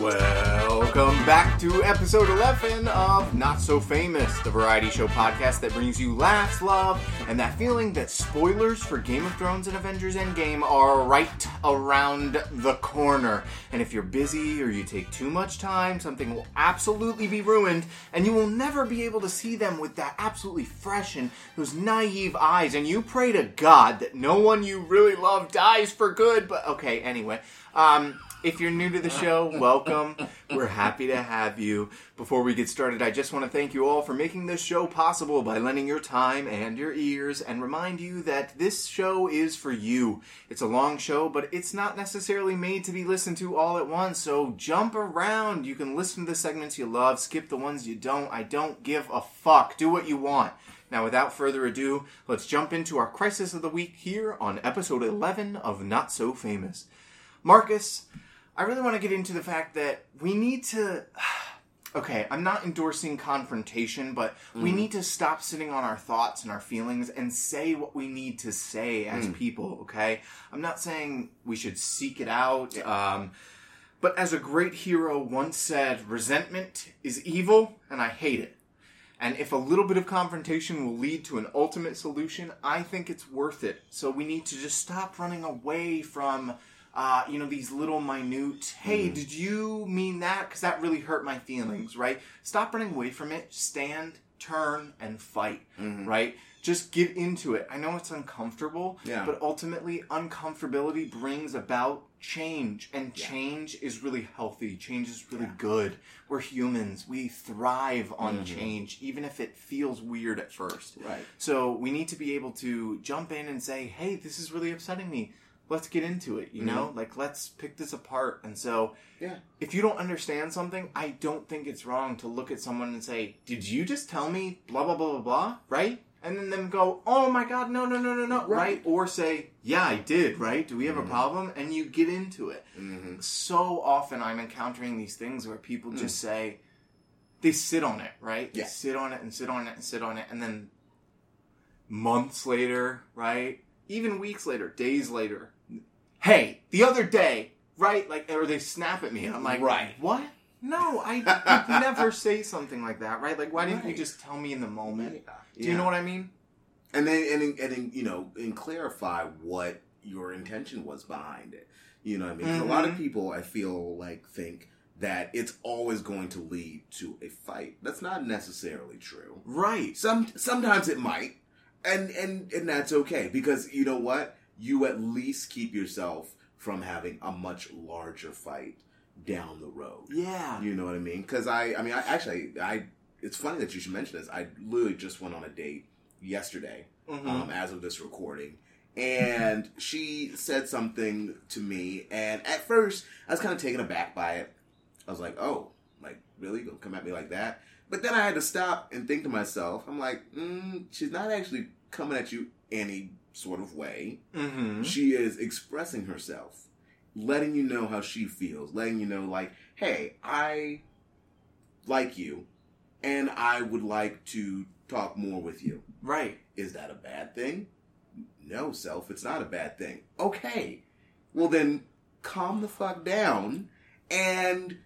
Welcome back to episode 11 of Not So Famous, the variety show podcast that brings you laughs, love, and that feeling that spoilers for Game of Thrones and Avengers Endgame are right around the corner. And if you're busy or you take too much time, something will absolutely be ruined, and you will never be able to see them with that absolutely fresh and those naive eyes. And you pray to God that no one you really love dies for good. But okay, anyway. Um, if you're new to the show, welcome. We're happy to have you. Before we get started, I just want to thank you all for making this show possible by lending your time and your ears and remind you that this show is for you. It's a long show, but it's not necessarily made to be listened to all at once, so jump around. You can listen to the segments you love, skip the ones you don't. I don't give a fuck. Do what you want. Now, without further ado, let's jump into our crisis of the week here on episode 11 of Not So Famous. Marcus, I really want to get into the fact that we need to. Okay, I'm not endorsing confrontation, but we need to stop sitting on our thoughts and our feelings and say what we need to say as people, okay? I'm not saying we should seek it out, um, but as a great hero once said, resentment is evil and I hate it. And if a little bit of confrontation will lead to an ultimate solution, I think it's worth it. So we need to just stop running away from, uh, you know, these little minute, hey, mm-hmm. did you mean that? Because that really hurt my feelings, right? Stop running away from it. Stand, turn, and fight, mm-hmm. right? Just get into it. I know it's uncomfortable, Yeah. but ultimately, uncomfortability brings about change, and change is really healthy. Change is really good. We're humans. We thrive on mm-hmm. change, even if it feels weird at first. Right. So we need to be able to jump in and say, "Hey, this is really upsetting me. Let's get into it." You know, mm-hmm. like let's pick this apart. And so, Yeah. if you don't understand something, I don't think it's wrong to look at someone and say, "Did you just tell me blah blah blah blah blah?" Right? And then them go, "Oh my god, no no no no no!" Right? Or say, "Yeah, I did." Right? Do we have a mm-hmm. problem? And you get into it. Mm-hmm. So often, I'm encountering these things where people just mm. say, they sit on it, right? They sit on it and sit on it and sit on it, and then months later, right? Even weeks later, days later, hey, the other day, right? Like, or they snap at me, and I'm like, Right. what? No, I would never say something like that, right? Like, why didn't you Right. just tell me in the moment? Do you Yeah. know what I mean? And then and and, and you know and clarify what your intention was behind it. You know what I mean? 'Cause A lot of Mhm. people I feel like think that it's always going to lead to a fight. That's not necessarily true. Right. Some sometimes it might, and and and that's okay because you know what? You at least keep yourself from having a much larger fight down the road. Yeah. You know what I mean? Because I, I mean, I actually, I. It's funny that you should mention this. I literally just went on a date yesterday, Mhm. um, as of this recording, and she said something to me, and at first I was kind of taken aback by it. I was like, "Oh, like really? Gonna come at me like that?" But then I had to stop and think to myself. I'm like, mm, "She's not actually coming at you any sort of way. Mm-hmm. She is expressing herself, letting you know how she feels, letting you know, like, hey, I like you, and I would like to talk more with you. Right. Is that a bad thing? No, self, it's not a bad thing. Okay. Well, then calm the fuck down and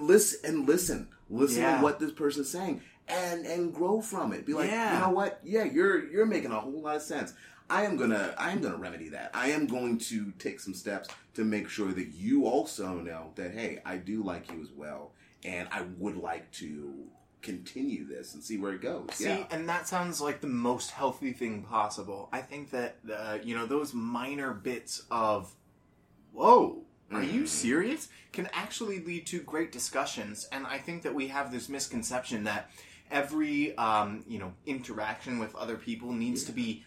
listen and listen. Listen Yeah. to what this person's saying and and grow from it. Be like, Yeah. you know what? Yeah, you're you're making a whole lot of sense. I am gonna I am gonna remedy that. I am going to take some steps to make sure that you also know that hey, I do like you as well, and I would like to continue this and see where it goes. See, yeah. and that sounds like the most healthy thing possible. I think that uh, you know those minor bits of, whoa, are you Mhm. serious? Can actually lead to great discussions. And I think that we have this misconception that every um, you know interaction with other people needs to be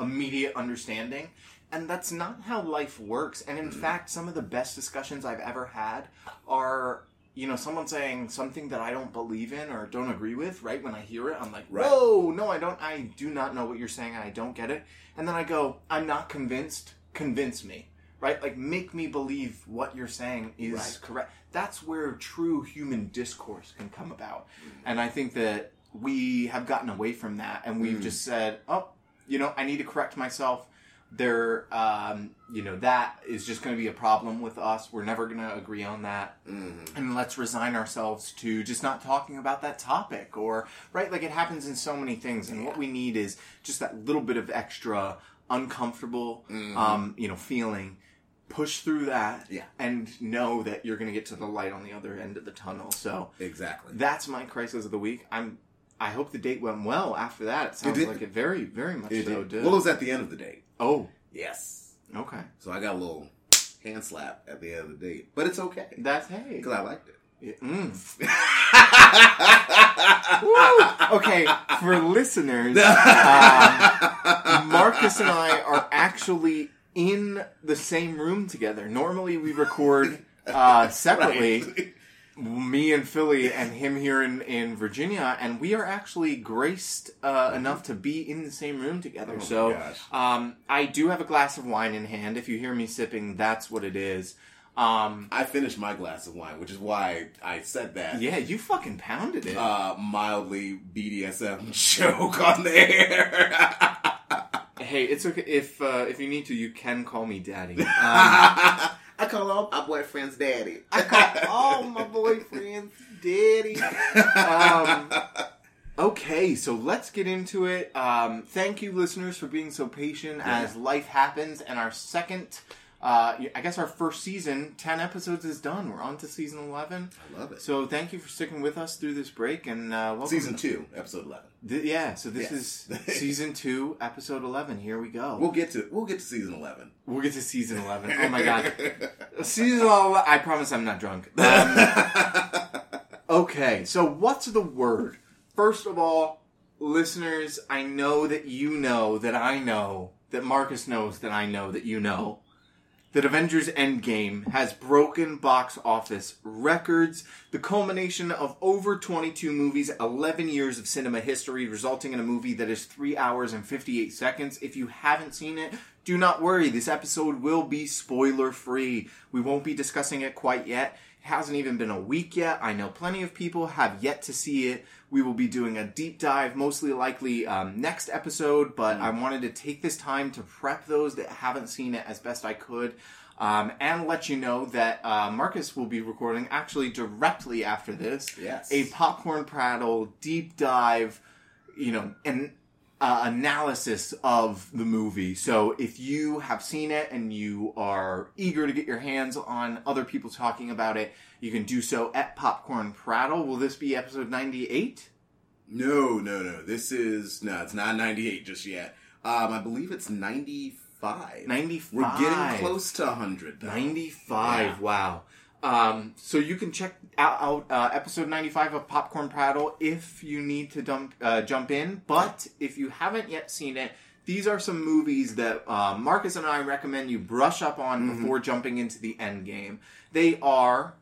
immediate understanding. And that's not how life works. And in fact, some of the best discussions I've ever had are, you know, someone saying something that I don't believe in or don't agree with, right? When I hear it, I'm like, Right. whoa, no, I don't, I do not know what you're saying and I don't get it. And then I go, I'm not convinced, convince me, right? Like make me believe what you're saying is Right. correct. That's where true human discourse can come about. And I think that we have gotten away from that and we've Mm. just said, "Oh, you know, I need to correct myself." There, um, you know, that is just going to be a problem with us. We're never going to agree on that Mhm. and let's resign ourselves to just not talking about that topic or right like it happens in so many things and what we need is just that little bit of extra uncomfortable um you know feeling push through that Yeah. and know that you're going to get to the light on the other end of the tunnel so Exactly. that's my crisis of the week i'm i hope the date went well after that it sounds did. like it very very much It so did. did Well, it was at the end of the date. oh Yes. okay So I got a little hand slap at the end of the date, but it's okay that's hey because I liked it. Yeah, mm. okay for listeners um, Marcus and I are actually in the same room together. Normally we record uh, separately, Right. Me and Philly and him here in, in Virginia, and we are actually graced uh, enough to be in the same room together. Oh so um, I do have a glass of wine in hand. If you hear me sipping, that's what it is. Um, I finished my glass of wine, which is why I said that. yeah, you fucking pounded it. Uh, mildly BDSM joke on the air. hey, it's okay if uh, if you need to, you can call me daddy. Um, I call all my boyfriends daddy. I call all my boyfriends daddy. Um, okay, so let's get into it. Um, thank you, listeners, for being so patient as life happens. And our second, uh, I guess our first season, 10 episodes is done. We're on to season 11. I love it. So thank you for sticking with us through this break. And uh, welcome. Season two, episode eleven. Th- yeah, so this Yes. is season 2, episode 11. Here we go. We'll get to we'll get to season eleven. We'll get to season 11. Oh my god. season 11, I promise I'm not drunk. Um, Okay, so what's the word? First of all, listeners, I know that you know that I know that Marcus knows that I know that you know that Avengers Endgame has broken box office records, the culmination of over 22 movies, 11 years of cinema history, resulting in a movie that is 3 hours and 58 seconds. If you haven't seen it, do not worry, this episode will be spoiler free. We won't be discussing it quite yet. It hasn't even been a week yet. I know plenty of people have yet to see it. We will be doing a deep dive, mostly likely um, next episode, but I wanted to take this time to prep those that haven't seen it as best I could. Um, and let you know that uh, Marcus will be recording actually directly after this Yes. a popcorn prattle deep dive, you know, an uh, analysis of the movie. So if you have seen it and you are eager to get your hands on other people talking about it, you can do so at Popcorn Prattle. Will this be episode 98? No, no, no. This is no, it's not ninety eight just yet. Um, I believe it's ninety five. 95. We're getting close to hundred. 95. Yeah. Wow. Um, so you can check out, out uh, episode 95 of Popcorn Prattle if you need to dump, uh, jump in. But if you haven't yet seen it, these are some movies that uh, Marcus and I recommend you brush up on Mm-hmm. before jumping into the end game. They are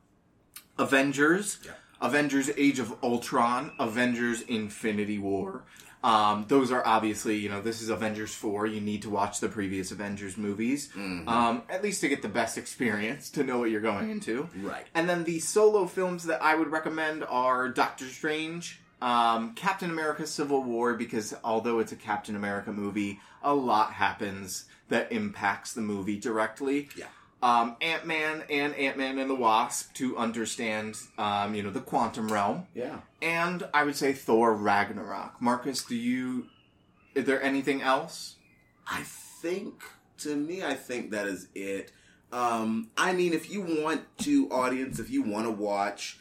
Avengers, Yeah. Avengers Age of Ultron, Avengers Infinity War. Um, those are obviously, you know, this is Avengers 4. You need to watch the previous Avengers movies, Mm-hmm. um, at least to get the best experience, to know what you're going into. Right. And then the solo films that I would recommend are Doctor Strange, um, Captain America Civil War, because although it's a Captain America movie, a lot happens that impacts the movie directly Yeah. Um, Ant Man and Ant Man and the Wasp to understand, um, you know, the quantum realm, Yeah. and I would say Thor Ragnarok. Marcus, do you? Is there anything else? I think to me, I think that is it. Um, I mean, if you want to, audience, if you want to watch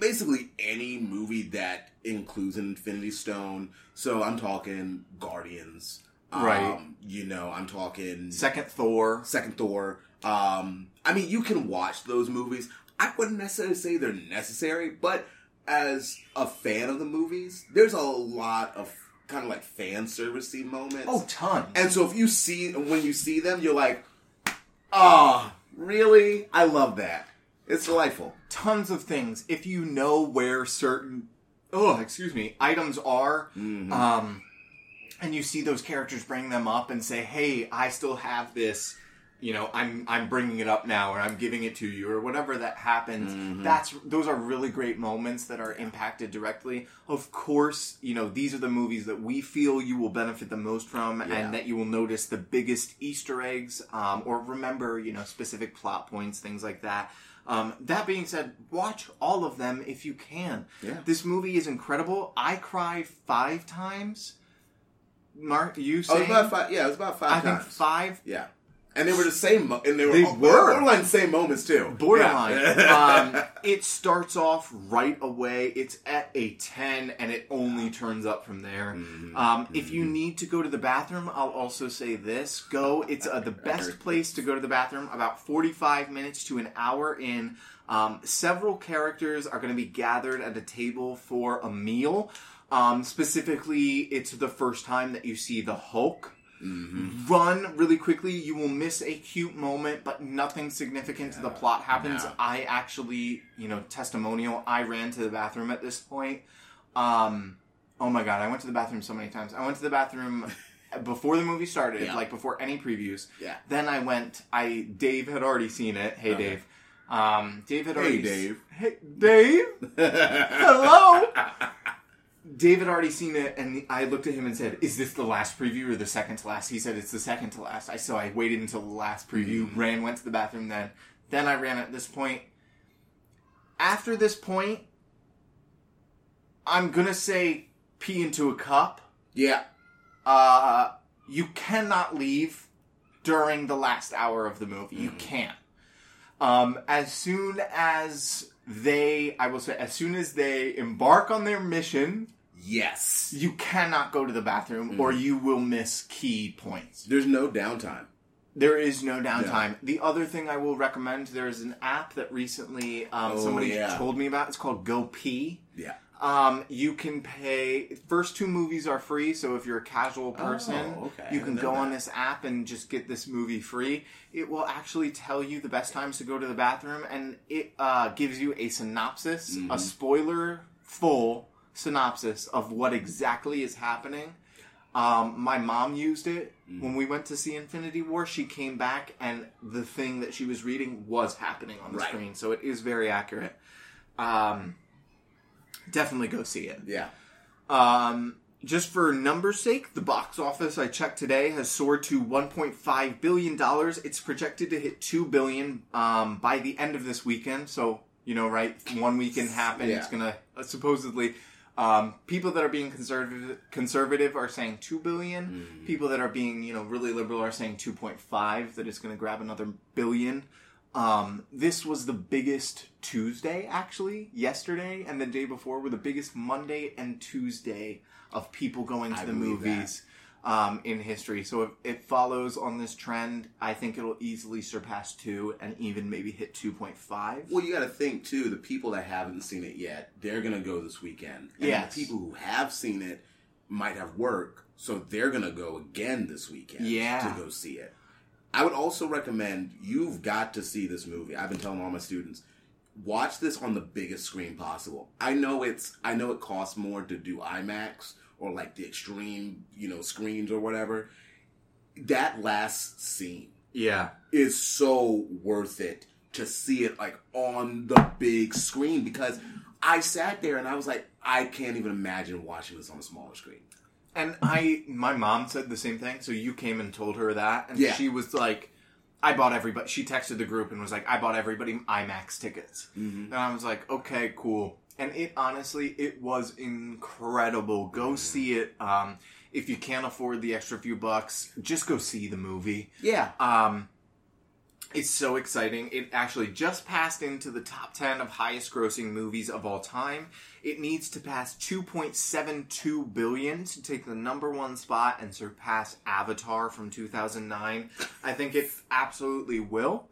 basically any movie that includes an Infinity Stone, so I'm talking Guardians, um, Right. You know, I'm talking Second Thor. Second Thor. Um, I mean, you can watch those movies. I wouldn't necessarily say they're necessary, but as a fan of the movies, there's a lot of kind of like fan servicey moments. Oh, ton. And so if you see when you see them, you're like, "Oh, really? I love that. It's delightful." tons of things. If you know where certain, oh, excuse me, items are, um, and you see those characters bring them up and say, "Hey, I still have this." You know I'm I'm bringing it up now or I'm giving it to you or whatever that happens Mm-hmm. that's those are really great moments that are impacted directly of course you know these are the movies that we feel you will benefit the most from Yeah. and that you will notice the biggest easter eggs um, or remember you know specific plot points things like that um, that being said watch all of them if you can Yeah. this movie is incredible i cried five times mark you Oh, it was about five. Yeah, it was about five i think five Yeah, and they were the same. And they were They all- were. borderline the same moments too. borderline. Yeah. um, it starts off right away. It's at a 10 and it only turns up from there. Mm-hmm. Um, if you need to go to the bathroom, I'll also say this go. It's uh, the best place to go to the bathroom, about 45 minutes to an hour in. Um, several characters are going to be gathered at a table for a meal. Um, specifically, it's the first time that you see the Hulk run really quickly. You will miss a cute moment, but nothing significant to the plot happens. no. I actually, you know, testimonial. I ran to the bathroom at this point. Um, oh my god, I went to the bathroom so many times. I went to the bathroom before the movie started, Yeah. like before any previews. Yeah. Then I went. I Dave had already seen it. Hey Okay. Dave. Um, Dave had Hey, already. Dave. Hey Dave. Hello. David already seen it, and I looked at him and said, "Is this the last preview or the second to last?" He said, "It's the second to last." I so I waited until the last preview, ran, went to the bathroom, then then I ran at this point. After this point, I'm gonna say pee into a cup. yeah, Uh, you cannot leave during the last hour of the movie. You can't. Um, as soon as they, I will say, as soon as they embark on their mission, yes. you cannot go to the bathroom or you will miss key points. There's no downtime. There is no downtime. The other thing I will recommend, there is an app that recently um, Oh, somebody yeah. told me about. It's called Go Pee. Yeah. Um, you can pay. First two movies are free, so if you're a casual person, Oh, okay. You can go know on this app and just get this movie free. It will actually tell you the best times to go to the bathroom, and it uh, gives you a synopsis, Mm-hmm. a spoiler full synopsis of what exactly is happening. Um, my mom used it Mm. when we went to see Infinity War. She came back, and the thing that she was reading was happening on the Right. screen, so it is very accurate. Um, definitely go see it. Yeah. Um, just for numbers' sake, the box office I checked today has soared to 1.5 billion dollars. It's projected to hit 2 billion um, by the end of this weekend. So you know, right? One weekend happened. It's gonna uh, supposedly. Um, people that are being conservative conservative are saying two billion. People that are being you know really liberal are saying two point five. That it's going to grab another billion. Um, this was the biggest Tuesday, actually. Yesterday and the day before were the biggest Monday and Tuesday of people going to I the movies um, in history. So if it follows on this trend, I think it'll easily surpass two and even maybe hit 2.5. Well, you got to think too. The people that haven't seen it yet, they're gonna go this weekend. And Yes. the people who have seen it might have work, so they're gonna go again this weekend. Yeah. To go see it. I would also recommend you've got to see this movie. I've been telling all my students, watch this on the biggest screen possible. I know it's I know it costs more to do IMAX or like the extreme, you know, screens or whatever. That last scene Yeah. is so worth it to see it like on the big screen because I sat there and I was like, I can't even imagine watching this on a smaller screen. And I, my mom said the same thing. So you came and told her that, and Yeah. she was like, "I bought everybody." She texted the group and was like, "I bought everybody IMAX tickets," and I was like, "Okay, cool." And it honestly, it was incredible. Go see it. Um, if you can't afford the extra few bucks, just go see the movie. Yeah. Um, it's so exciting. It actually just passed into the top 10 of highest grossing movies of all time. It needs to pass 2.72 billion to take the number one spot and surpass Avatar from 2009. I think it absolutely will.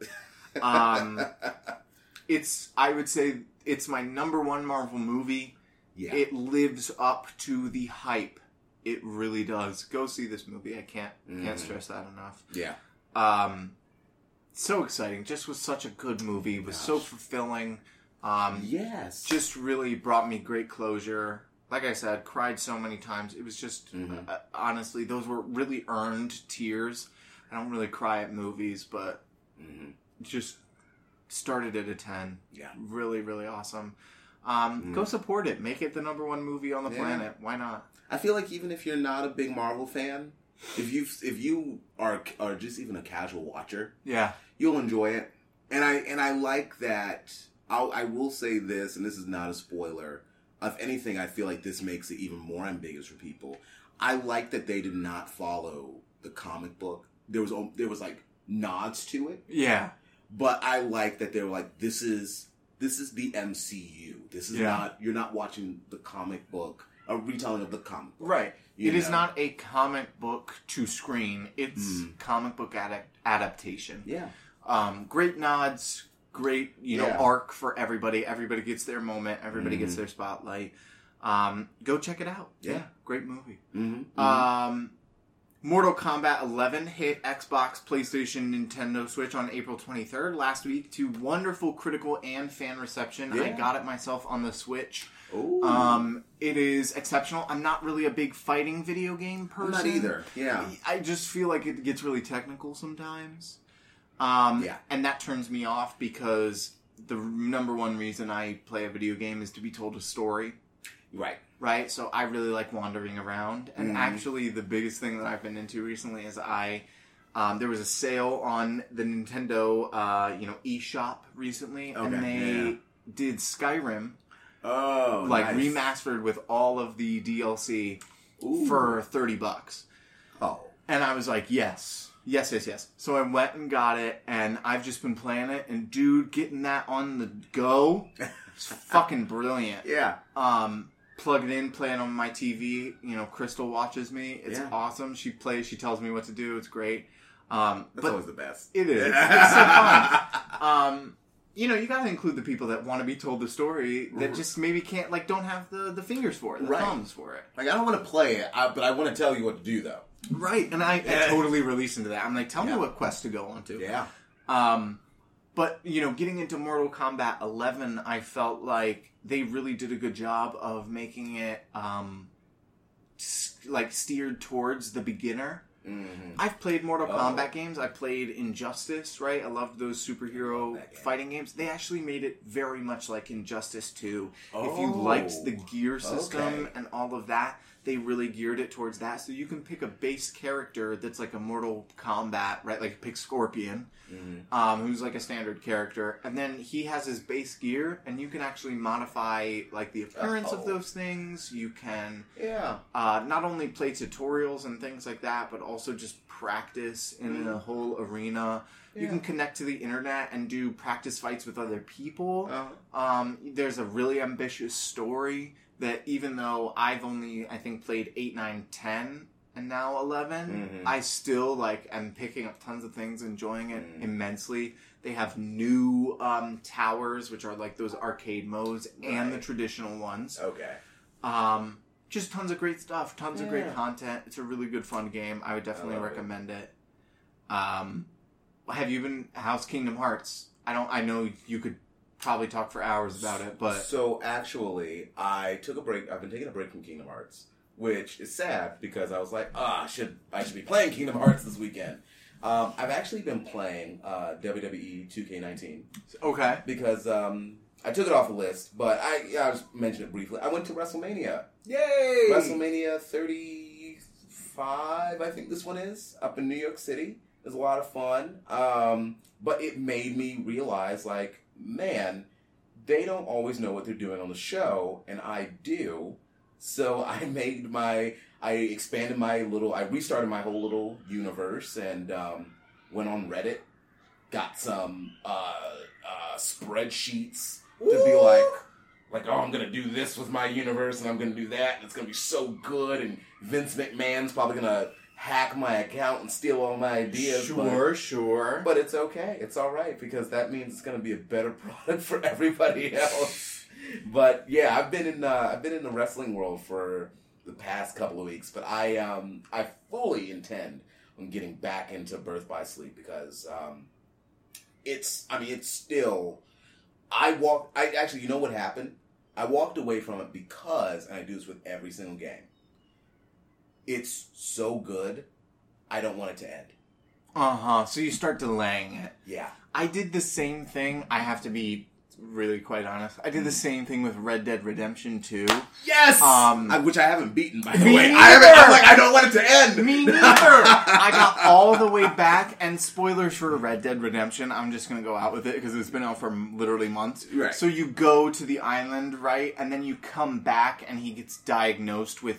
Um, it's, I would say, it's my number one Marvel movie. Yeah. It lives up to the hype. It really does. Go see this movie. I can't can't Mhm. stress that enough. yeah. Um, so exciting. Just was such a good movie. Was so fulfilling. Um, Yes. just really brought me great closure. Like I said, cried so many times. It was just Mhm. uh, honestly, those were really earned tears. I don't really cry at movies, but hmm just started at a 10. Yeah. Really, really awesome. Um, Mm. Go support it. Make it the number one movie on the Yeah. planet. Why not? I feel like even if you're not a big Marvel fan, if you if you are are just even a casual watcher, Yeah. you'll enjoy it. And I and I like that. I'll, I will say this, and this is not a spoiler. If anything, I feel like this makes it even more ambiguous for people. I like that they did not follow the comic book. There was there was like nods to it, Yeah. but I like that they were like, this is this is the MCU. This is Yeah. not you're not watching the comic book, a retelling of the comic book. Right. It is know? not a comic book to screen. It's Mm. comic book adapt- adaptation. Yeah. Um, great nods, great you know Yeah. arc for everybody. Everybody gets their moment. Everybody gets Mhm. their spotlight. Um, go check it out. Yeah. great movie. Mm-hmm. Um, Mortal Kombat 11 hit Xbox, PlayStation, Nintendo Switch on April 23rd last week to wonderful critical and fan reception. I got it myself on the Switch. Ooh. Um, it is exceptional. I'm not really a big fighting video game I'm person. not either. Yeah. I just feel like it gets really technical sometimes. Um, Yeah. And that turns me off because the number one reason I play a video game is to be told a story, Right. right? So I really like wandering around. And Mhm. actually, the biggest thing that I've been into recently is I. Um, there was a sale on the Nintendo, uh, you know, eShop recently, Okay, and they yeah. did Skyrim Oh, like nice. remastered with all of the DLC Ooh. for 30 bucks. oh. And I was like, yes, yes, yes, yes. So I went and got it, and I've just been playing it. And dude, getting that on the go, it's fucking brilliant. Yeah. Um, plug it in, play it on my TV. You know, Crystal watches me. It's Yeah. awesome. She plays. She tells me what to do. It's great. Um, That's always the best. it is. It's so fun. Um, you know, you got to include the people that want to be told the story that just maybe can't, like, don't have the the fingers for it, the Right. thumbs for it. Like I don't want to play it, I, but I want to tell you what to do though. Right, and I, I Yeah. totally release into that. I'm like, tell Yeah. me what quest to go on to. Yeah. Um, but you know, getting into Mortal Kombat 11, I felt like they really did a good job of making it um, s- like steered towards the beginner. Mm-hmm. I've played Mortal Oh. Kombat games. I played Injustice, right? I loved those superhero game. fighting games. They actually made it very much like Injustice 2. if Oh. you liked the gear system Okay. and all of that, they really geared it towards that. So you can pick a base character that's like a Mortal Kombat, right? Like pick Scorpion, Mm-hmm. um, who's like a standard character, and then he has his base gear, and you can actually modify like the appearance Oh. of those things. You can Yeah. uh, not only play tutorials and things like that, but also just practice in a whole arena. You can connect to the internet and do practice fights with other people. Uh, Um, there's a really ambitious story that even though I've only I think played 8, 9, 10 and now 11, Mhm. I still like am picking up tons of things, enjoying it Mhm. immensely. They have new um, towers, which are like those arcade modes, and the traditional ones. okay. Um, just tons of great stuff, tons of great content. It's a really good fun game. I would definitely it. recommend it. Um, have you been House Kingdom Hearts? I don't. I know you could probably talk for hours about it, but so actually, I took a break. I've been taking a break from Kingdom Hearts, which is sad because I was like, ah, I should I should be playing Kingdom Hearts this weekend. Um, I've actually been playing uh, WWE 2K19 okay. because um, I took it off the list, but I yeah, I just mentioned it briefly. I went to WrestleMania. Yay! WrestleMania 35, I think this one is, up in New York City. It was a lot of fun. Um, but it made me realize, like, man, they don't always know what they're doing on the show, and I do. So I made my, I expanded my little, I restarted my whole little universe and um, went on Reddit, got some uh, uh, spreadsheets to be like, like, oh, I'm gonna do this with my universe, and I'm gonna do that, and it's gonna be so good, and Vince McMahon's probably gonna hack my account and steal all my ideas. sure, sure. But, but it's okay. It's all right because that means it's gonna be a better product for everybody else. but yeah, I've been in uh, I've been in the wrestling world for the past couple of weeks, but I um I fully intend on getting back into Birth by Sleep because um it's I mean it's still I walked I actually you know what happened? I walked away from it because and I do this with every single game. It's so good, I don't want it to end. Uh huh. So you start delaying it. Yeah. I did the same thing. I have to be really quite honest. I did the same thing with Red Dead Redemption 2. Yes. Um, I- which I haven't beaten by the way. I haven't. I'm neither. like I don't want it to end. Me neither. I got all the way back, and spoilers for Red Dead Redemption. I'm just gonna go out with it because it's been out for literally months. Right. So you go to the island, right, and then you come back, and he gets diagnosed with.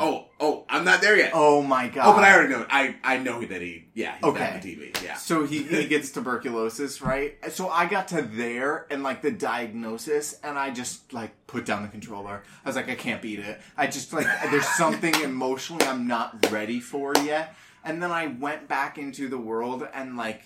Oh, oh, I'm not there yet. Oh my god. Oh, but I already know. I I know that he. Yeah. He's Okay. on TV. Yeah. So he, he gets tuberculosis, right? So I got to there and like the diagnosis, and I just like put down the controller. I was like, I can't beat it. I just like there's something emotionally I'm not ready for yet. And then I went back into the world and like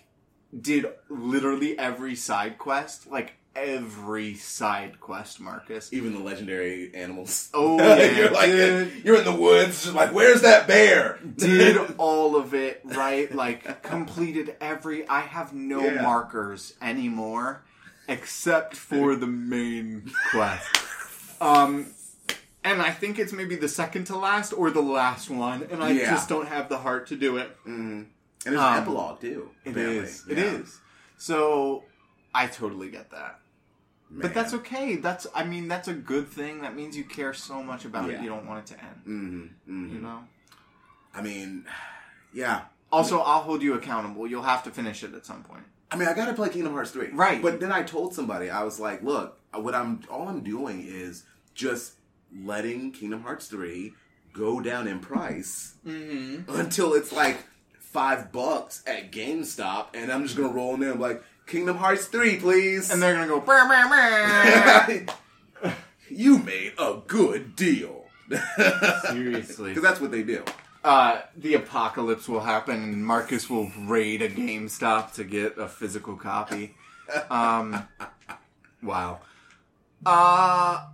did literally every side quest, like every side quest, Marcus. Even the legendary animals. Oh, yeah, you're like dude. you're in the woods, just like where's that bear? did all of it right like completed every i have no Yeah. markers anymore except for the main quest um and i think it's maybe the second to last or the last one and i Yeah. just don't have the heart to do it And there's Um, an epilogue too. It apparently. is. Yeah. is. so i totally get that Man. but that's okay that's i mean that's a good thing that means you care so much about Yeah. it you don't want it to end Mhm, mhm. you know I mean, yeah. also i'll hold you accountable you'll have to finish it at some point I mean, I gotta play Kingdom Hearts three, Right. But then I told somebody, I was like, "Look, what I'm all I'm doing is just letting Kingdom Hearts three go down in price mm-hmm until it's like five bucks at GameStop, and I'm just gonna roll in there and be like, Kingdom Hearts three, please." and they're gonna go. "Brr, brr, brr." you made a good deal. Seriously, because that's what they do. uh, the apocalypse will happen, and Marcus will raid a GameStop to get a physical copy. Um, wow. Uh,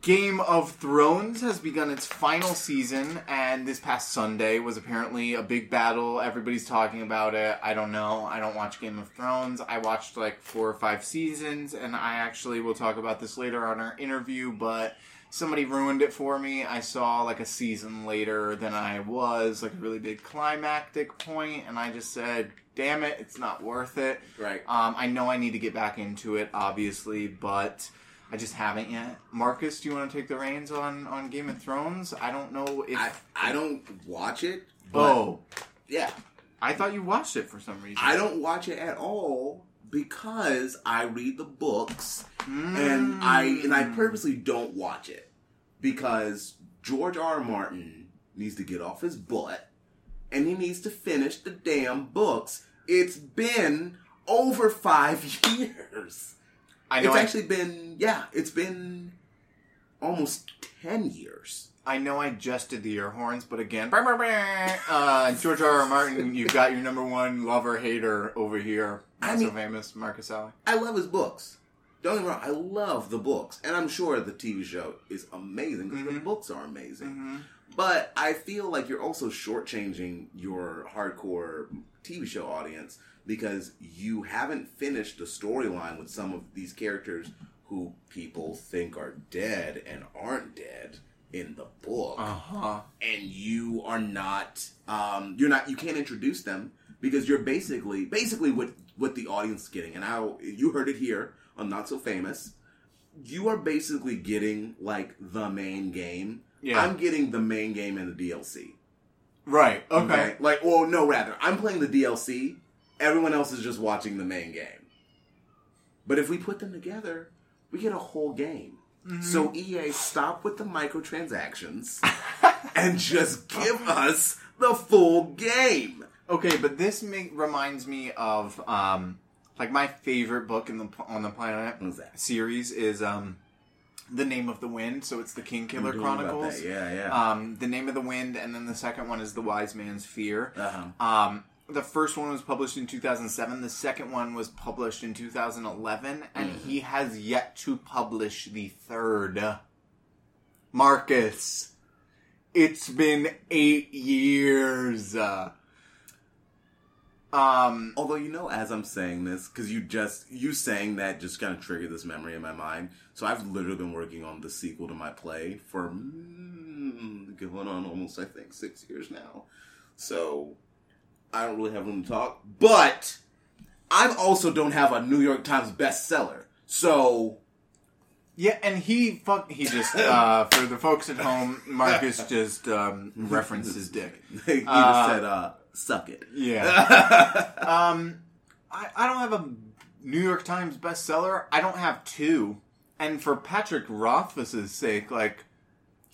Game of Thrones has begun its final season, and this past Sunday was apparently a big battle. Everybody's talking about it. I don't know. I don't watch Game of Thrones. I watched like four or five seasons, and I actually will talk about this later on our interview, but somebody ruined it for me. I saw like a season later than I was, like a really big climactic point, and I just said, damn it, it's not worth it. Right. Um, I know I need to get back into it, obviously, but I just haven't yet. Marcus, do you want to take the reins on, on Game of Thrones? I don't know if. I I don't watch it. But oh, yeah, I thought you watched it for some reason. I don't watch it at all because I read the books and hmm. I and I purposely don't watch it because George R. R. Martin needs to get off his butt and he needs to finish the damn books. It's been over five years. I know. It's I, actually been yeah, it's been almost ten years. I know. I just did the ear horns, but again, brr, brr, brr, uh, George R. R. Martin, you've got your number one lover hater over here. I Not so famous, Marcus Salley. I love his books. Don't get me wrong, I love the books, and I'm sure the TV show is amazing because the Mhm. books are amazing. Mm-hmm. But I feel like you're also shortchanging your hardcore TV show audience because you haven't finished the storyline with some of these characters who people think are dead and aren't dead in the book Uh huh. and you are not um, you're not you can't introduce them because you're basically basically what what the audience is getting and I you heard it here on Not So Famous you are basically getting like the main game Yeah. I'm getting the main game and the DLC Right. Okay. like well no rather I'm playing the DLC everyone else is just watching the main game but if we put them together we get a whole game so EA stop with the microtransactions and just give us the full game. Okay, but this make, reminds me of um, like my favorite book in the on the planet that? series is um, the Name of the Wind. So it's the Kingkiller Chronicles. Yeah, yeah. Um, the Name of the Wind, and then the second one is the Wise Man's Fear. Uh-huh. Um, the first one was published in 2007. The second one was published in 2011, and Mm-hmm. he has yet to publish the third. Marcus, it's been eight years. Um, Although you know, as I'm saying this, because you just you saying that just kind of triggered this memory in my mind. So I've literally been working on the sequel to my play for mm, going on almost I think six years now. So I don't really have room to talk. But I also don't have a New York Times bestseller. So Yeah, and he fuck he just uh, for the folks at home, Marcus just um, referenced his dick. he just Uh, said, uh, "Suck it." Yeah. um, I, I don't have a New York Times bestseller. I don't have two. And for Patrick Rothfuss's sake, like,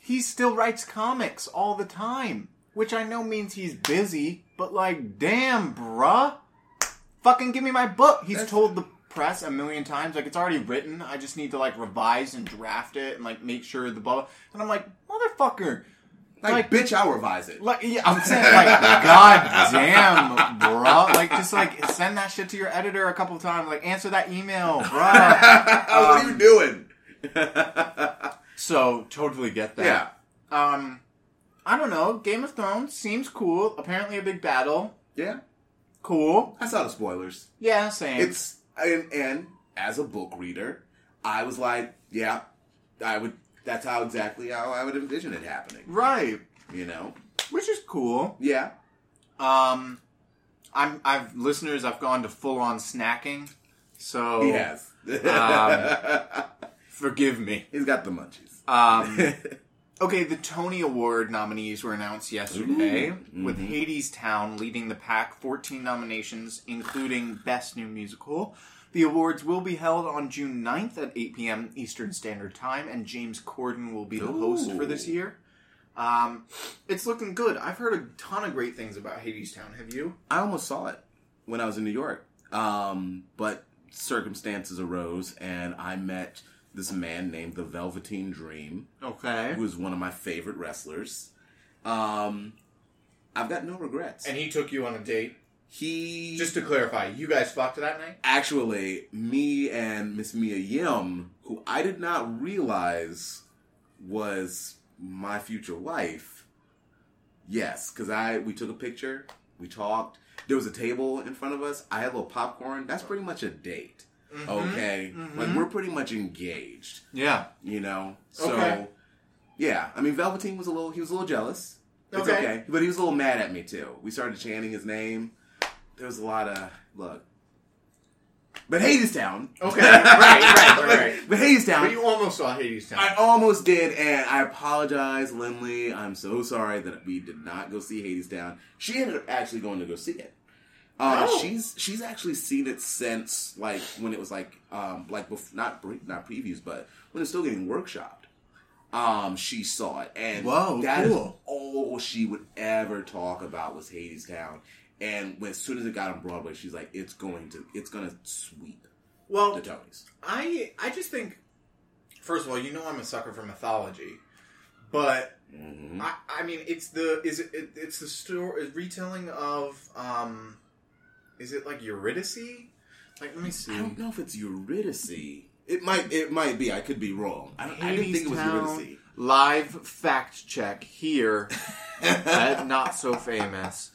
he still writes comics all the time. Which I know means he's busy, but like, damn, bruh. Fucking give me my book. He's That's- told the press a million times, like, it's already written. I just need to, like, revise and draft it and, like, make sure the blah. And I'm like, motherfucker. like, Like- bitch, I'll revise it. Like, yeah, I'm saying, like, god damn, bro. Like, just like send that shit to your editor a couple times. Like, answer that email, bro. what are you Um, doing? So totally get that. yeah. Um, I don't know. Game of Thrones seems cool. Apparently, a big battle. yeah. Cool. I saw the spoilers. Yeah, same. It's and, and as a book reader, I was like, yeah, I would. That's how exactly how I would envision it happening. right, You know? which is cool. Yeah. Um, I'm. I've listeners. I've gone to full on snacking. So He has. Um, forgive me. He's got the munchies. Um, okay, the Tony Award nominees were announced yesterday, Ooh. with. Hadestown leading the pack, 14 nominations, including Best New Musical. The awards will be held on June 9th at 8 p.m. Eastern Standard Time, and James Corden will be the host for this year. Um, it's looking good. I've heard a ton of great things about Hadestown. Have you? I almost saw it when I was in New York, um, but circumstances arose, and I met this man named the Velveteen Dream, Okay. who is one of my favorite wrestlers. Um, I've got no regrets. And he took you on a date. he Just to clarify, you guys fucked that night? actually me and Miss Mia Yim, who I did not realize was my future wife. Yes, because I we took a picture, we talked. There was a table in front of us. I had a little popcorn. That's pretty much a date. Okay, like mhm. we're pretty much engaged. Yeah. You know, so Okay. yeah. I mean, Velveteen was a little. He was a little jealous. It's Okay. okay. But he was a little mad at me too. We started chanting his name. There was a lot of look. But Hadestown. Okay, right, right, right, right. but Hadestown. But you almost saw Hadestown. I almost did, and I apologize, Lindley. I'm so sorry that we did not go see Hadestown. She ended up actually going to go see it. Uh, Oh. She's she's actually seen it since like when it was like um like bef- not pre- not previews, but when it's still getting workshopped. Um, she saw it, and Whoa, that is cool. all she would ever talk about was Hadestown. And when, as soon as it got on Broadway, she's like, "It's going to, it's going to sweep well, the Tonys." I I just think, first of all, you know I'm a sucker for mythology, but hmm I I mean it's the is it, it it's the story retelling of um, is it like Eurydice? Like let me see. I don't know if it's Eurydice. It might. It might be. I could be wrong. I, don't, I didn't think it was Eurydice. Live fact check here at Not So Famous.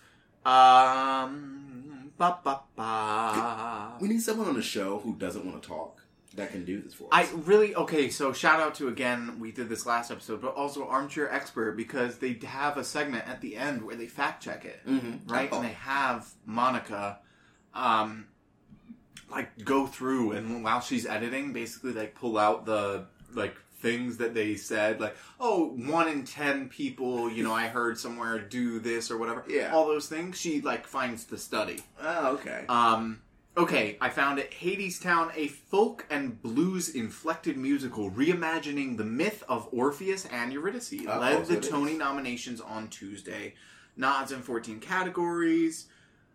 Um, ba ba ba. We need someone on the show who doesn't want to talk that can do this for us. I really okay. So shout out to again. We did this last episode, but also Armchair Expert because they have a segment at the end where they fact check it, Mhm. right? Oh. And they have Monica, um, like go through and while she's editing, basically like pull out the like things that they said, like oh one in ten people, you know, I heard somewhere do this or whatever. Yeah. all those things. She like finds the study. Oh, okay. Um, okay, I found it. Hadestown, a folk and blues inflected musical reimagining the myth of Orpheus and Eurydice, Oh, led the. Tony nominations on Tuesday. Nods in 14 categories.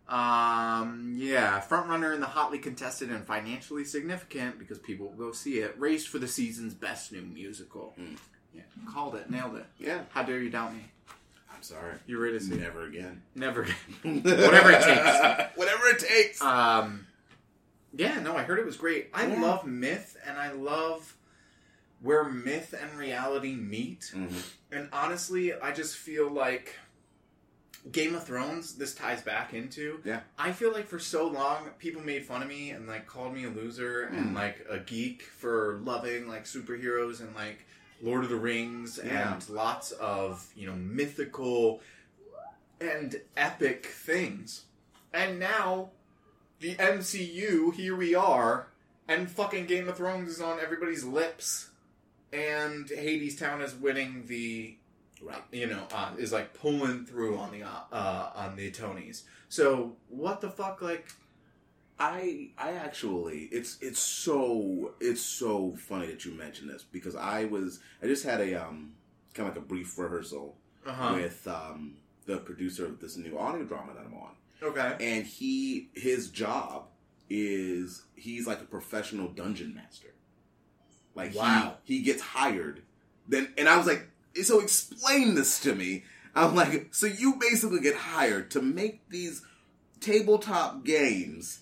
Um, yeah, frontrunner in the hotly contested and financially significant because people will go see it. Raced for the season's best new musical. Mm. Yeah, called it, nailed it. yeah. How dare you doubt me? I'm sorry. You're Eurydice, Never again. never. Whatever it takes. Whatever it takes. Um, yeah, no, I heard it was great. I Yeah. love myth, and I love where myth and reality meet. Mhm. And honestly, I just feel like Game of Thrones. This ties back into. Yeah. I feel like for so long, people made fun of me and like called me a loser and Mm. like a geek for loving like superheroes and like Lord of the Rings Yeah. and lots of you know mythical and epic things. And now, the MCU, here we are, and fucking Game of Thrones is on everybody's lips, and Hadestown is winning the, Right. you know, uh, is like pulling through on the uh, on the Tonys. So what the fuck, like, I I actually it's it's so it's so funny that you mentioned this because I was I just had a um kind of like a brief rehearsal uh with um the producer of this new audio drama that I'm on. okay, And he his job is he's like a professional dungeon master. Like he- Wow. he, gets hired. Then and I was like, so explain this to me. I'm like, so you basically get hired to make these tabletop games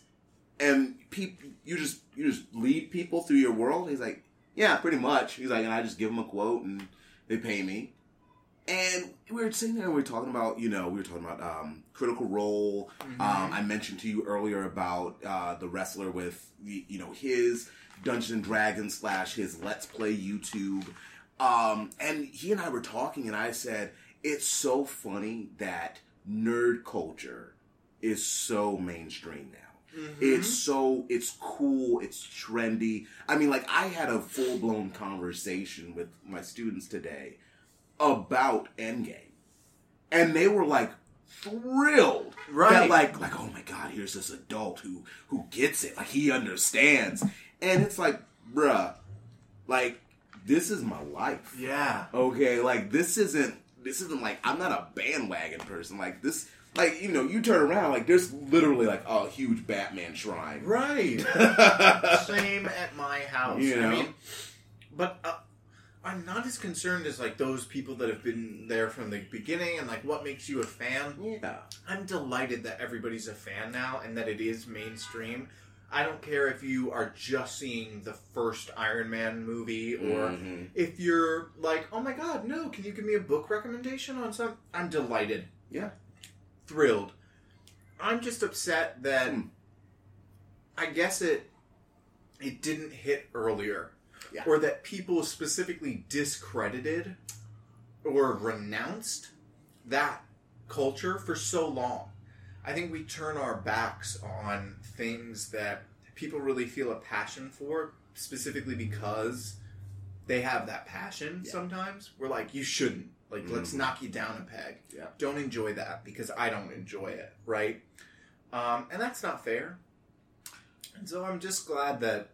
and people you just you just lead people through your world he's like yeah pretty much he's like and i just give them a quote and they pay me and we were sitting there and we were talking about you know we were talking about um, critical role Mm-hmm. um, i mentioned to you earlier about uh, the wrestler with you know his dungeons and dragons slash his let's play youtube um, and he and i were talking and i said it's so funny that nerd culture is so mainstream now Mm-hmm. it's so it's cool, it's trendy. I mean, like I had a full blown conversation with my students today about Endgame, and they were like thrilled, Right. That like like oh my god, here's this adult who who gets it, like he understands, and it's like, bruh, like this is my life. yeah, Okay, like this isn't this isn't like I'm not a bandwagon person. Like this, like you know, you turn around, like there's literally like a huge Batman shrine. right. Same at my house. You know? I mean, but uh, I'm not as concerned as like those people that have been there from the beginning and like what makes you a fan. Yeah, I'm delighted that everybody's a fan now and that it is mainstream. I don't care if you are just seeing the first Iron Man movie or Mhm. if you're like, oh my god, no, can you give me a book recommendation on some? I'm delighted. Yeah. Thrilled. I'm just upset that Hmm. I guess it it didn't hit earlier. Yeah. Or that people specifically discredited or renounced that culture for so long. I think we turn our backs on things that people really feel a passion for, specifically because they have that passion Yeah. sometimes. We're like, you shouldn't. Like, let's Mhm. knock you down a peg. Yeah. Don't enjoy that because I don't enjoy it, right? Um, and that's not fair. And so I'm just glad that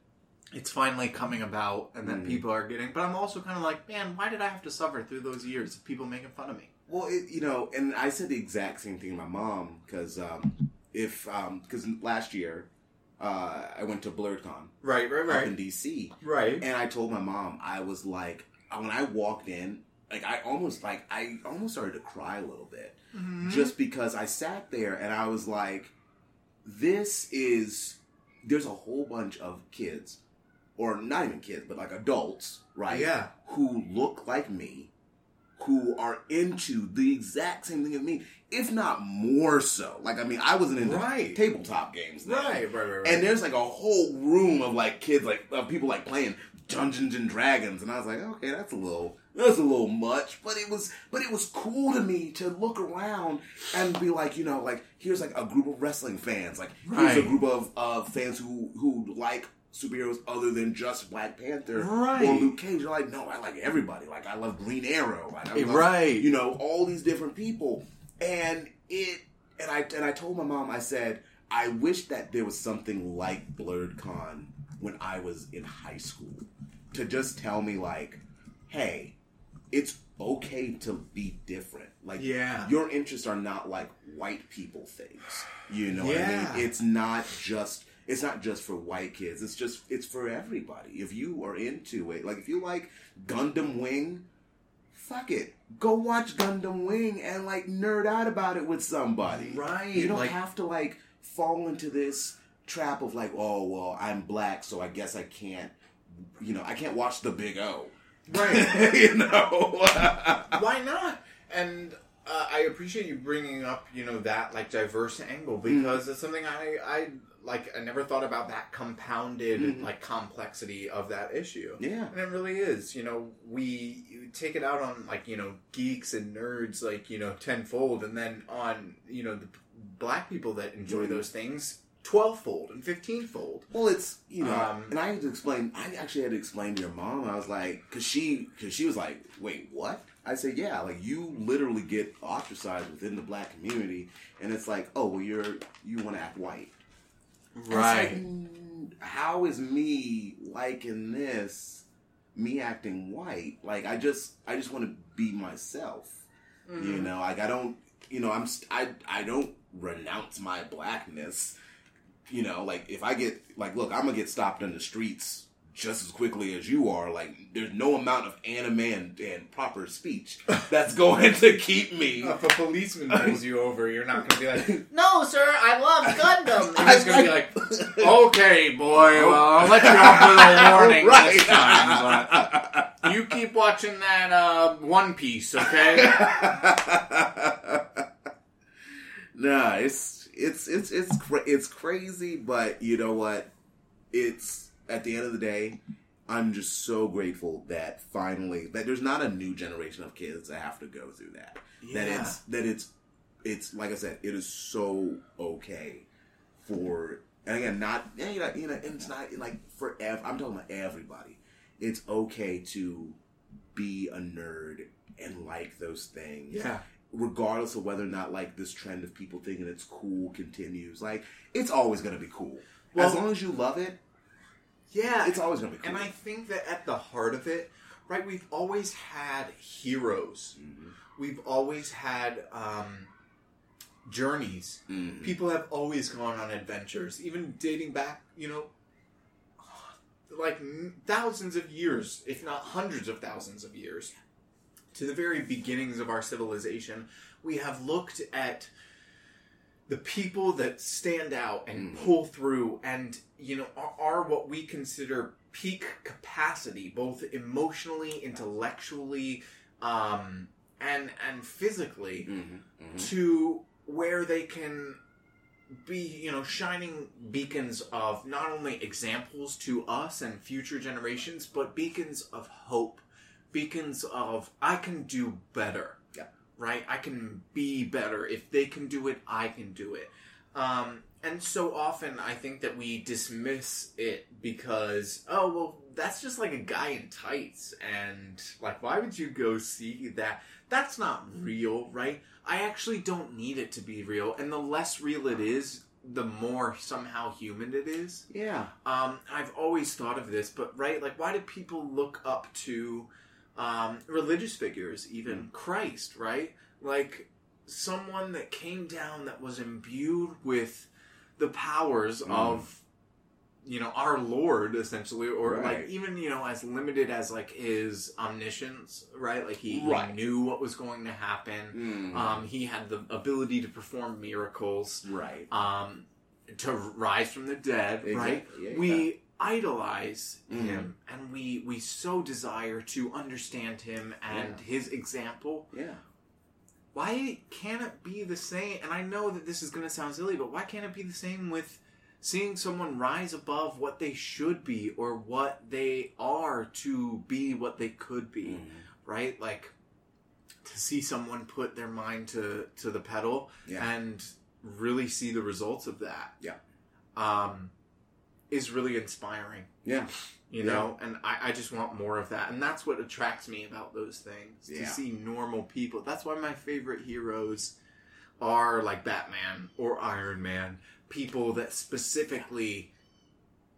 it's finally coming about and that Mhm. people are getting. But I'm also kind of like, man, why did I have to suffer through those years of people making fun of me? Well, it, you know, and I said the exact same thing to my mom because um, if because last year uh, I went to Blerdcon Right, right, up in DC, right. and I told my mom I was like when I walked in, like I almost like I almost started to cry a little bit Mm-hmm. just because I sat there and I was like, this is there's a whole bunch of kids, or not even kids, but like adults, right? Yeah. Who look like me, who are into the exact same thing as me, if not more so. Like I mean, I wasn't into Right. tabletop games, then. Right, right, right, right. And there's like a whole room of like kids, like of people like playing Dungeons and Dragons, and I was like, okay, that's a little, that's a little much, but it was, but it was cool to me to look around and be like, you know, like here's like a group of wrestling fans, like here's a group of uh, fans who who like superheroes other than just Black Panther Right. or Luke Cage. You're like, no, I like everybody. Like I love Green Arrow. I love, eh, Right. You know, all these different people, and it, and I and I told my mom, I said, I wish that there was something like Blerdcon when I was in high school to just tell me like, hey, it's okay to be different. Like, Yeah. your interests are not like white people things. You know what I Yeah. mean? It's not just it's not just for white kids. It's just it's for everybody. If you are into it, like if you like Gundam Wing, fuck it. Go watch Gundam Wing and like nerd out about it with somebody. Right, You don't like- have to like fall into this trap of like, oh well, I'm black, so I guess I can't you know, I can't watch the big O. Right. you know. Why not? And uh, I appreciate you bringing up, you know, that like diverse angle because it's something I, I like. I never thought about that compounded Mhm. like complexity of that issue. yeah. And it really is. You know, we take it out on like you know geeks and nerds like you know tenfold, and then on you know the black people that enjoy Mhm. those things twelvefold and fifteenfold. Well, it's you know, Um, and I had to explain. I actually had to explain to your mom. I was like, because she, because she was like, "Wait, what?" I said, "Yeah, like you literally get ostracized within the black community, and it's like, oh, well, you're you want to act white, And it's like, mm, how is me liking this? Me acting white? Like I just, I just want to be myself. You know, like I don't, you know, I'm, I, I don't renounce my blackness. You know, like if I get, like, look, I'm gonna get stopped in the streets just as quickly as you are. Like, there's no amount of anime and, and proper speech that's going to keep me. If a policeman pulls you over, you're not going to be like, "No, sir, I love Gundam." You're just going to be like, "Okay, boy, well, I'll let you off with a warning Right. this time, but you keep watching that uh, One Piece, okay?" nah, it's it's it's it's cra- it's crazy, but you know what? It's at the end of the day, I'm just so grateful that finally that there's not a new generation of kids that have to go through that. That it's that it's it's like I said, it is so okay for and again not you know, you know and it's not like for ev- I'm talking about everybody. It's okay to be a nerd and like those things Yeah. regardless of whether or not like this trend of people thinking it's cool continues. Like it's always gonna be cool. Well- as long as you love it, Yeah. it's always gonna be cool. And I think that at the heart of it, right, we've always had heroes. Mhm. We've always had um, journeys. Mhm. People have always gone on adventures, even dating back, you know, like thousands of years, if not hundreds of thousands of years, to the very beginnings of our civilization. We have looked at the people that stand out and Mm. pull through and you know are, are what we consider peak capacity both emotionally intellectually um, and and physically Mhm. Mhm. to where they can be you know shining beacons of not only examples to us and future generations but beacons of hope beacons of i can do better. Right? I can be better. If they can do it i can do it. Um, and so often i think that we dismiss it because oh well that's just like a guy in tights. And like why would you go see that? That's not real right? I actually don't need it to be real, and the less real it is, the more somehow human it is. Yeah. Um, I've always thought of this, but right, like, why do people look up to um, religious figures, even Christ, right? Like, someone that came down that was imbued with the powers Mm. of you know our lord essentially or Right. like even you know as limited as like his omniscience right like he, Right. he knew what was going to happen Mhm. um, he had the ability to perform miracles, right. um, to rise from the dead. Right? Exactly. Yeah, We idolize Mhm. him, and we we so desire to understand him and Yeah. his example. Yeah. Why can't it be the same? And I know that this is going to sound silly, but why can't it be the same with seeing someone rise above what they should be or what they are to be what they could be? Mhm. right? Like to see someone put their mind to to the pedal Yeah. and really see the results of that. Yeah. Um is really inspiring, Yeah. you Yeah. know, and I, I just want more of that. And that's what attracts me about those things. yeah. To see normal people. That's why my favorite heroes are like Batman or Iron Man. People that specifically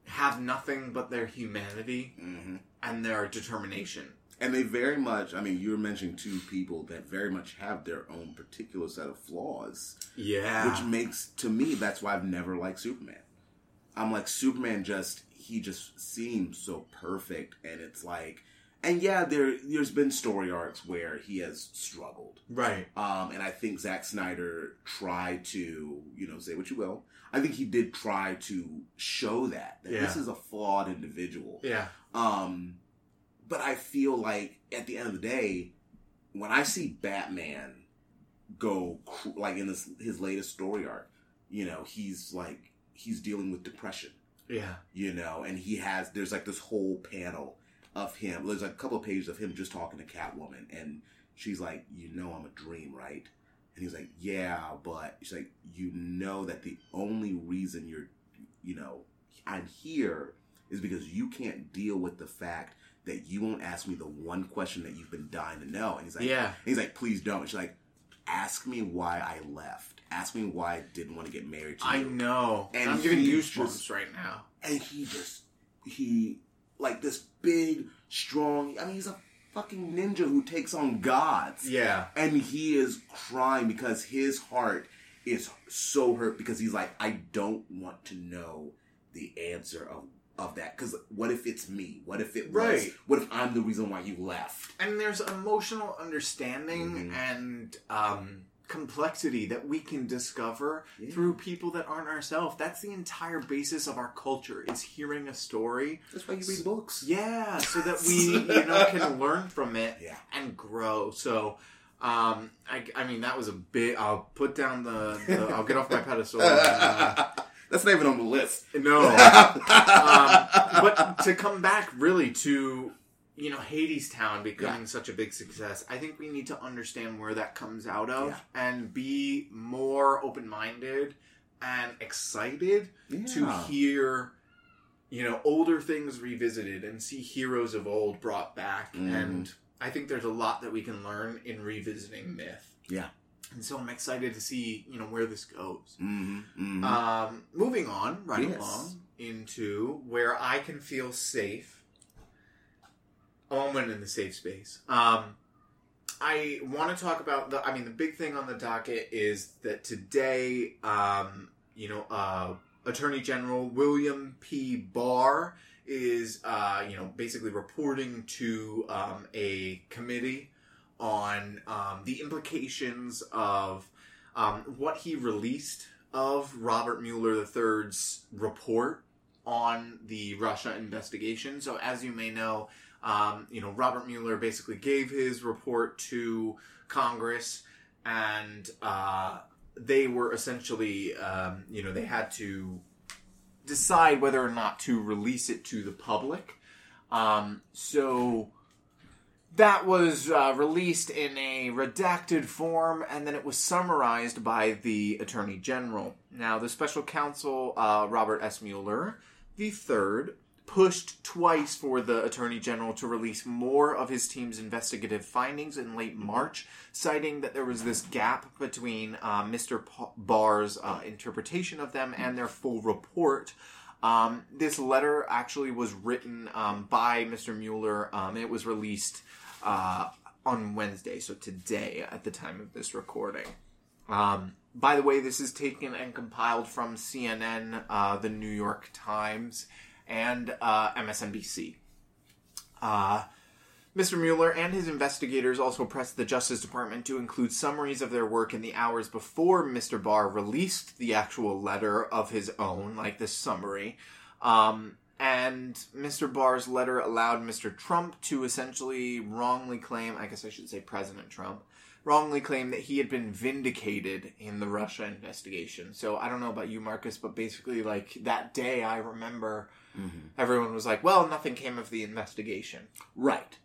have nothing but their humanity hmm and their determination. And they very much. I mean, you were mentioning two people that very much have their own particular set of flaws. Yeah. which makes to me that's why I've never liked Superman. I'm like Superman just he just seems so perfect and it's like and yeah there there's been story arcs where he has struggled. right. Um and I think Zack Snyder tried to, you know, say what you will. I think he did try to show that that this is a flawed individual. Yeah. Um, but I feel like at the end of the day, when I see Batman go cr- like in this his latest story arc, you know, he's like he's dealing with depression, Yeah. you know, and he has there's like this whole panel of him. There's like a couple of pages of him just talking to Catwoman, and she's like, "You know, I'm a dream, right?" And he's like, yeah, but she's like, you know that the only reason you're, you know, I'm here is because you can't deal with the fact that you won't ask me the one question that you've been dying to know. And he's like, Yeah. He's like, please don't. And she's like, ask me why I left. Ask me why I didn't want to get married to you. I know. And I'm he goosebumps right now. and he just he like this big strong i mean he's a fucking ninja who takes on gods Yeah. and he is crying because his heart is so hurt because he's like i don't want to know the answer of of that because what if it's me what if it was Right. what if i'm the reason why you left and there's emotional understanding Mhm. and um, complexity that we can discover Yeah. through people that aren't ourselves. That's the entire basis of our culture is hearing a story. that's why you read books Yeah, so that we you know can learn from it Yeah. and grow. So. Um, I, I mean, that was a bit. I'll put down the. the I'll get off my pedestal. And, uh, that's not even on the list no, um, but to come back really to you know Hadestown becoming such a big success, I think we need to understand where that comes out of Yeah. and be more open minded and excited to hear you know older things revisited and see heroes of old brought back Mhm. and I think there's a lot that we can learn in revisiting myth. Yeah. And so I'm excited to see, you know, where this goes. hmm hmm Um, moving on right Yes. along into where I can feel safe. A moment in the safe space. Um, I want to talk about the. I mean, the big thing on the docket is that today, um, you know, uh, Attorney General William P. Barr is, uh, you know, basically reporting to um, a committee on um, the implications of um, what he released of Robert Mueller III's report on the Russia investigation. So, as you may know, um, you know Robert Mueller basically gave his report to Congress, and uh, they were essentially, um, you know, they had to decide whether or not to release it to the public. Um, so that was uh, released in a redacted form, and then it was summarized by the Attorney General. Now, the special counsel, uh, Robert S. Mueller the third, pushed twice for the Attorney General to release more of his team's investigative findings in late March, citing that there was this gap between uh, Mr. Pa- Barr's uh, interpretation of them and their full report. Um, this letter actually was written um, by Mr. Mueller. Um, it was released uh, on Wednesday, so today at the time of this recording. Um, by the way, this is taken and compiled from CNN, uh, the New York Times, and uh, MSNBC. Uh, Mr. Mueller and his investigators also pressed the Justice Department to include summaries of their work in the hours before Mr. Barr released the actual letter of his own, like this summary. Um, and Mr. Barr's letter allowed Mr. Trump to essentially wrongly claim, I guess I should say President Trump, wrongly claim that he had been vindicated in the Russia investigation. So I don't know about you, Marcus, but basically, like that day, I remember Mm-hmm. everyone was like, well, nothing came of the investigation. right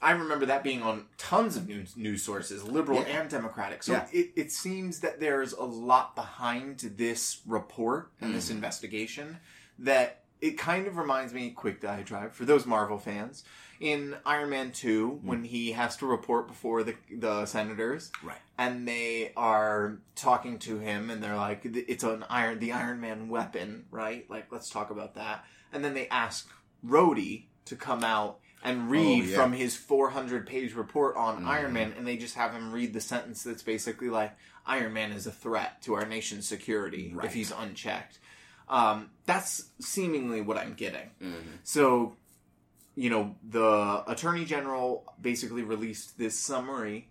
I remember that being on tons of news, news sources, liberal Yeah. and democratic. So Yeah. it, it seems that there's a lot behind this report and this Mhm. investigation that it kind of reminds me, quick diatribe, for those Marvel fans, in Iron Man 2, when he has to report before the, the senators, right and they are talking to him and they're like it's an iron the iron man weapon right like let's talk about that and then they ask Rhodey to come out and read Oh, yeah. from his 400 page report on Mhm. Iron Man and they just have him read the sentence that's basically like Iron Man is a threat to our nation's security Right. if he's unchecked um, that's seemingly what I'm getting mm-hmm. so, you know, the attorney general basically released this summary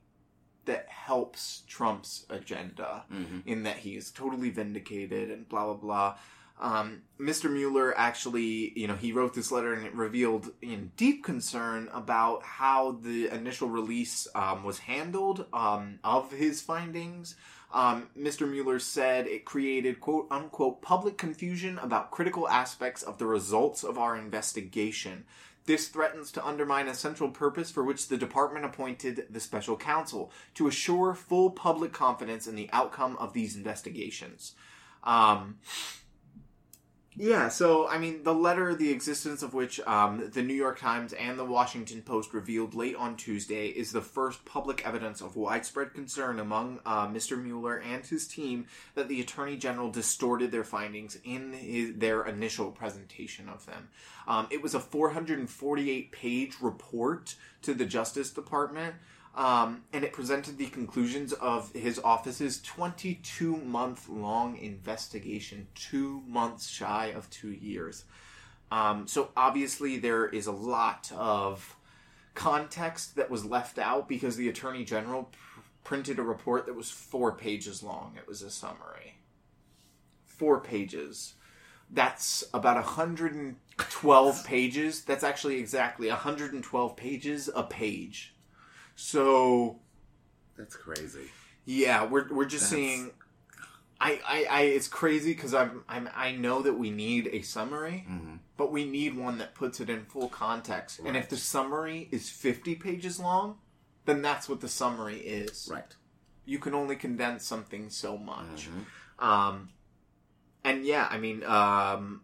that helps Trump's agenda Mm-hmm. in that he is totally vindicated and blah blah blah. Um, Mr. Mueller actually, you know, he wrote this letter and it revealed in deep concern about how the initial release um, was handled um, of his findings. Um, Mr. Mueller said it created quote unquote public confusion about critical aspects of the results of our investigation. This threatens to undermine a central purpose for which the department appointed the special counsel to assure full public confidence in the outcome of these investigations. Um, yeah, so I mean, the letter, the existence of which um, the New York Times and the Washington Post revealed late on Tuesday, is the first public evidence of widespread concern among uh, Mr. Mueller and his team that the Attorney General distorted their findings in his, their initial presentation of them. Um, it was a 448 page report to the Justice Department. Um, and it presented the conclusions of his office's 22 month long investigation, two months shy of two years. Um, so obviously, there is a lot of context that was left out because the Attorney General pr- printed a report that was four pages long. It was a summary. Four pages. That's about 112 pages. That's actually exactly 112 pages a page. So That's crazy. yeah, we're we're just That's- seeing. I, I, I it's crazy because I'm, I'm I know that we need a summary, Mm-hmm. but we need one that puts it in full context. And if the summary is 50 pages long, then that's what the summary is. Right. You can only condense something so much. Mhm. Um, and yeah, I mean, um,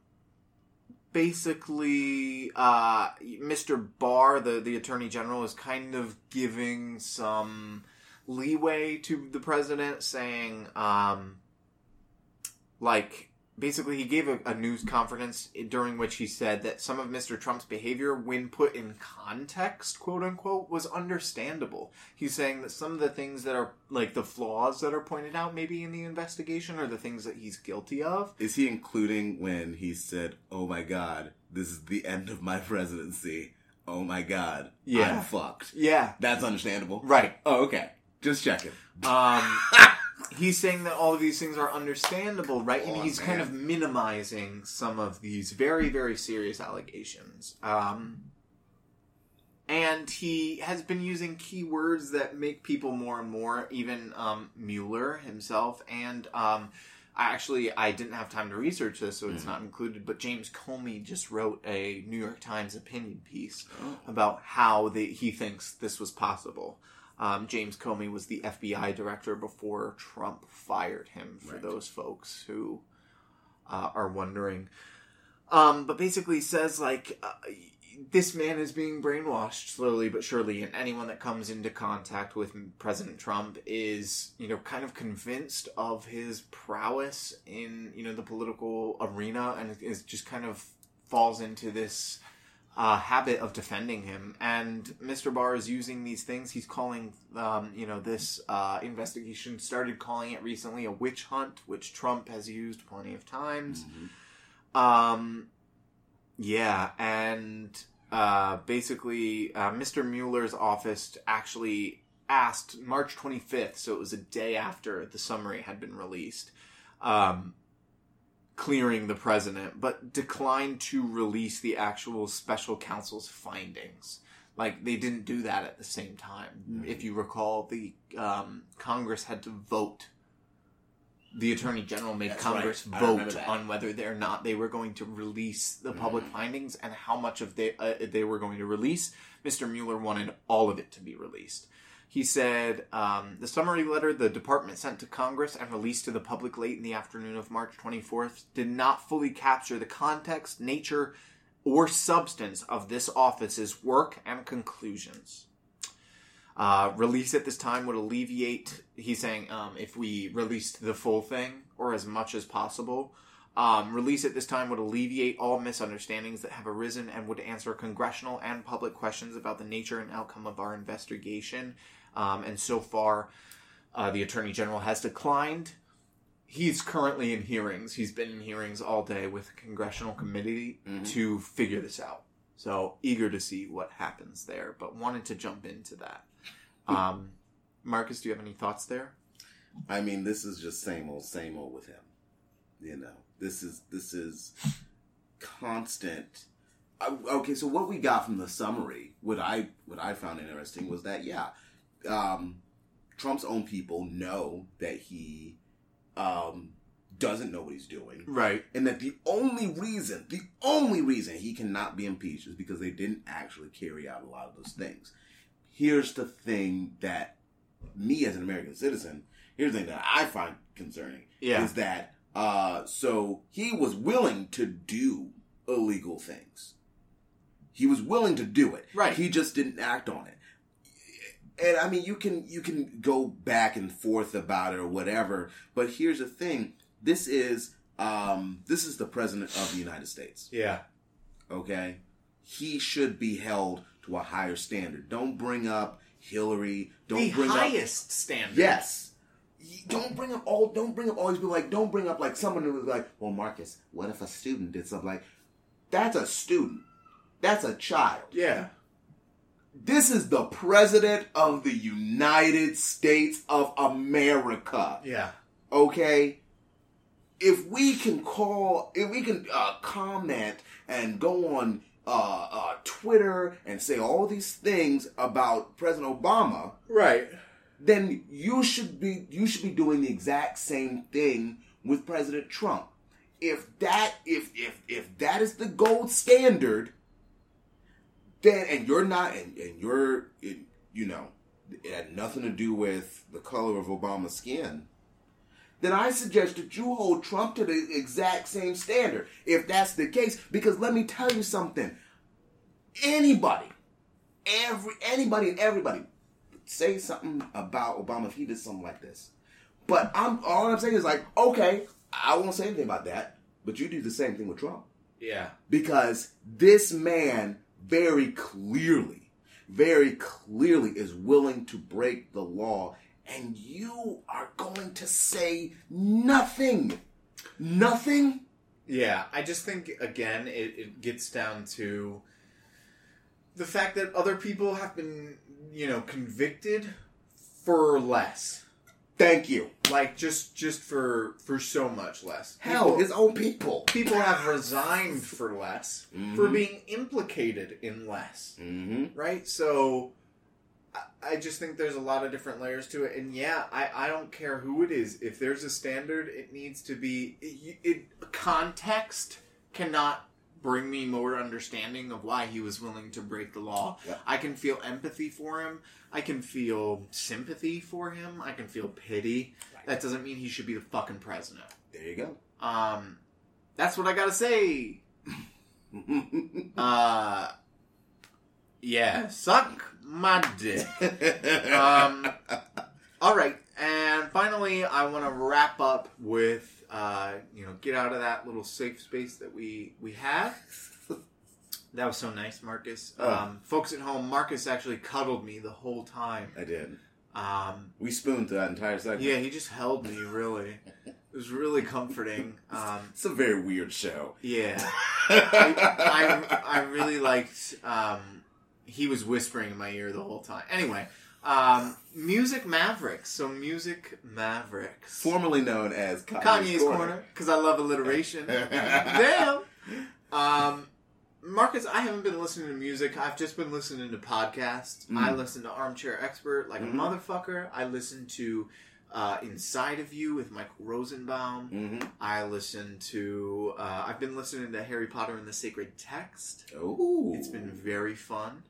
basically, uh, Mr. Barr, the, the Attorney General, is kind of giving some leeway to the president, saying, um, like, basically, he gave a, a news conference during which he said that some of Mr. Trump's behavior, when put in context, quote unquote, was understandable. He's saying that some of the things that are, like, the flaws that are pointed out maybe in the investigation are the things that he's guilty of. Is he including when he said, "Oh my God, this is the end of my presidency"? Oh my God, Yeah. I'm fucked. Yeah. That's understandable. Right. Oh, okay. Just checking. Um, he's saying that all of these things are understandable, right? and Oh, he's kind of minimizing some of these very, very serious allegations. Um, and he has been using keywords that make people more and more, even um, Mueller himself. And um, I actually, I didn't have time to research this, so it's Mhm. not included. But James Comey just wrote a New York Times opinion piece Oh. about how they, he thinks this was possible. Um, James Comey was the FBI director before Trump fired him. For Right. those folks who uh, are wondering, um, but basically says like uh, this man is being brainwashed slowly but surely, and anyone that comes into contact with President Trump is you know kind of convinced of his prowess in you know the political arena, and is just kind of falls into this uh, habit of defending him. And Mr. Barr is using these things. He's calling, um, you know, this uh, investigation started calling it recently a witch hunt, which Trump has used plenty of times. Mhm. Um, yeah, and uh, basically, uh, Mr. Mueller's office actually asked March 25th, so it was a day after the summary had been released, um, clearing the president, but declined to release the actual special counsel's findings. Like they didn't do that at the same time. Mhm. If you recall, the um, Congress had to vote. The Attorney General made That's Congress right. Vote on whether or not they were going to release the public Mhm. findings and how much of they uh, they were going to release. Mr. Mueller wanted all of it to be released. He said um, the summary letter the department sent to Congress and released to the public late in the afternoon of March 24th did not fully capture the context, nature, or substance of this office's work and conclusions. Uh, release at this time would alleviate, he's saying, um, if we released the full thing or as much as possible, um, release at this time would alleviate all misunderstandings that have arisen and would answer congressional and public questions about the nature and outcome of our investigation. Um, and so far, uh, the Attorney General has declined. He's currently in hearings. He's been in hearings all day with a congressional committee Mhm. to figure this out. So eager to see what happens there, but wanted to jump into that. Um, Marcus, do you have any thoughts there? I mean, this is just same old, same old with him. You know, this is this is constant. Uh, Okay, so what we got from the summary, what I what I found interesting was that yeah, um, Trump's own people know that he um, doesn't know what he's doing. Right. And that the only reason, the only reason he cannot be impeached is because they didn't actually carry out a lot of those things. Here's the thing that me as an American citizen, here's the thing that I find concerning Yeah. is that uh so he was willing to do illegal things. He was willing to do it. Right. He just didn't act on it. And I mean you can you can go back and forth about it or whatever, but here's the thing. This is um this is the president of the United States Yeah. okay? He should be held to a higher standard. Don't bring up Hillary. Don't the bring up highest standard. yes. Don't bring up all. Don't bring up all these people. Like, don't bring up like someone who was like, "Well, Marcus, what if a student did something like?" That's a student. That's a child. Yeah. This is the president of the United States of America Yeah. okay if we can call if we can uh, comment and go on uh, uh, twitter and say all these things about president obama Right. then you should be you should be doing the exact same thing with president trump if that if if if that is the gold standard then and you're not and, and you're it, you know it had nothing to do with the color of obama's skin then I suggest that you hold Trump to the exact same standard if that's the case. Because let me tell you something. Anybody, every anybody and everybody say something about Obama if he did something like this. But I'm all I'm saying is like, okay, I won't say anything about that, but you do the same thing with Trump. Yeah. Because this man very clearly, very clearly is willing to break the law, and you are going to say nothing. Nothing? Yeah, I just think again it, it gets down to the fact that other people have been, you know, convicted for less. Thank you. Like just just for for so much less. Hell, People- his own people. people have resigned for less for being implicated in less. Mm-hmm. Right? So I- I just think there's a lot of different layers to it, and yeah, I, I don't care who it is. If there's a standard, it needs to be it, it context cannot bring me more understanding of why he was willing to break the law. Yeah. I can feel empathy for him. I can feel sympathy for him. I can feel pity. That doesn't mean he should be the fucking president. There you go. Um, that's what I gotta say. Uh, yeah, suck my dick. Um, all right, and finally, I want to wrap up with uh, you know, get out of that little safe space that we we have. That was so nice, Marcus. Oh. Um, folks at home, Marcus actually cuddled me the whole time. I did. Um, We spooned that entire segment. yeah, he just held me. Really, it was really comforting. Um, It's a very weird show. yeah. I, I, I really liked. Um, he was whispering in my ear the whole time. Anyway, um, Music Mavericks. So Music Mavericks. Formerly known as Kanye's, Kanye's Corner because I love alliteration. Damn. Um, Marcus, I haven't been listening to music. I've just been listening to podcasts. Mm. I listen to Armchair Expert like Mhm. a motherfucker. I listen to uh, Inside of You with Michael Rosenbaum. hmm I listen to. Uh, I've been listening to Harry Potter and the Sacred Text. Oh, It's been very fun.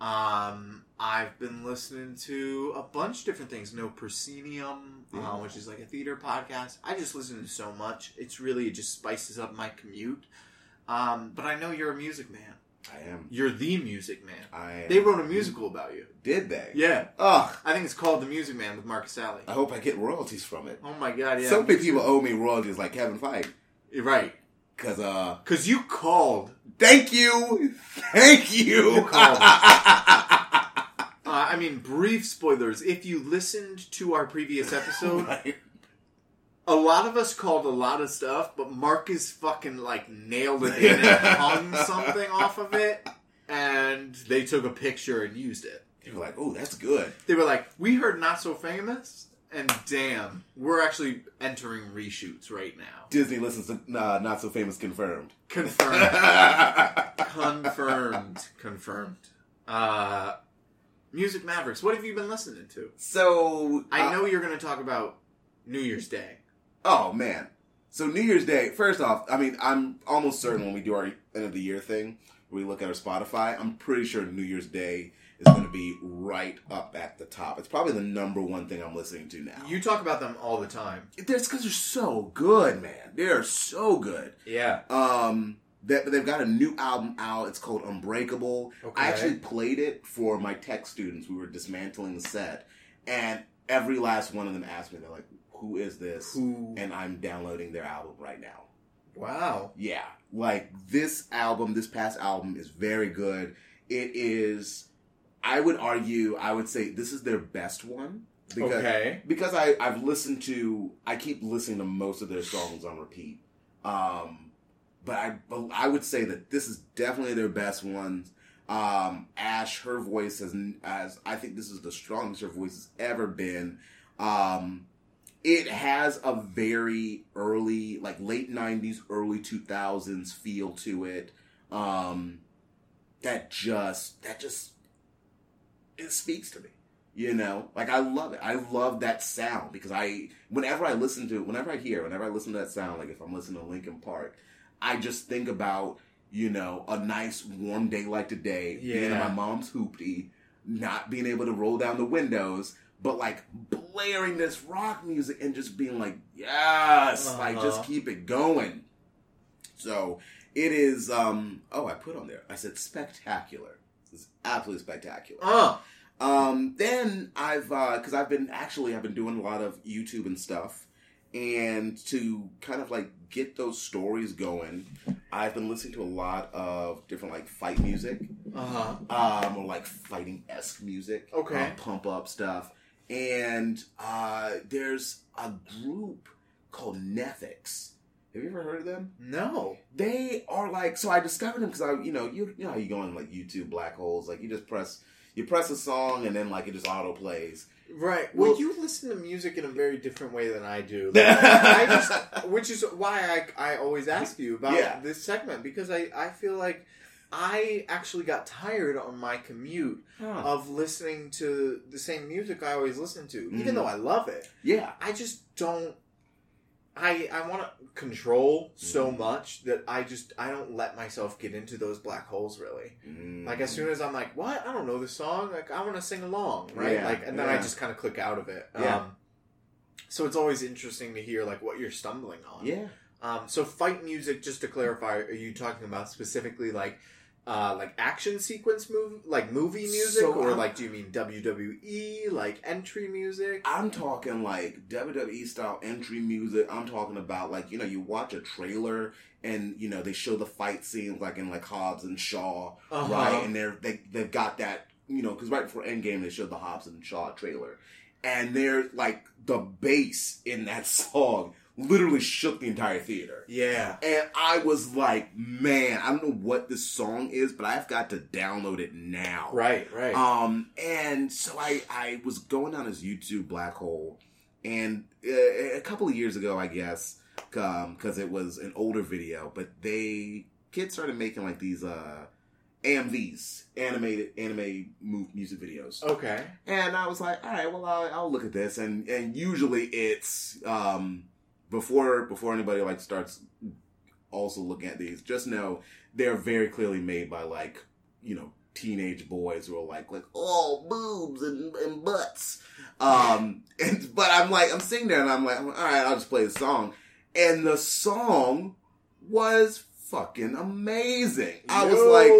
Um, I've been listening to a bunch of different things. No Proscenium, Yeah. uh, which is like a theater podcast. I just listen to so much. It's really it just spices up my commute. Um, but I know you're a music man. I am. You're the music man. I am. They wrote a musical about you. Did they? Yeah, Ugh. I think it's called The Music Man with Marcus Salley. I hope I get royalties from it. Oh my god, yeah. So many people owe me royalties, like Kevin Feige. You're right. Cause uh, Because you called thank you, thank you. You called. I mean, brief spoilers. If you listened to our previous episode, Right. a lot of us called a lot of stuff, but Marcus fucking like nailed it in and hung something off of it, and they took a picture and used it. They were like, "Oh, that's good." They were like, "We heard not so famous." And damn, we're actually entering reshoots right now. Disney listens to uh, not so famous confirmed. Confirmed. confirmed. Confirmed. Uh, Music Mavericks. What have you been listening to? so I uh, know you're going to talk about New Year's Day. Oh man, So New Year's Day, first off, I mean, I'm almost certain when we do our end of the year thing, we look at our Spotify, I'm pretty sure New Year's Day is going to be right up at the top. It's probably the number one thing I'm listening to now. You talk about them all the time. That's because they're so good, man. They're so good. Yeah. Um, they, they've got a new album out. It's called Unbreakable. Okay. I actually played it for my tech students. We were dismantling the set, and every last one of them asked me, they're like, "Who is this?" Who? And I'm downloading their album right now. Wow. Yeah, like this album, this past album is very good. It is, I would argue, I would say this is their best one because Okay. because I I've listened to I keep listening to most of their songs on repeat. Um, but I I would say that this is definitely their best one. Um, Ash, her voice has as I think this is the strongest her voice has ever been. Um, it has a very early, like late '90s, early 2000s feel to it. Um, that just that just it speaks to me. You know, like I love it. I love that sound because I, whenever I listen to, whenever I hear, whenever I listen to that sound, like if I'm listening to Linkin Park, I just think about, you know, a nice warm day like today, being in Yeah. my mom's hoopty, not being able to roll down the windows, but like blaring this rock music and just being like, yes, like just Uh-huh. keep it going. So it is. um Oh, I put on there. I said spectacular. It's absolutely spectacular. Uh. Um, then I've uh, because I've been actually I've been doing a lot of YouTube and stuff, and to kind of like get those stories going, I've been listening to a lot of different like fight music, Uh huh. um, or like fighting esque music, Okay. um, pump up stuff, and uh, there's a group called NEFFEX. Have you ever heard of them? No. they are like so i discovered them because i you know you, you know how you go on like youtube black holes like you just press you press a song and then like it just auto plays Right. Well, Well- you listen to music in a very different way than I do. Like, I just, which is why I, I always ask you about Yeah. this segment because I, I feel like I actually got tired on my commute of listening to the same music I always listen to, even Mhm. though I love it. yeah I just don't. I I want to control so Mhm. much that I just I don't let myself get into those black holes really. Mm. Like as soon as I'm like, what? I don't know this song. Like I want to sing along, right? Yeah, like and then I just kind of click out of it. Yeah. Um, so it's always interesting to hear like what you're stumbling on. yeah Um, so fight music, just to clarify, are you talking about specifically like uh, like action sequence move, like movie music, So or I'm- like do you mean WWE, like entry music? i'm talking like wwe style entry music i'm talking about like you know you watch a trailer and you know they show the fight scenes like in like hobbs and shaw Uh-huh. right? And they're they they've got that you know because right before Endgame they showed the Hobbs and Shaw trailer, and they're like the bass in that song literally shook the entire theater. Yeah. And I was like, man, I don't know what this song is, but I've got to download it now. Right. Right. Um, and so I I was going down this YouTube black hole, and uh, a couple of years ago, I guess, because it was an older video, but they kids started making like these uh AMVs, animated anime move music videos, okay. and I was like, all right, well, I'll, I'll look at this, and and usually it's um before before anybody like starts also looking at these, just know they're very clearly made by like you know teenage boys who are like like oh boobs and, and butts. Um and but i'm like i'm sitting there and i'm like all right i'll just play the song. And the song was fucking amazing i was like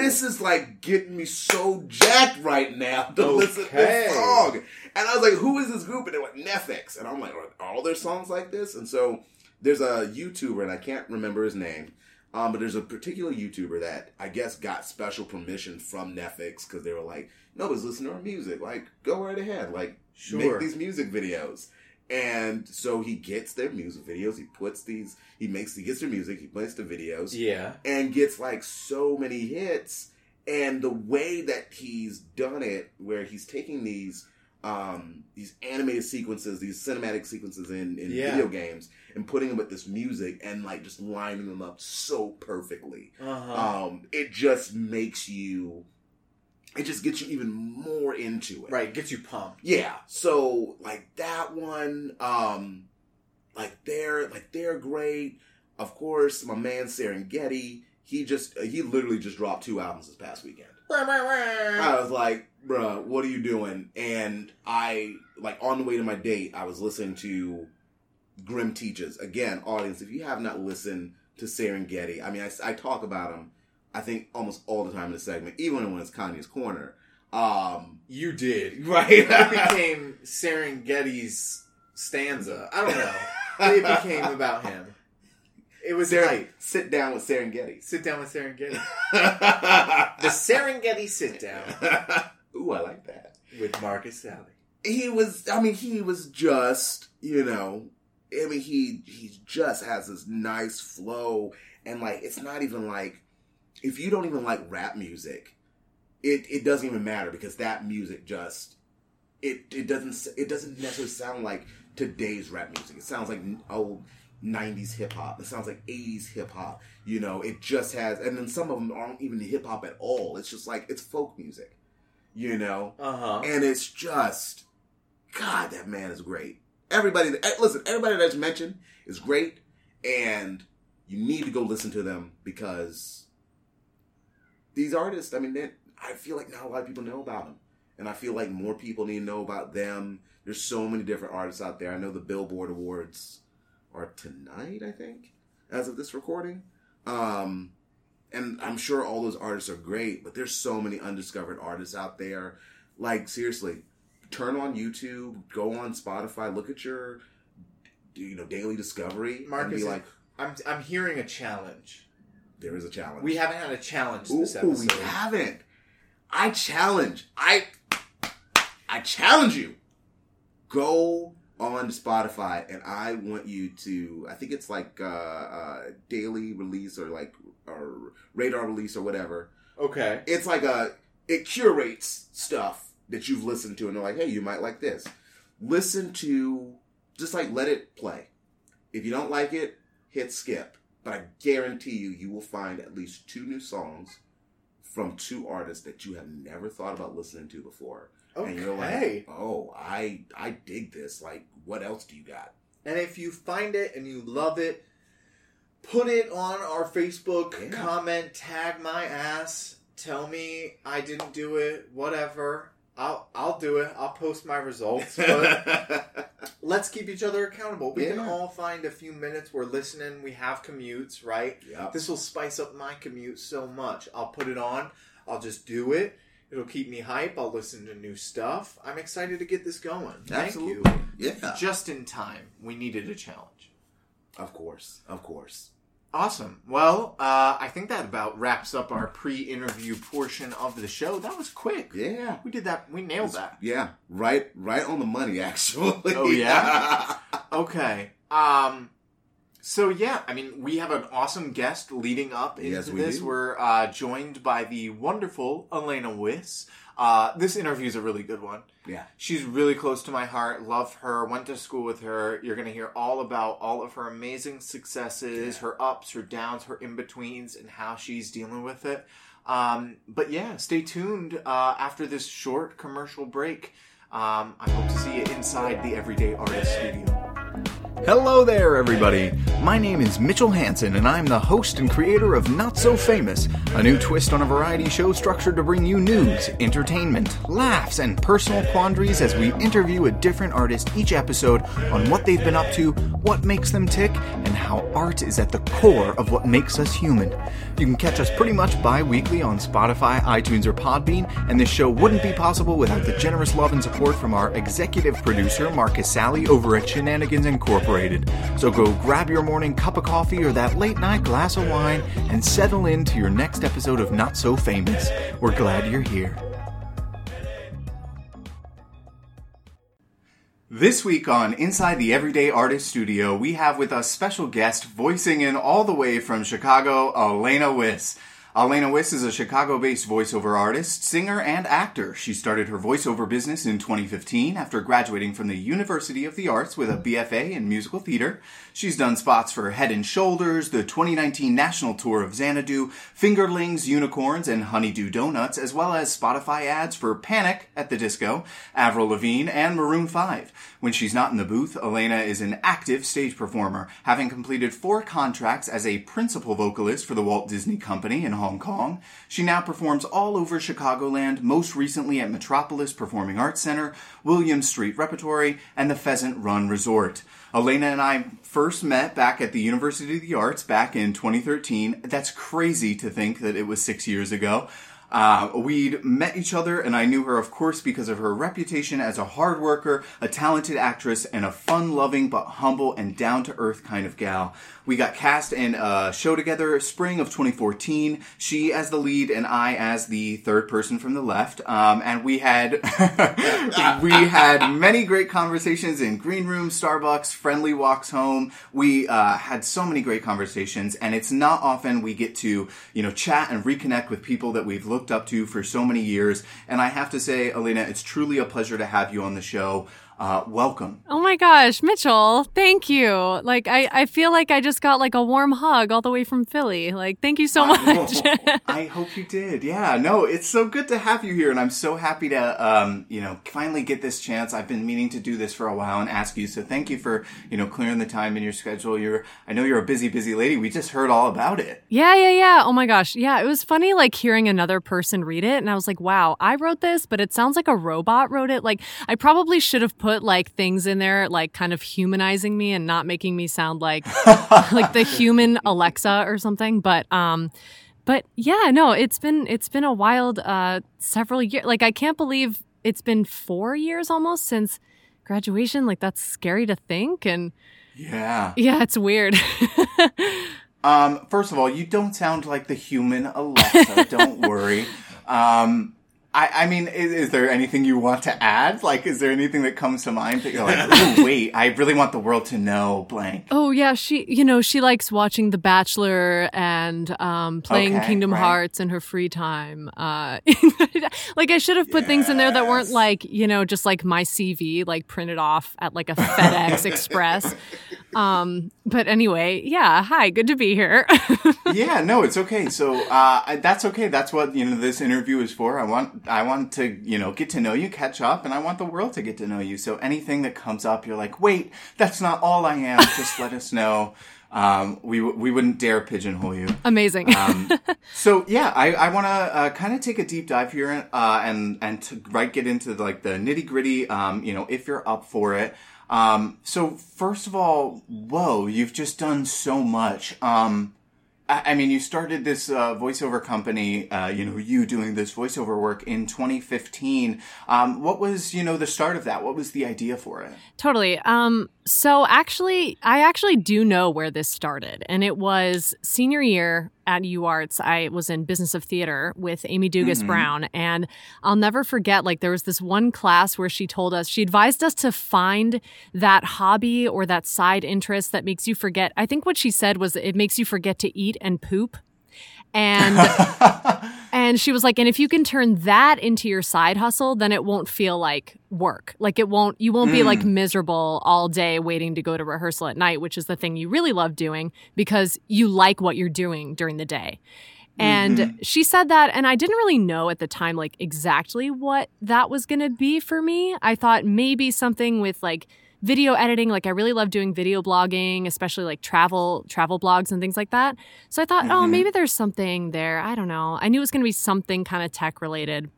this is like getting me so jacked right now to listen to this song. And I was like, who is this group? And they're like, NEFFEX. And I'm like, are all their songs like this? And so there's a YouTuber, and I can't remember his name, um, but there's a particular YouTuber that I guess got special permission from NEFFEX because they were like, nobody's listening to our music. Like, go right ahead. Like, Sure. make these music videos. And so he gets their music videos. He puts these. He makes. He gets their music. He plays the videos Yeah. and gets like so many hits and the way that he's done it where he's taking these um these animated sequences these cinematic sequences in in Yeah. video games and putting them with this music and like just lining them up so perfectly Uh-huh. um it just makes you it just gets you even more into it right. Gets you pumped. yeah. So like that one, um like they're like they're great. Of course, my man Serengeti, he just he literally just dropped two albums this past weekend. I was like, bruh, what are you doing? And I like on the way to my date, I was listening to Grim Teaches. Again, audience, if you have not listened to Serengeti, I mean, I, I talk about him, I think almost all the time in the segment, even when it's Kanye's Corner. Um, You did. right? It became Serengeti's stanza. I don't know. It became about him. It was Ser- right. sit down with Serengeti. Sit down with Serengeti. The Serengeti sit down Ooh, I like that. with Marcus Salley. he was i mean he was just you know i mean he he just has this nice flow and like it's not even like if you don't even like rap music it it doesn't even matter because that music just it it doesn't it doesn't necessarily sound like today's rap music. It sounds like old 90s hip hop. It sounds like 80s hip hop you know? It just has and then some of them aren't even hip hop at all. It's just like it's folk music you know? Uh huh. and it's just God, that man is great. Everybody, eh, listen, everybody that's mentioned is great, and you need to go listen to them because these artists. I mean, they- I feel like not a lot of people know about them, and I feel like more people need to know about them. There's so many different artists out there. I know the Billboard Awards are tonight, I think, as of this recording. Um, and I'm sure all those artists are great, but there's so many undiscovered artists out there. Like seriously, turn on YouTube, go on Spotify, look at your you know daily discovery, and Marcus, be like, I'm I'm hearing a challenge. There is a challenge. We haven't had a challenge Ooh, this episode. we haven't. I challenge. I I challenge you. Go on Spotify, and I want you to. I think it's like uh, uh, daily release or like or radar release or whatever. Okay. It's like a it curates stuff that you've listened to, and they're like, hey, you might like this. Listen to just like let it play. If you don't like it, hit skip. But I guarantee you, you will find at least two new songs from two artists that you have never thought about listening to before. And you're like, oh, I I dig this. Like, what else do you got? And if you find it and you love it, put it on our Facebook, Yeah. comment, tag my ass, tell me I didn't do it, whatever. I'll I'll do it. I'll post my results. But let's keep each other accountable. We can all find a few minutes. We're listening. We have commutes, right? yep. This will spice up my commute so much. I'll put it on. I'll just do it. It'll keep me hype. I'll listen to new stuff. I'm excited to get this going. Thank Absolutely. you. Yeah. Just in time. We needed a challenge. Of course. Of course. Awesome. Well, uh, I think that about wraps up our pre-interview portion of the show. That was quick. Yeah. We did that. We nailed that. Yeah. Right. Right on the money. Actually. Oh, yeah? Okay. Um. So yeah, I mean, we have an awesome guest leading up into Yes, we this. do. We're uh, joined by the wonderful Alaina Wis. Uh, this interview is a really good one. yeah. She's really close to my heart. Love her. Went to school with her. You're going to hear all about all of her amazing successes, her ups, her downs, her in betweens, and how she's dealing with it. Um, but yeah, stay tuned uh, after this short commercial break. Um, I hope to see you inside the Everyday Artist Studio. Hello there, everybody. My name is Mitchell Hansen, and I'm the host and creator of Not So Famous, a new twist on a variety show structured to bring you news, entertainment, laughs, and personal quandaries as we interview a different artist each episode on what they've been up to, what makes them tick, and how art is at the core of what makes us human. You can catch us pretty much bi weekly on Spotify, iTunes, or Podbean, and this show wouldn't be possible without the generous love and support from our executive producer, Marcus Salley, over at Shenanigans Incorporated. So go grab your morning cup of coffee or that late night glass of wine and settle into your next episode of Not So Famous. We're glad you're here. This week on Inside the Everyday Artist Studio, we have with us special guest voicing in all the way from Chicago, Alaina Wis. Alaina Wis is a Chicago based voiceover artist, singer, and actor. She started her voiceover business in 2015 after graduating from the University of the Arts with a BFA in musical theater. She's done spots for Head and Shoulders, the 2019 national tour of Xanadu, Fingerlings, Unicorns, and Honeydew Donuts, as well as Spotify ads for Panic at the Disco, Avril Lavigne, and Maroon 5. When she's not in the booth, Alaina is an active stage performer, having completed four contracts as a principal vocalist for the Walt Disney Company in Hong Kong. She now performs all over Chicagoland, most recently at Metropolis Performing Arts Center, Williams Street Repertory, and the Pheasant Run Resort. Alaina and I first met back at the University of the Arts back in 2013. That's crazy to think that it was six years ago. Uh, we'd met each other, and I knew her, of course, because of her reputation as a hard worker, a talented actress, and a fun loving but humble and down to earth kind of gal. We got cast in a show together spring of 2014. She as the lead, and I as the third person from the left. Um, and we had we had many great conversations in green room, Starbucks, friendly walks home. We uh, had so many great conversations, and it's not often we get to you know chat and reconnect with people that we've looked up to for so many years. And I have to say, Alaina, it's truly a pleasure to have you on the show. Uh, welcome. Oh my gosh, Mitchell, thank you. Like I, I feel like I just got like a warm hug all the way from Philly. Like thank you so much. I hope you did. Yeah, no, it's so good to have you here, and I'm so happy to, um, you know, finally get this chance. I've been meaning to do this for a while and ask you. So thank you for, you know, clearing the time in your schedule. You're, I know you're a busy, busy lady. We just heard all about it. Yeah, yeah, yeah. Oh my gosh, yeah. It was funny, like hearing another person read it, and I was like, wow, I wrote this, but it sounds like a robot wrote it. Like I probably should have put like things in there, like kind of humanizing me and not making me sound like like the human Alexa or something. But um, but yeah, no, it's been it's been a wild uh several years. Like I can't believe it's been four years almost since graduation. Like that's scary to think, and Yeah. yeah, it's weird. Um, first of all, you don't sound like the human Alexa. don't worry. Um, I, I mean, is, is there anything you want to add? Like, is there anything that comes to mind that you're like, oh, wait, I really want the world to know blank? Oh yeah, she you know she likes watching The Bachelor and um, playing Okay, Kingdom right. Hearts in her free time. Uh, like I should have put things in there that weren't like you know just like my CV like printed off at like a FedEx Express. Um, but anyway, yeah. Hi, good to be here. yeah, no, it's okay. So uh, that's okay. That's what you know. This interview is for. I want, I want to, you know, get to know you, catch up, and I want the world to get to know you. So anything that comes up, you're like, wait, that's not all I am. Just let us know. Um, we we wouldn't dare pigeonhole you. Amazing. Um, so yeah, I, I want to uh, kind of take a deep dive here uh, and and to right get into like the nitty gritty. Um, you know, if you're up for it. Um, so first of all, whoa, you've just done so much. Um, I, I mean, you started this uh, voiceover company. Uh, you know, you doing this voiceover work in 2015. Um, what was you know the start of that? What was the idea for it? Totally. Um, so actually, I actually do know where this started, and it was senior year at UArts. I was in business of theater with Amy Dugas Mhm. Brown, and I'll never forget. Like there was this one class where she told us she advised us to find that hobby or that side interest that makes you forget. I think what she said was it makes you forget to eat and poop. And and she was like, and if you can turn that into your side hustle, then it won't feel like work. Like it won't, you won't be like mm. miserable all day waiting to go to rehearsal at night, which is the thing you really love doing because you like what you're doing during the day. And mm-hmm. she said that, and I didn't really know at the time, like exactly what that was going to be for me. I thought maybe something with like video editing. Like I really love doing video blogging, especially like travel travel blogs and things like that. So I thought, oh, Mhm. maybe there's something there. I don't know. I knew it was going to be something kind of tech related.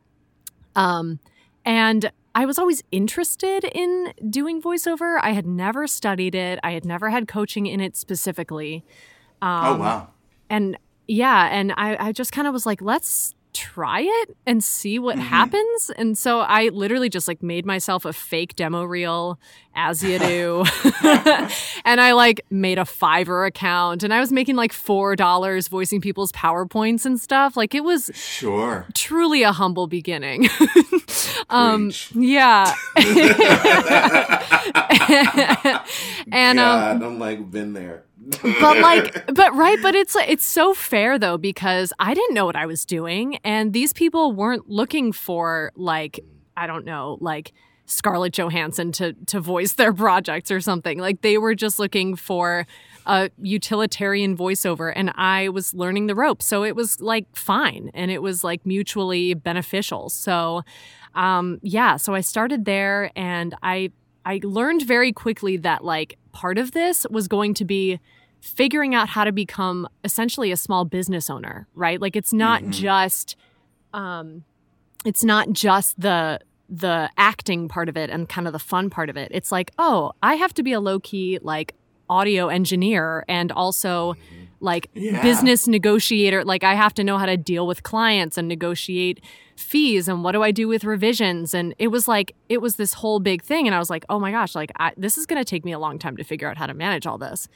Um, and I was always interested in doing voiceover. I had never studied it. I had never had coaching in it specifically. Um, oh wow. and yeah, and I, I just kind of was like, let's try it and see what Mhm. happens. And so I literally just like made myself a fake demo reel as you do. and I like made a Fiverr account and I was making like $4 voicing people's PowerPoints and stuff. Like it was Sure. truly a humble beginning. um yeah. and um I'm like been there. But like but right but it's it's so fair though because i didn't know what i was doing and these people weren't looking for like i don't know like scarlett johansson to to voice their projects or something. Like they were just looking for a utilitarian voiceover and i was learning the ropes. So it was like fine and it was like mutually beneficial. So um yeah so i started there and i i learned very quickly that like part of this was going to be figuring out how to become essentially a small business owner, right? Like it's not mm-hmm. just um it's not just the the acting part of it and kind of the fun part of it. It's like, oh, I have to be a low key like audio engineer and also mm-hmm. like yeah. business negotiator. Like I have to know how to deal with clients and negotiate fees and what do I do with revisions. And it was like, it was this whole big thing. And I was like, oh my gosh, like I, this is going to take me a long time to figure out how to manage all this.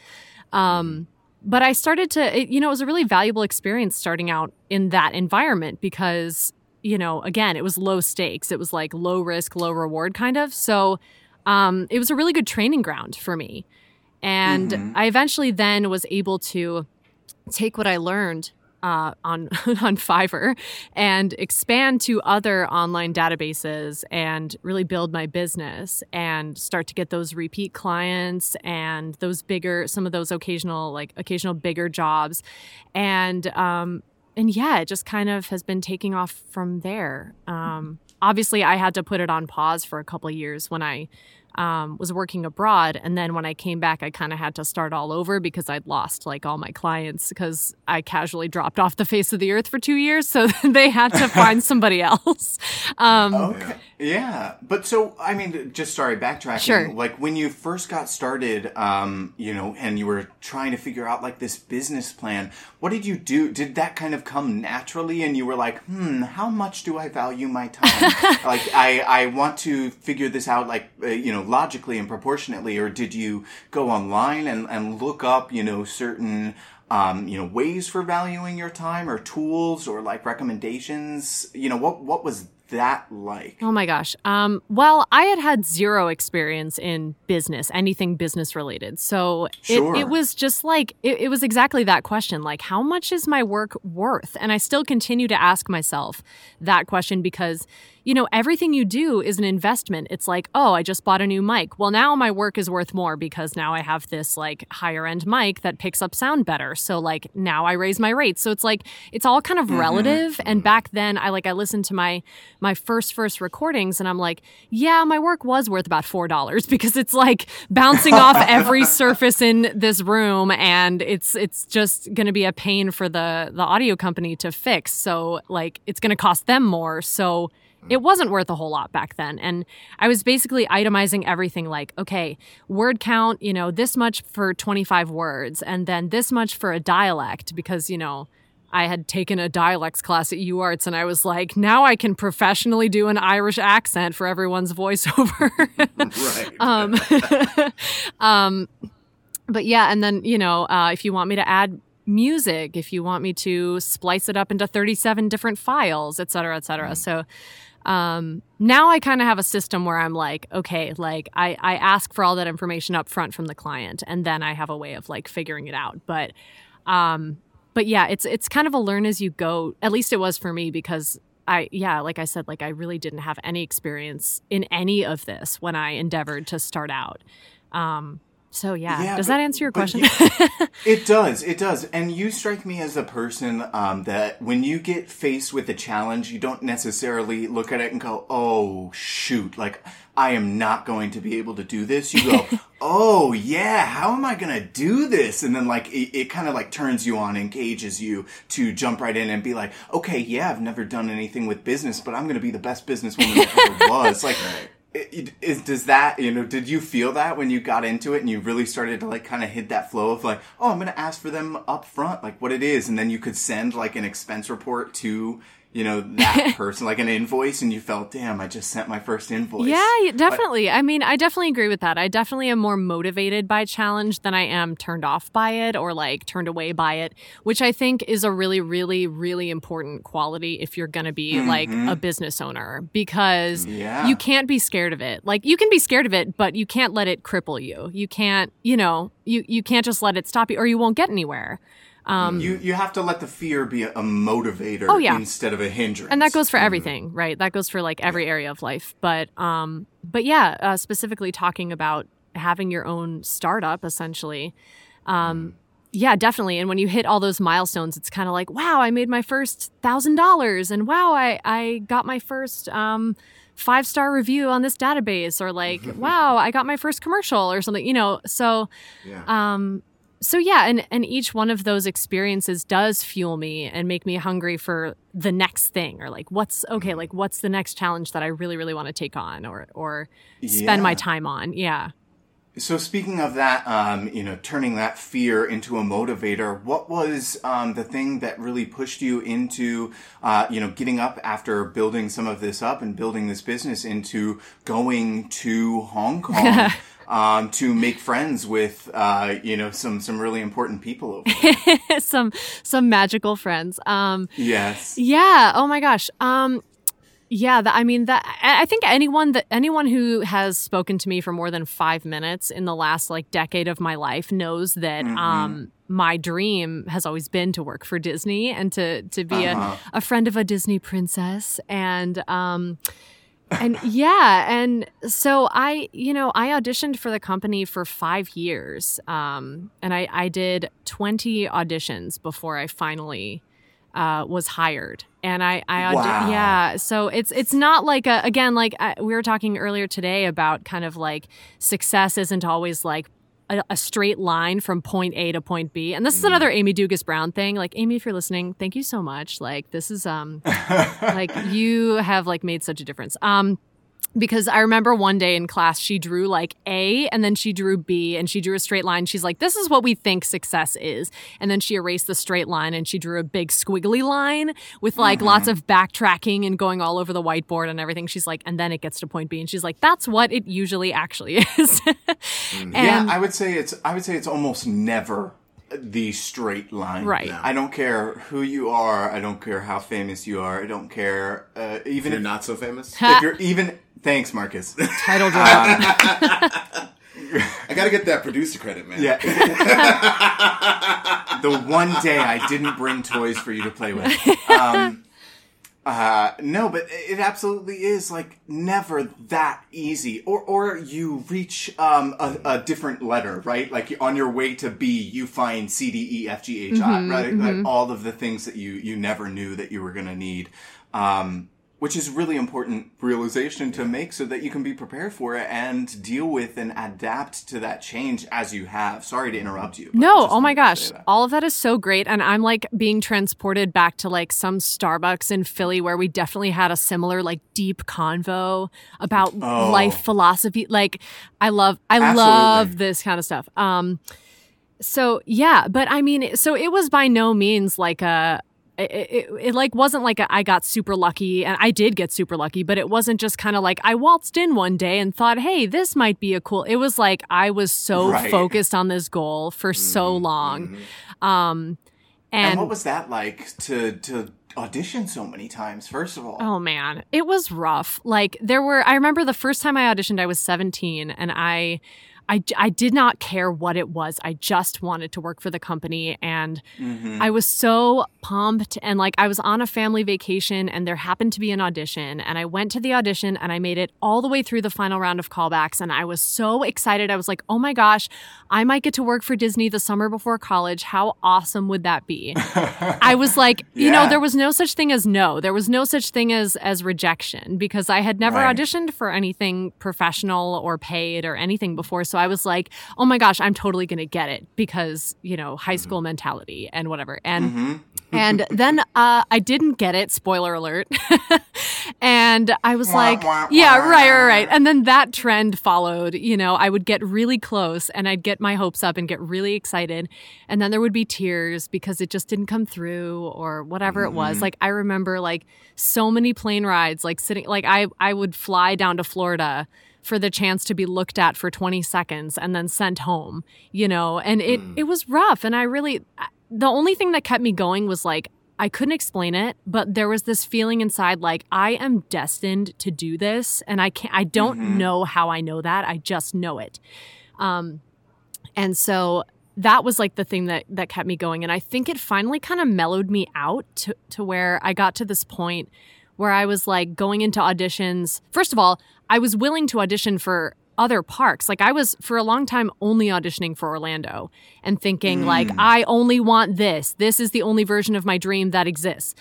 Um, but I started to, it, you know, it was a really valuable experience starting out in that environment because, you know, again, it was low stakes. It was like low risk, low reward kind of. So um, it was a really good training ground for me. And mm-hmm. I eventually then was able to take what I learned uh, on on Fiverr and expand to other online databases and really build my business and start to get those repeat clients and those bigger some of those occasional like occasional bigger jobs. And um, and yeah it just kind of has been taking off from there. Um, obviously I had to put it on pause for a couple years when I um, was working abroad. And then when I came back, I kind of had to start all over because I'd lost like all my clients because I casually dropped off the face of the earth for two years. So they had to find somebody else. Um, okay. Yeah. But so, I mean, just sorry, backtracking. Sure. Like when you first got started, um, you know, and you were trying to figure out like this business plan, what did you do? Did that kind of come naturally and you were like, hmm, how much do I value my time? like, I, I want to figure this out, like, uh, you know, logically and proportionately, or did you go online and, and look up, you know, certain um, you know, ways for valuing your time or tools or like recommendations? You know, what what was that like? Oh my gosh. Um, well, I had had zero experience in business, anything business related. So sure. it, it, was just like, it, it was exactly that question like, how much is my work worth? And I still continue to ask myself that question because you know, everything you do is an investment. It's like, oh, I just bought a new mic. Well, now my work is worth more because now I have this like higher end mic that picks up sound better. So like now I raise my rates. So it's like it's all kind of mm-hmm. relative. And mm-hmm. back then I like I listened to my my first first recordings and I'm like, yeah, my work was worth about four dollars because it's like bouncing off every surface in this room and it's it's just gonna be a pain for the the audio company to fix. So like it's gonna cost them more. So it wasn't worth a whole lot back then. And I was basically itemizing everything like, okay, word count, you know, this much for 25 words, and then this much for a dialect, because, you know, I had taken a dialects class at UArts and I was like, now I can professionally do an Irish accent for everyone's voiceover. right. um, um, but yeah, and then, you know, uh, if you want me to add music, if you want me to splice it up into 37 different files, et cetera, et cetera. Mm. So, um, now I kind of have a system where I'm like, okay, like I, I ask for all that information up front from the client, and then I have a way of like figuring it out. But, um, but yeah, it's it's kind of a learn as you go. At least it was for me because I yeah, like I said, like I really didn't have any experience in any of this when I endeavored to start out. Um, so yeah, yeah does but, that answer your question? Yeah, it does. It does. And you strike me as a person um, that when you get faced with a challenge, you don't necessarily look at it and go, "Oh shoot!" Like I am not going to be able to do this. You go, "Oh yeah, how am I going to do this?" And then like it, it kind of like turns you on, engages you to jump right in and be like, "Okay, yeah, I've never done anything with business, but I'm going to be the best businesswoman that ever was." Like. Right is, does that you know did you feel that when you got into it and you really started to like kind of hit that flow of like oh i'm gonna ask for them up front like what it is and then you could send like an expense report to you know that person like an invoice and you felt damn i just sent my first invoice Yeah, definitely. I mean, I definitely agree with that. I definitely am more motivated by challenge than I am turned off by it or like turned away by it, which I think is a really, really, really important quality if you're going to be like mm-hmm. a business owner because Yeah. you can't be scared of it. Like you can be scared of it, but you can't let it cripple you. You can't, you know, you, you can't just let it stop you or you won't get anywhere. Um, you you have to let the fear be a, a motivator Oh, yeah. instead of a hindrance. And that goes for everything right? That goes for like every area of life. But um but yeah uh, specifically talking about having your own startup essentially um yeah definitely. And when you hit all those milestones it's kind of like wow i made my first thousand dollars and wow i i got my first um five star review on this database or like wow i got my first commercial or something you know? So Yeah. um so yeah and and each one of those experiences does fuel me and make me hungry for the next thing or like what's okay like what's the next challenge that i really really want to take on or or spend my time on? Yeah. So speaking of that, um, you know, turning that fear into a motivator, what was um, the thing that really pushed you into, uh, you know, getting up after building some of this up and building this business into going to Hong Kong um, to make friends with, uh, you know, some some really important people some some magical friends um yes. Yeah. Oh my gosh. Um, yeah. That, I mean, that I think anyone that anyone who has spoken to me for more than five minutes in the last like decade of my life knows that um my dream has always been to work for Disney and to to be Uh-huh. a, a friend of a Disney princess and um and yeah and so i you know i auditioned for the company for five years um, and I, I did 20 auditions before i finally uh, was hired and i i Wow. yeah so it's it's not like a again like I, we were talking earlier today about kind of like success isn't always like a, a straight line from point A to point B. And this is another Amy Dugas Brown thing. Like Amy, if you're listening, thank you so much. Like this is um like you have like made such a difference. Um because I remember one day in class she drew like A and then she drew B and she drew a straight line. She's like, "This is what we think success is." And then she erased the straight line and she drew a big squiggly line with like lots of backtracking and going all over the whiteboard and everything. She's like, "And then it gets to point B." And she's like, "That's what it usually actually is." and yeah, I would say it's I would say it's almost never the straight line. Right. Yeah. I don't care who you are. I don't care how famous you are. I don't care uh, even if You're if, not so famous. if you're even. Thanks, Marcus. title drop. I gotta get that producer credit, man. Yeah. the one day I didn't bring toys for you to play with. Um, uh, no, but it absolutely is like never that easy. Or, or you reach um, a, a different letter, right? Like on your way to B, you find C, D, E, F, G, H, I, right? Like all of the things that you you never knew that you were gonna need. Um, which is really important realization to make so that you can be prepared for it and deal with and adapt to that change as you have. Sorry to interrupt you. No, oh my gosh. All of that is so great. And I'm like being transported back to like some Starbucks in Philly where we definitely had a similar like deep convo about Oh. life philosophy. Like I love I Absolutely. love this kind of stuff. Um so yeah, but I mean, so it was by no means like a it, it, it like wasn't like a, I got super lucky and I did get super lucky, but it wasn't just kind of like I waltzed in one day and thought, hey, this might be a cool. It was like I was so Right. focused on this goal for so long. Um, And, and, what was that like to to audition so many times? First of all, Oh man, it was rough. Like there were I remember the first time I auditioned I was 17 and I I, I did not care what it was. I just wanted to work for the company and Mm-hmm. I was so pumped and like I was on a family vacation and there happened to be an audition and I went to the audition and I made it all the way through the final round of callbacks and I was so excited. I was like, "Oh my gosh, I might get to work for Disney the summer before college. How awesome would that be?" I was like, you know, there was no such thing as no. There was no such thing as as rejection because I had never Right. auditioned for anything professional or paid or anything before. So I was like, oh my gosh, I'm totally going to get it because, you know, high mm-hmm. school mentality and whatever. And mm-hmm. and then uh, I didn't get it. Spoiler alert. and I was Wah, like, wah, yeah, wah. right, right, right. And then that trend followed. You know, I would get really close and I'd get my hopes up and get really excited. And then there would be tears because it just didn't come through or whatever it was. Mm-hmm. Like, I remember like so many plane rides, like sitting, like I, I would fly down to Florida for the chance to be looked at for 20 seconds and then sent home, you know, and it, it was rough. And I really, the only thing that kept me going was like, I couldn't explain it, but there was this feeling inside like I am destined to do this and I can't I don't know how I know that. I just know it. Um and so that was like the thing that that kept me going and I think it finally kind of mellowed me out to to where I got to this point where I was like going into auditions. First of all, I was willing to audition for other parks. Like I was for a long time only auditioning for Orlando and thinking hmm. like I only want this. This is the only version of my dream that exists.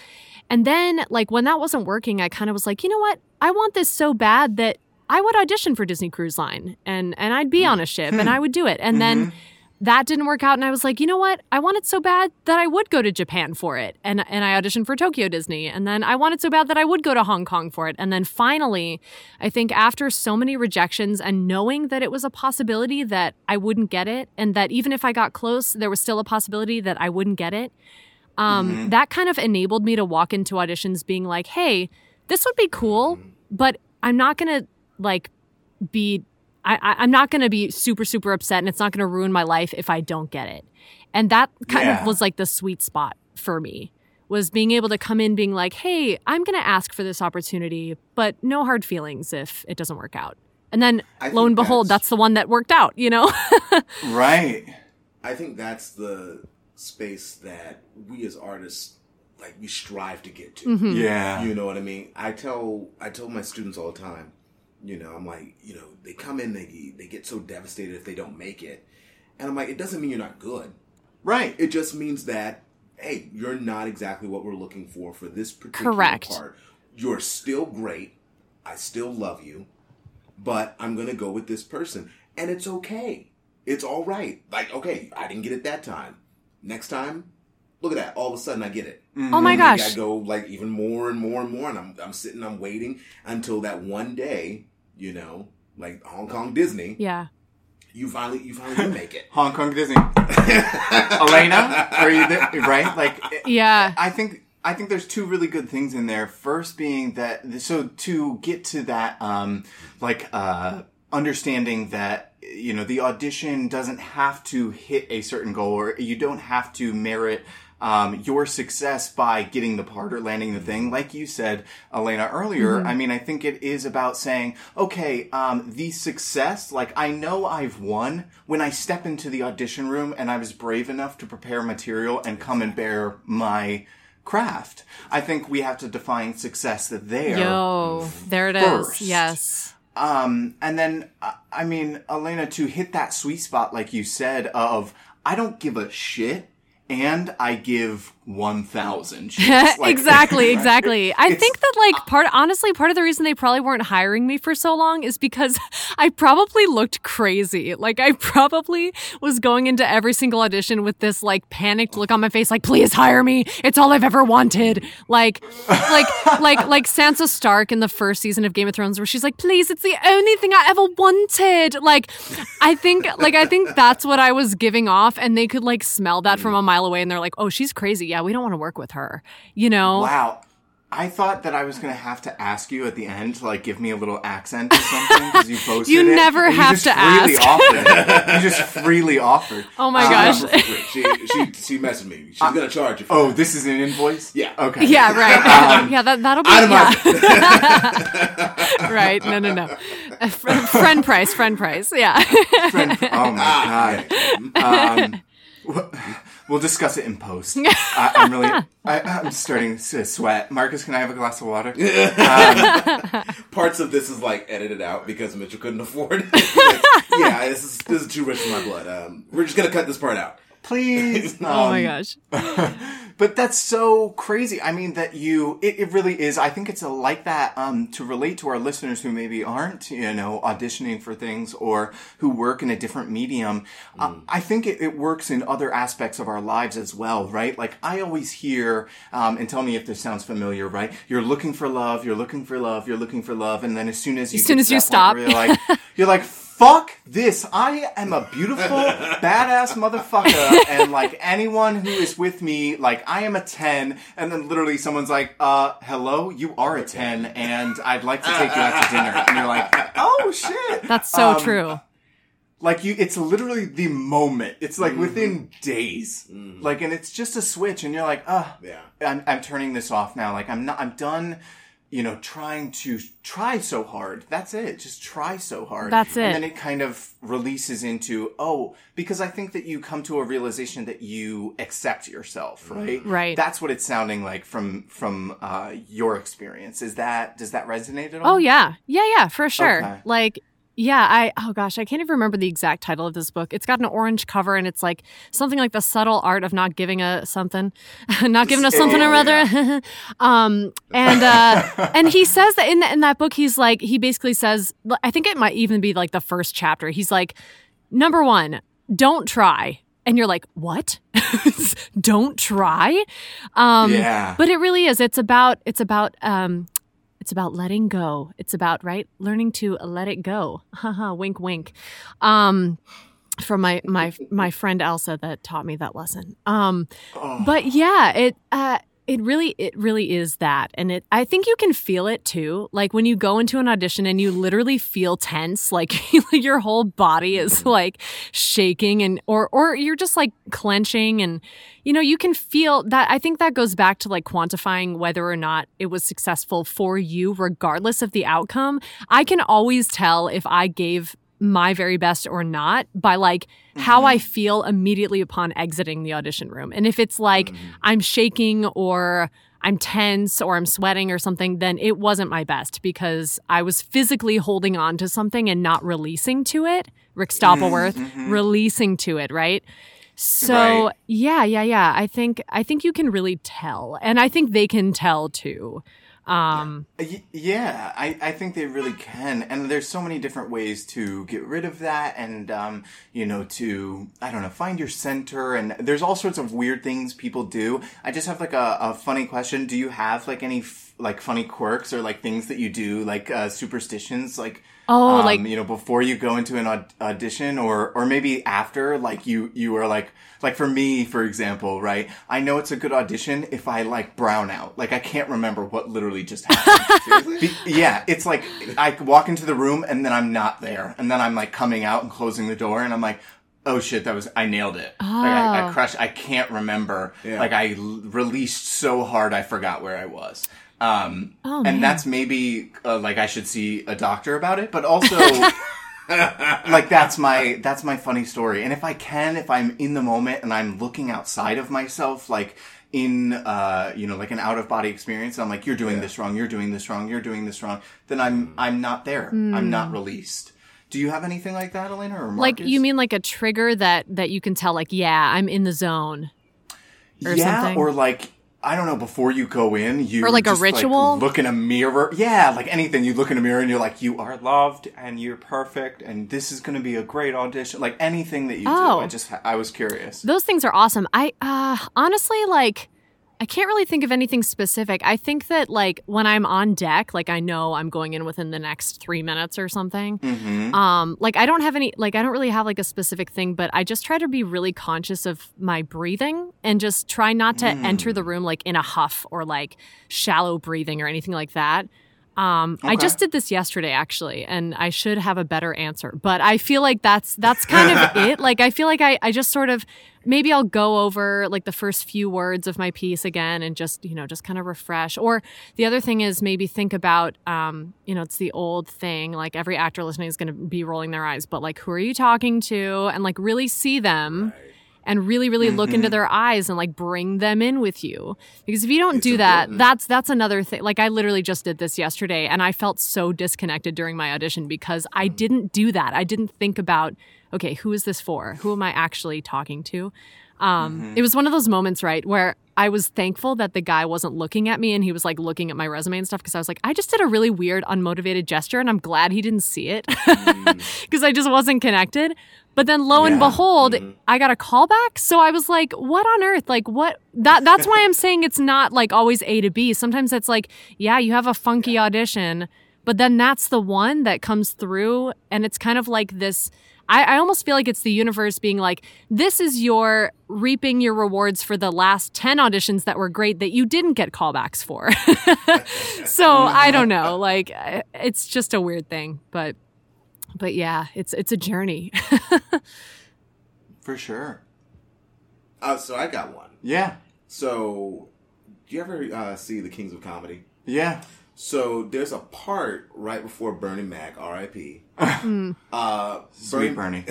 And then like when that wasn't working, I kind of was like, "You know what? I want this so bad that I would audition for Disney Cruise Line and and I'd be hmm. on a ship and hmm. I would do it." And then mm-hmm. That didn't work out and I was like, you know what? I want it so bad that I would go to Japan for it. And and I auditioned for Tokyo Disney. And then I wanted so bad that I would go to Hong Kong for it. And then finally, I think after so many rejections and knowing that it was a possibility that I wouldn't get it and that even if I got close, there was still a possibility that I wouldn't get it. Um, that kind of enabled me to walk into auditions being like, hey, this would be cool, but I'm not gonna like be I, I, I'm not going to be super, super upset and it's not going to ruin my life if I don't get it. And that kind Yeah. of was like the sweet spot for me was being able to come in being like, hey, I'm going to ask for this opportunity, but no hard feelings if it doesn't work out. And then I lo and behold, that's- that's the one that worked out, you know? Right. I think that's the space that we as artists like we strive to get to. Mm-hmm. Yeah. You know what I mean? I tell I tell my students all the time, you know, I'm like, you know, they come in, they they get so devastated if they don't make it. And I'm like, it doesn't mean you're not good. Right. It just means that, hey, you're not exactly what we're looking for for this particular Correct. part. You're still great. I still love you, but I'm gonna go with this person, and it's okay. It's all right. Like, okay, I didn't get it that time. Next time, look at that. All of a sudden, I get it. Mm-hmm. oh my gosh. I go like even more and more and more, and I'm I'm sitting, I'm waiting until that one day, you know, like Hong Kong Disney, Yeah. you finally you finally do make it. Hong Kong Disney. Alaina, are you there? Right? Like, Yeah. I think I think there's two really good things in there. First being that so to get to that um like uh understanding that you know the audition doesn't have to hit a certain goal or you don't have to merit um, your success by getting the part or landing the thing. Like you said, Alaina, earlier, I mean, I think it is about saying, okay, um, the success, like I know I've won when I step into the audition room and I was brave enough to prepare material and come and bear my craft. I think we have to define success that there. Yo, there it is. first. Yes. Um, and then, uh, I mean, Alaina, to hit that sweet spot, like you said, of I don't give a shit and I give 1,000 shits. Like- exactly, Right? exactly. I It's- think that like uh, part honestly part of the reason they probably weren't hiring me for so long is because I probably looked crazy. Like I probably was going into every single audition with this like panicked look on my face like please hire me. It's all I've ever wanted. Like like like like Sansa Stark in the first season of Game of Thrones where she's like please it's the only thing I ever wanted. Like I think like I think that's what I was giving off and they could like smell that from mm. a mile away and they're like, "Oh, she's crazy. Yeah, we don't want to work with her." You know? Wow. I thought that I was going to have to ask you at the end to like give me a little accent or something because you posted You it, never and you have just to freely ask. Offered. you just freely offered. Oh my She gosh. offered for free. She she she messaged me. She's gonna charge you. For Oh, that. this is an invoice? Yeah. Okay. Yeah, right. yeah, that that'll be Out of yeah. my right. No, no, no. Uh, fr- friend price, friend price. Yeah. Friend- oh my Ah, god. Um, w- we'll discuss it in post. I, I'm really. I, I'm starting to sweat. Marcus, can I have a glass of water? Parts of this is like edited out because Mitchell couldn't afford. it. Like, yeah, this is this is too rich for my blood. Um, we're just gonna cut this part out. Please. oh my Um, gosh. But that's so crazy. I mean, that you, it, it really is. I think it's a, like that um, to relate to our listeners who maybe aren't, you know, auditioning for things or who work in a different medium. Uh, I think it, it works in other aspects of our lives as well, right? Like I always hear, um, and tell me if this sounds familiar, right? You're looking for love, you're looking for love, you're looking for love, and then as soon as you As soon as you that point stop. you're like, you're like, fuck this. I am a beautiful, badass motherfucker. And like anyone who is with me, like I am a 10. And then literally someone's like, uh, hello, you are a 10. And I'd like to take you out to dinner. And you're like, oh shit. That's so Um, true. Like you, it's literally the moment. It's like Mm-hmm. within days. Like, and it's just a switch and you're like, uh, Yeah. I'm, I'm turning this off now. Like I'm not, I'm done, you know, trying to try so hard. That's it. Just try so hard. That's it. And then it kind of releases into, oh, because I think that you come to a realization that you accept yourself, right? Right. That's what it's sounding like from, from, uh, your experience. Is that, does that resonate at all? Oh yeah. Yeah, yeah, for sure. Okay. Like yeah, I oh gosh, I can't even remember the exact title of this book. It's got an orange cover and it's like something like the subtle art of not giving a something, not giving us something Oh, or other. um, and uh, and he says that in the, in that book, he's like he basically says, I think it might even be like the first chapter. He's like, number one, don't try. And you're like, what? don't try. Um, Yeah. But it really is. It's about it's about um, it's about letting go. It's about right learning to let it go. Haha, wink, wink. Um, from my my my friend Elsa that taught me that lesson. Um, Oh. but yeah, it uh, it really it really is that, and it I think you can feel it too. Like when you go into an audition and you literally feel tense, like your whole body is mm-hmm. like shaking, and or or you're just like clenching, and you know you can feel that. I think that goes back to like quantifying whether or not it was successful for you, regardless of the outcome. I can always tell if I gave my very best or not by like how mm-hmm. I feel immediately upon exiting the audition room. And if it's like mm-hmm. I'm shaking or I'm tense or I'm sweating or something, then it wasn't my best because I was physically holding on to something and not releasing to it. Rick Stoppelworth, mm-hmm. releasing to it, right? So Right. yeah, yeah, yeah. I think I think you can really tell. And I think they can tell too. Um Yeah, I, I think they really can. And there's so many different ways to get rid of that and, um, you know, to, I don't know, find your center. And there's all sorts of weird things people do. I just have like a, a funny question. Do you have like any, f- like funny quirks or like things that you do, like, uh, superstitions? Like, Oh, um, like- you know, before you go into an aud- audition or, or maybe after, like you, you are like, like for me, for example, right? I know it's a good audition if I like brown out. Like I can't remember what literally just happened. Be- yeah, it's like I walk into the room and then I'm not there, and then I'm like coming out and closing the door, and I'm like, oh shit, that was I nailed it. Like, I, I Oh. crushed. I can't remember. Yeah. Like I l- released so hard, I forgot where I was. Um, Oh, and man. that's maybe uh, like I should see a doctor about it, but also. like that's my that's my funny story and if i can if i'm in the moment and i'm looking outside of myself like in uh you know like an out of body experience i'm like you're doing this wrong you're doing this wrong you're doing this wrong then i'm i'm not there i'm not released do you have anything like that alaina or Marcus? like you mean like a trigger that that you can tell like yeah, I'm in the zone. or yeah something? or like I don't know. Before you go in, you Or like a just, ritual? look in a mirror. Yeah, like anything. You look in a mirror and you're like, you are loved and you're perfect, and this is going to be a great audition. Like anything that you Oh. do. I just I was curious. Those things are awesome. I uh honestly like I can't really think of anything specific. I think that like when I'm on deck, like I know I'm going in within the next 3 minutes or something. hmm Um like I don't have any like I don't really have like a specific thing, but I just try to be really conscious of my breathing and just try not to enter the room like in a huff or like shallow breathing or anything like that. Um, I just did this yesterday actually, and I should have a better answer. But I feel like that's that's kind of it. Like I feel like I, I just sort of maybe I'll go over like the first few words of my piece again and just, you know, just kind of refresh. Or the other thing is maybe think about um, you know, it's the old thing, like every actor listening is gonna be rolling their eyes, but like who are you talking to? And like really see them and really really look Mm-hmm. into their eyes and like bring them in with you because if you don't It's do that important. that's that's another thing like i literally just did this yesterday and i felt so disconnected during my audition because i Mm. didn't do that i didn't think about okay who is this for who am i actually talking to um, Mm-hmm. it was one of those moments right where I was thankful that the guy wasn't looking at me and he was like looking at my resume and stuff because I was like, I just did a really weird, unmotivated gesture and I'm glad he didn't see it because I just wasn't connected. But then lo and Yeah. behold, mm-hmm. I got a call back. So I was like, what on earth? Like what that that's why I'm saying it's not like always A to B. Sometimes it's like, yeah, you have a funky audition, but then that's the one that comes through and it's kind of like this I, I almost feel like it's the universe being like, this is your reaping your rewards for the last 10 auditions that were great that you didn't get callbacks for. so I don't know. Like, it's just a weird thing. But, but yeah, it's, it's a journey. For sure. Uh, so I got one. Yeah. So, do you ever uh, see the Kings of Comedy? Yeah. So there's a part right before Bernie Mac, R.I.P. Mm. Uh, Sweet Bernie.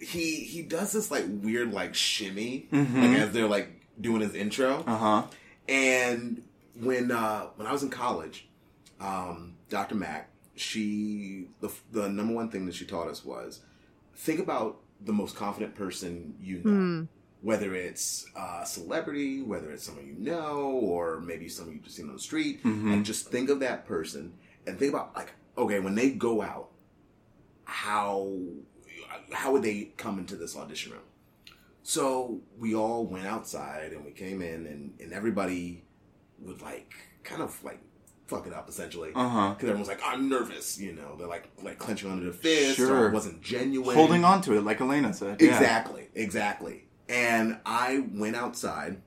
he he does this like weird like shimmy, Mm-hmm. like as they're like doing his intro. Uh huh. And when uh, when I was in college, um, Dr. Mac, she the the number one thing that she taught us was think about the most confident person you know, hmm. whether it's a celebrity, whether it's someone you know, or maybe someone you've just seen on the street, and mm-hmm. just think of that person and think about like okay when they go out, how how would they come into this audition room? So we all went outside and we came in and, and everybody would like kind of like fuck it up essentially because Uh huh. everyone's like I'm nervous, you know. They're like like clenching under the fist or Sure. it wasn't genuine. Holding on to it, like Alaina said. Yeah. Exactly, exactly. And I went outside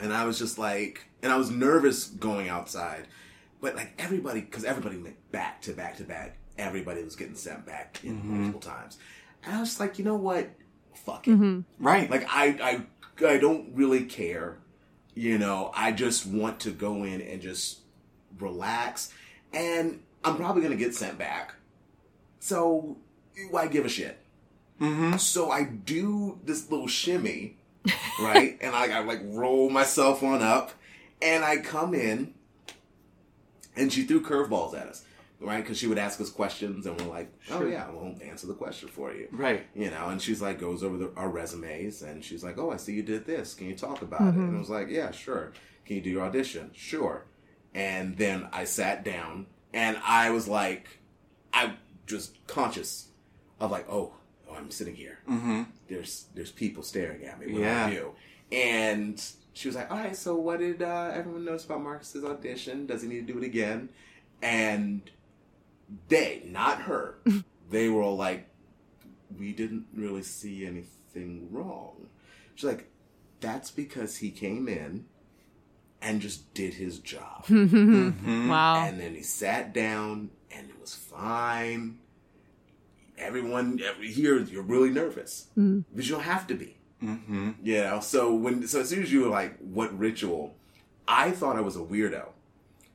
and I was just like, and I was nervous going outside, but like everybody, because everybody went back to back to back. Everybody was getting sent back in multiple times. And I was like, you know what? Fuck it. Right. Like I, I, I don't really care. You know, I just want to go in and just relax. And I'm probably gonna get sent back. So why give a shit? mm-hmm. So I do this little shimmy, right? and I, I like roll myself on up, and I come in, and she threw curveballs at us, right? Because she would ask us questions, and we're like, "Oh Sure. yeah, we'll answer the question for you." Right. You know, and she's like goes over the, our resumes, and she's like, "Oh, I see you did this. Can you talk about it?" And I was like, "Yeah, sure. Can you do your audition? Sure." And then I sat down, and I was like, I just conscious of like, "Oh, oh I'm sitting here. Mm-hmm. There's there's people staring at me. What Yeah. do I do?" And she was like, "All right, so what did uh, everyone notice about Marcus's audition? Does he need to do it again?" And they, not her, they were all like, we didn't really see anything wrong. She's like, that's because he came in and just did his job. Mm-hmm. wow. And then he sat down and it was fine. Everyone every, here, you're really nervous. because you don't have to be. Mm-hmm. You know, so when so as soon as you were like, what ritual? I thought I was a weirdo.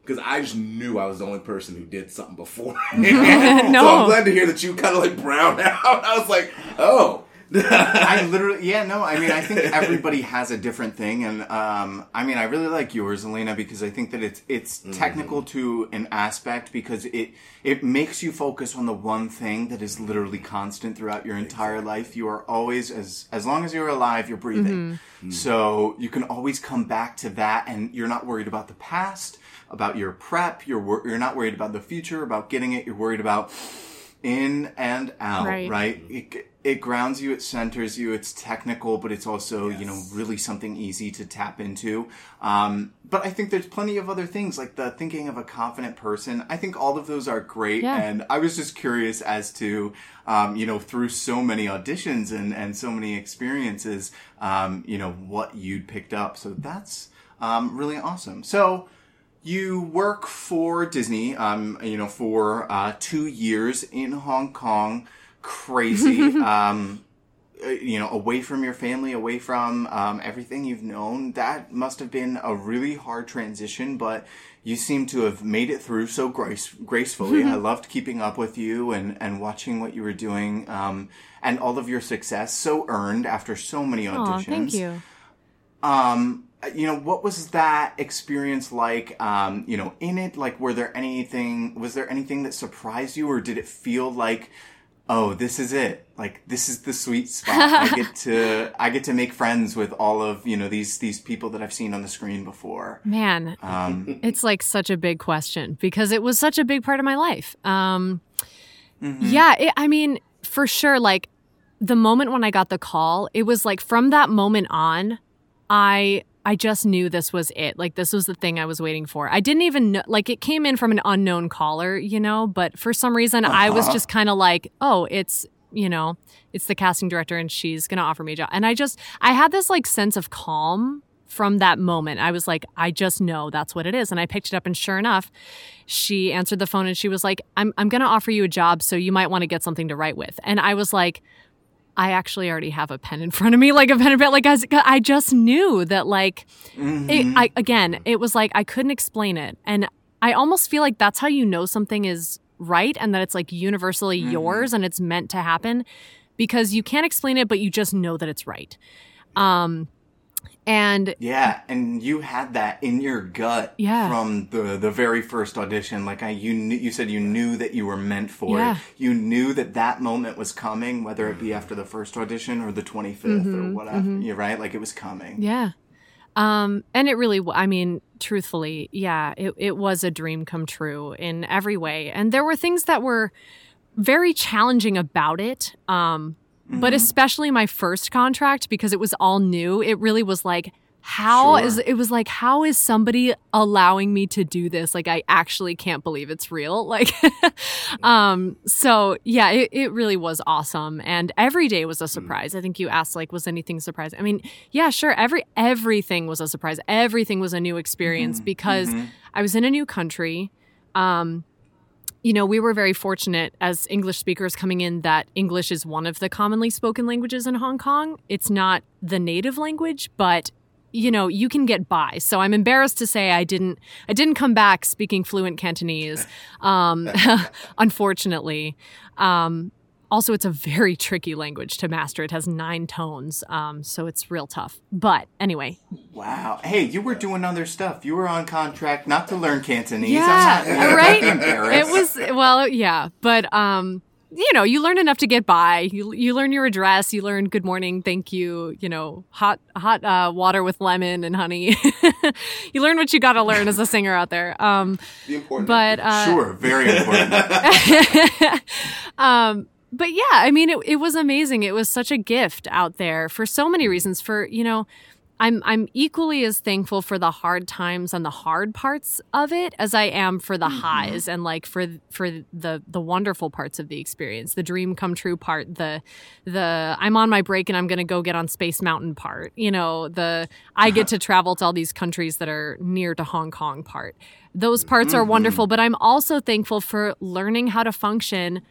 Because I just knew I was the only person who did something before. So No. I'm glad to hear that you kind of like browned out. I was like, oh. I literally, yeah, no, I mean, I think everybody has a different thing, and um, I mean, I really like yours, Alaina, because I think that it's it's mm-hmm. technical to an aspect because it it makes you focus on the one thing that is literally constant throughout your entire life. You are always as as long as you're alive, you're breathing, mm-hmm. Mm-hmm. so you can always come back to that, and you're not worried about the past, about your prep, you're wor- you're not worried about the future, about getting it. You're worried about in and out, Right. right? It, it grounds you, it centers you, it's technical, but it's also, you know, really something easy to tap into. Um, but I think there's plenty of other things, like the thinking of a confident person. I think all of those are great. Yeah. And I was just curious as to, um, you know, through so many auditions and, and so many experiences, um, you know, what you'd picked up. So that's um, really awesome. So, you work for Disney, um, you know, for uh, two years in Hong Kong. Crazy, um, uh, you know, away from your family, away from um, everything you've known. That must have been a really hard transition, but you seem to have made it through so grace- gracefully. I loved keeping up with you and, and watching what you were doing, um, and all of your success. So earned after so many auditions Aw, thank you. um you know what was that experience like um you know in it like were there anything was there anything that surprised you or did it feel like oh, this is it. Like this is the sweet spot. I get to I get to make friends with all of you know these these people that I've seen on the screen before. Man, Um, it's like such a big question because it was such a big part of my life. Um, Yeah, it, I mean, for sure. Like the moment when I got the call, it was like from that moment on, I I just knew this was it. Like this was the thing I was waiting for. I didn't even know. Like it came in from an unknown caller, you know. But for some reason, I was Uh-huh. just kind of like, oh, it's you know, it's the casting director, and she's gonna offer me a job. And I just I had this like sense of calm from that moment. I was like, I just know that's what it is. And I picked it up and sure enough, she answered the phone and she was like, I'm I'm gonna offer you a job, so you might want to get something to write with. And I was like, I actually already have a pen in front of me, like a pen and pad. Like I, was- I just knew that, like, it, I again, it was like I couldn't explain it, and I almost feel like that's how you know something is right and that it's like universally yours and it's meant to happen because you can't explain it, but you just know that it's right. Um, and Yeah, and you had that in your gut Yeah. from the the very first audition. Like I, you knew, you said you knew that you were meant for Yeah. it. You knew that that moment was coming, whether it be after the first audition or the twenty or whatever. You're right, like it was coming. Mm-hmm, Yeah. Um, and it really, I mean, truthfully, yeah, it, it was a dream come true in every way. And there were things that were very challenging about it. Um, but especially my first contract because it was all new. It really was like, how Sure. is it was like how is somebody allowing me to do this? Like i actually can't believe it's real. Like um so yeah it, it really was awesome. And every day was a surprise. I think you asked like was anything surprising? I mean yeah sure every everything was a surprise. Everything was a new experience because i was in a new country um you know, we were very fortunate as English speakers coming in that English is one of the commonly spoken languages in Hong Kong. It's not the native language, but you know, you can get by. So I'm embarrassed to say I didn't I didn't come back speaking fluent Cantonese. Um unfortunately. Um also it's a very tricky language to master. It has 9 tones. Um so it's real tough. But anyway, Wow. Hey, you were doing other stuff. You were on contract not to learn Cantonese. Yeah, I'm not right. It was well, yeah, but um, you know, you learn enough to get by. You you learn your address. You learn good morning, thank you. You know, hot hot uh, water with lemon and honey. you learn what you got to learn as a singer out there. Um, The important. but uh, sure, very important. um, but yeah, I mean, it, it was amazing. It was such a gift out there for so many reasons. For you know, I'm I'm equally as thankful for the hard times and the hard parts of it as I am for the mm-hmm. highs and like for for the the wonderful parts of the experience, the dream come true part, the the I'm on my break and I'm gonna go get on Space Mountain part. You know, the I get to travel to all these countries that are near to Hong Kong part. Those parts are mm-hmm. wonderful, but I'm also thankful for learning how to function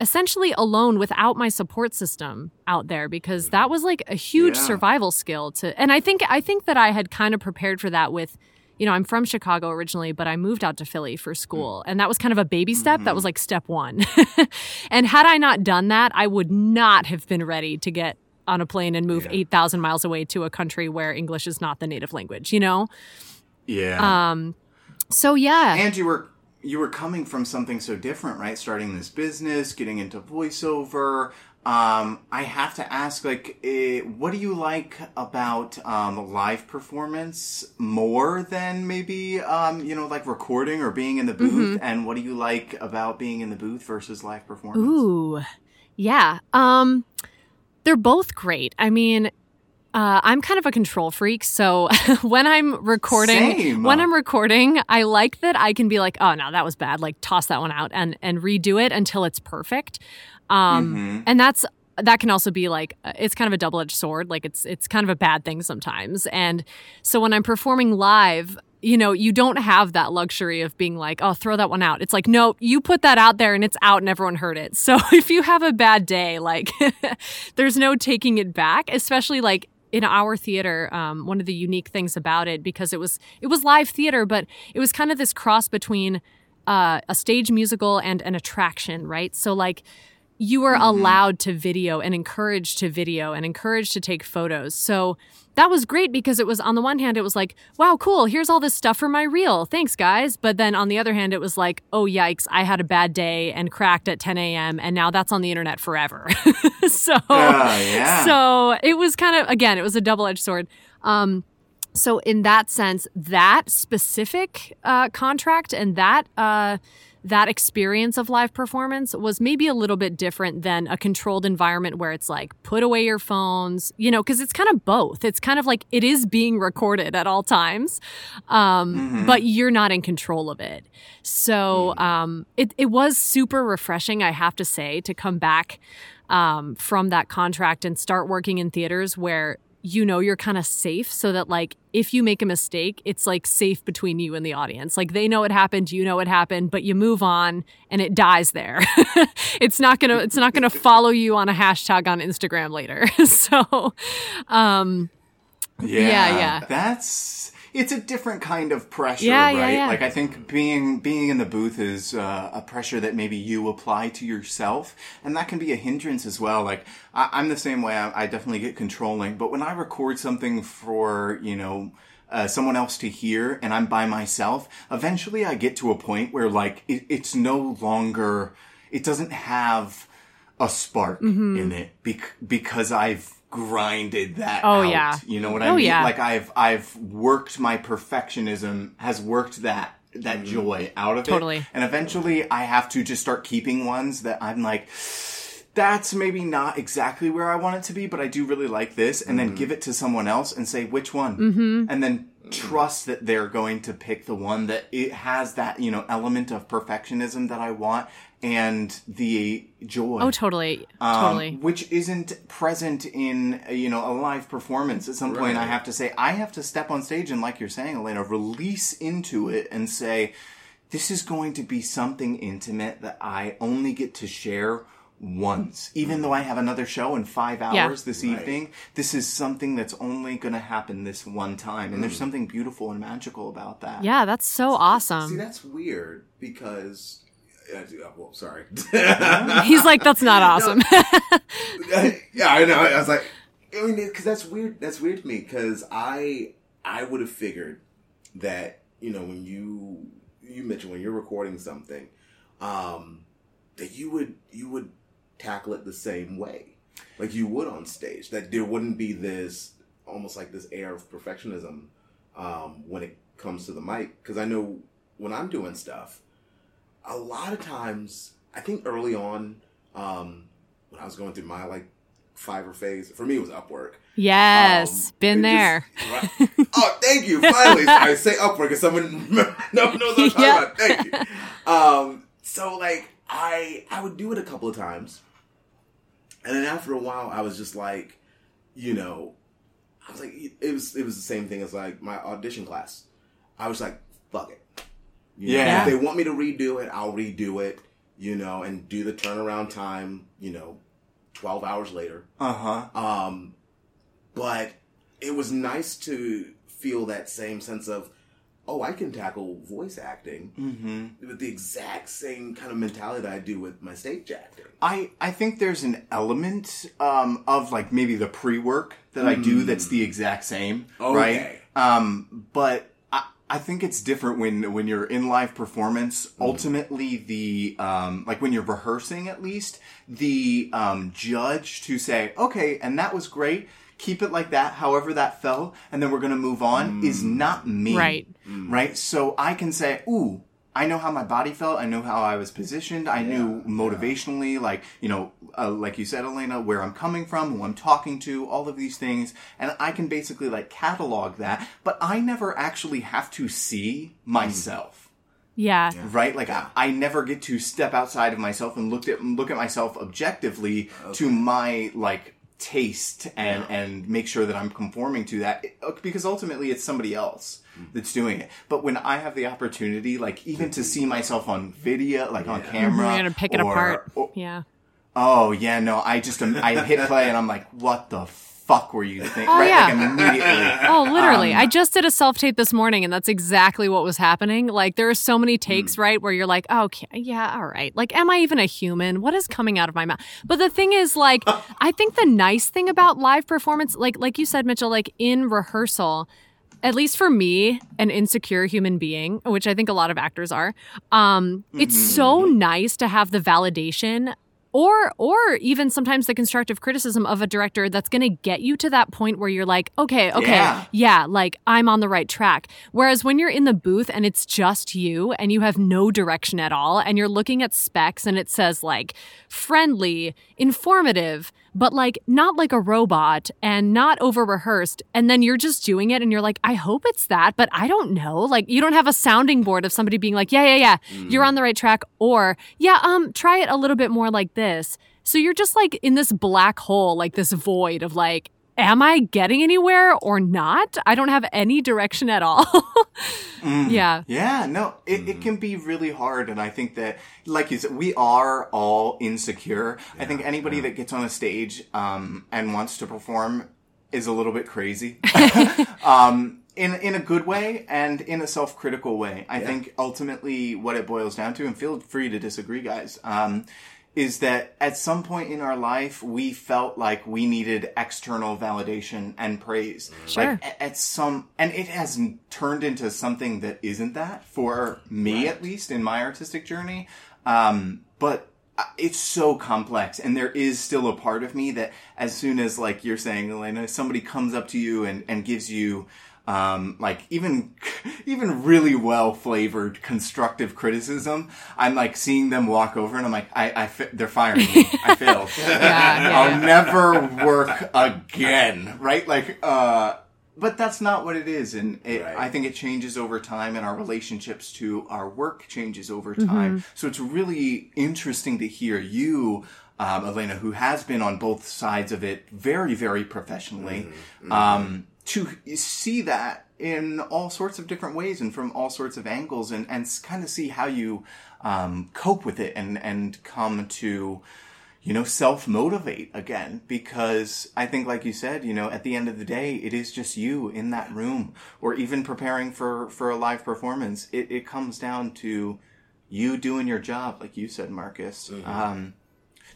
essentially alone without my support system out there because that was like a huge Yeah. survival skill to and I think I think that I had kind of prepared for that with you know, I'm from Chicago originally, but I moved out to Philly for school. And that was kind of a baby step. That was like step one. and had I not done that, I would not have been ready to get on a plane and move Yeah. 8,000 miles away to a country where English is not the native language, you know? yeah. Um, so yeah. and you were you were coming from something so different, right? Starting this business, getting into voiceover. Um, I have to ask, like, eh, what do you like about um, live performance more than maybe, um, you know, like recording or being in the booth? And what do you like about being in the booth versus live performance? Ooh, yeah. Um, they're both great. I mean, uh, I'm kind of a control freak, so when I'm recording, Same. when I'm recording, I like that I can be like, "Oh no, that was bad." Like toss that one out and and redo it until it's perfect. Um, Mhm. and that's that can also be like uh, it's kind of a double-edged sword like it's it's kind of a bad thing sometimes and so when i'm performing live you know you don't have that luxury of being like oh throw that one out it's like no you put that out there and it's out and everyone heard it so if you have a bad day like there's no taking it back especially like in our theater um, one of the unique things about it because it was it was live theater but it was kind of this cross between uh, a stage musical and an attraction right so like you were allowed to video and encouraged to video and encouraged to take photos. So that was great because it was on the one hand, it was like, wow, cool, here's all this stuff for my reel. Thanks, guys. But then on the other hand, it was like, oh, yikes, I had a bad day and cracked at 10 a.m. and now that's on the internet forever. so, yeah. so it was kind of, again, it was a double edged sword. Um, so in that sense, that specific uh, contract and that uh, that experience of live performance was maybe a little bit different than a controlled environment where it's like put away your phones, you know, because it's kind of both. It's kind of like it is being recorded at all times, um, Mm-hmm. but you're not in control of it. So um, it it was super refreshing, I have to say, to come back um, from that contract and start working in theaters where you know you're kind of safe so that like if you make a mistake it's like safe between you and the audience. Like they know it happened you know it happened but you move on and it dies there. It's not gonna it's not gonna follow you on a hashtag on instagram later. So um Yeah, Yeah, yeah. That's it's a different kind of pressure, Yeah, right? yeah, yeah. Like I think being being in the booth is uh, a pressure that maybe you apply to yourself, and that can be a hindrance as well. Like I, I'm the same way. I, I definitely get controlling, but when I record something for you know. Uh, someone else to hear and I'm by myself, eventually I get to a point where like it, it's no longer, it doesn't have a spark Mm-hmm. in it bec- because I've grinded that Oh, out. yeah. You know what I Oh, mean? yeah. Like I've I've worked my perfectionism has worked that that mm. joy out of it. Totally. it. And eventually I have to just start keeping ones that I'm like that's maybe not exactly where I want it to be, but I do really like this, and then mm. give it to someone else and say which one, mm-hmm. and then mm. trust that they're going to pick the one that it has that you know element of perfectionism that I want and the joy. oh totally Um, totally which isn't present in you know a live performance. At some point, I have to say I have to step on stage and, like you're saying, Alaina, release into it and say, "This is going to be something intimate that I only get to share." Once, even though I have another show in five hours Yeah. this Right. evening, this is something that's only going to happen this one time, and Mm. there's something beautiful and magical about that. yeah that's so awesome See, that's weird because. Well, sorry. he's like that's not awesome yeah, I know. I was like, I mean, because that's weird. That's weird to me because I I would have figured that you know when you you mentioned when you're recording something, um, that you would you would tackle it the same way, like you would on stage. That there wouldn't be this almost like this air of perfectionism um, when it comes to the mic. Because I know when I'm doing stuff, a lot of times I think early on. Um, when I was going through my like Fiverr phase, for me it was Upwork. yes Um, been there just- right. oh, thank you. Finally, I say Upwork, and someone no knows what I'm talking Yep. about. Thank you. Um, so like I I would do it a couple of times, and then after a while, I was just like, you know, I was like, it was it was the same thing as like my audition class. I was like, fuck it. You know, Yeah. if they want me to redo it, I'll redo it. You know, and do the turnaround time. You know, twelve hours later. Uh huh. Um, but it was nice to feel that same sense of, oh, I can tackle voice acting Mm-hmm. with the exact same kind of mentality that I do with my stage acting. I, I think there's an element um, of like maybe the pre work that I do that's the exact same, right? Okay. Um, but I, I think it's different when when you're in live performance. Ultimately, the um, like when you're rehearsing, at least the um, judge to say, okay, and that was great. Keep it like that, however that fell, and then we're gonna move on. Is not me, Right. Right. So I can say, ooh. I know how my body felt. I know how I was positioned. I knew motivationally, like, you know, uh, like you said, Alaina, where I'm coming from, who I'm talking to, all of these things. And I can basically like catalog that, but I never actually have to see myself. yeah Right? Like I, I never get to step outside of myself and look at look at myself objectively to my like taste and and make sure that I'm conforming to that uh, because ultimately it's somebody else that's doing it. But when I have the opportunity, like even to see myself on video, like on camera, we're gonna pick it or- apart or- yeah oh yeah, no, I just am, I hit play and I'm like, what the fuck were you thinking? Oh, right? yeah. Like immediately. Oh, literally. Um, I just did a self tape this morning, and that's exactly what was happening. Like, there are so many takes, right, where you're like, oh, okay, yeah, all right. Like, am I even a human? What is coming out of my mouth? But the thing is, like, I think the nice thing about live performance, like, like you said, Mitchell, like in rehearsal, at least for me, an insecure human being, which I think a lot of actors are, um, it's so nice to have the validation or or even sometimes the constructive criticism of a director that's going to get you to that point where you're like okay okay Yeah. yeah. like i'm on the right track whereas when you're in the booth and it's just you and you have no direction at all and you're looking at specs and it says like friendly informative but like not like a robot and not over rehearsed and then you're just doing it and you're like i hope it's that but i don't know. Like you don't have a sounding board of somebody being like yeah yeah yeah you're on the right track or yeah um try it a little bit more like this. So you're just like in this black hole like this void of like am i getting anywhere or not i don't have any direction at all yeah Yeah, no, it, it can be really hard. And I think that, like you said, we are all insecure. I think anybody that gets on a stage um, and wants to perform is a little bit crazy. um, in, in a good way and in a self critical way. I think ultimately what it boils down to, and feel free to disagree, guys, um, is that at some point in our life we felt like we needed external validation and praise. Sure. Like at some, and it has turned into something that isn't that for me at least in my artistic journey. Um, but uh, it's so complex and there is still a part of me that as soon as like you're saying alaina somebody comes up to you and, and gives you um, like even even really well flavored constructive criticism i'm like seeing them walk over and i'm like i, I fa- they're firing me. I failed. Yeah, i'll never work again right? Like uh but that's not what it is. And it, Right. i think it changes over time and our relationships to our work changes over time. So it's really interesting to hear you um, alaina who has been on both sides of it very very professionally. Um, to see that in all sorts of different ways and from all sorts of angles and, and kind of see how you um, cope with it and, and come to you know, self motivate again because I think, like you said, you know, at the end of the day, it is just you in that room or even preparing for, for a live performance. It, it comes down to you doing your job, like you said, Marcus. Um,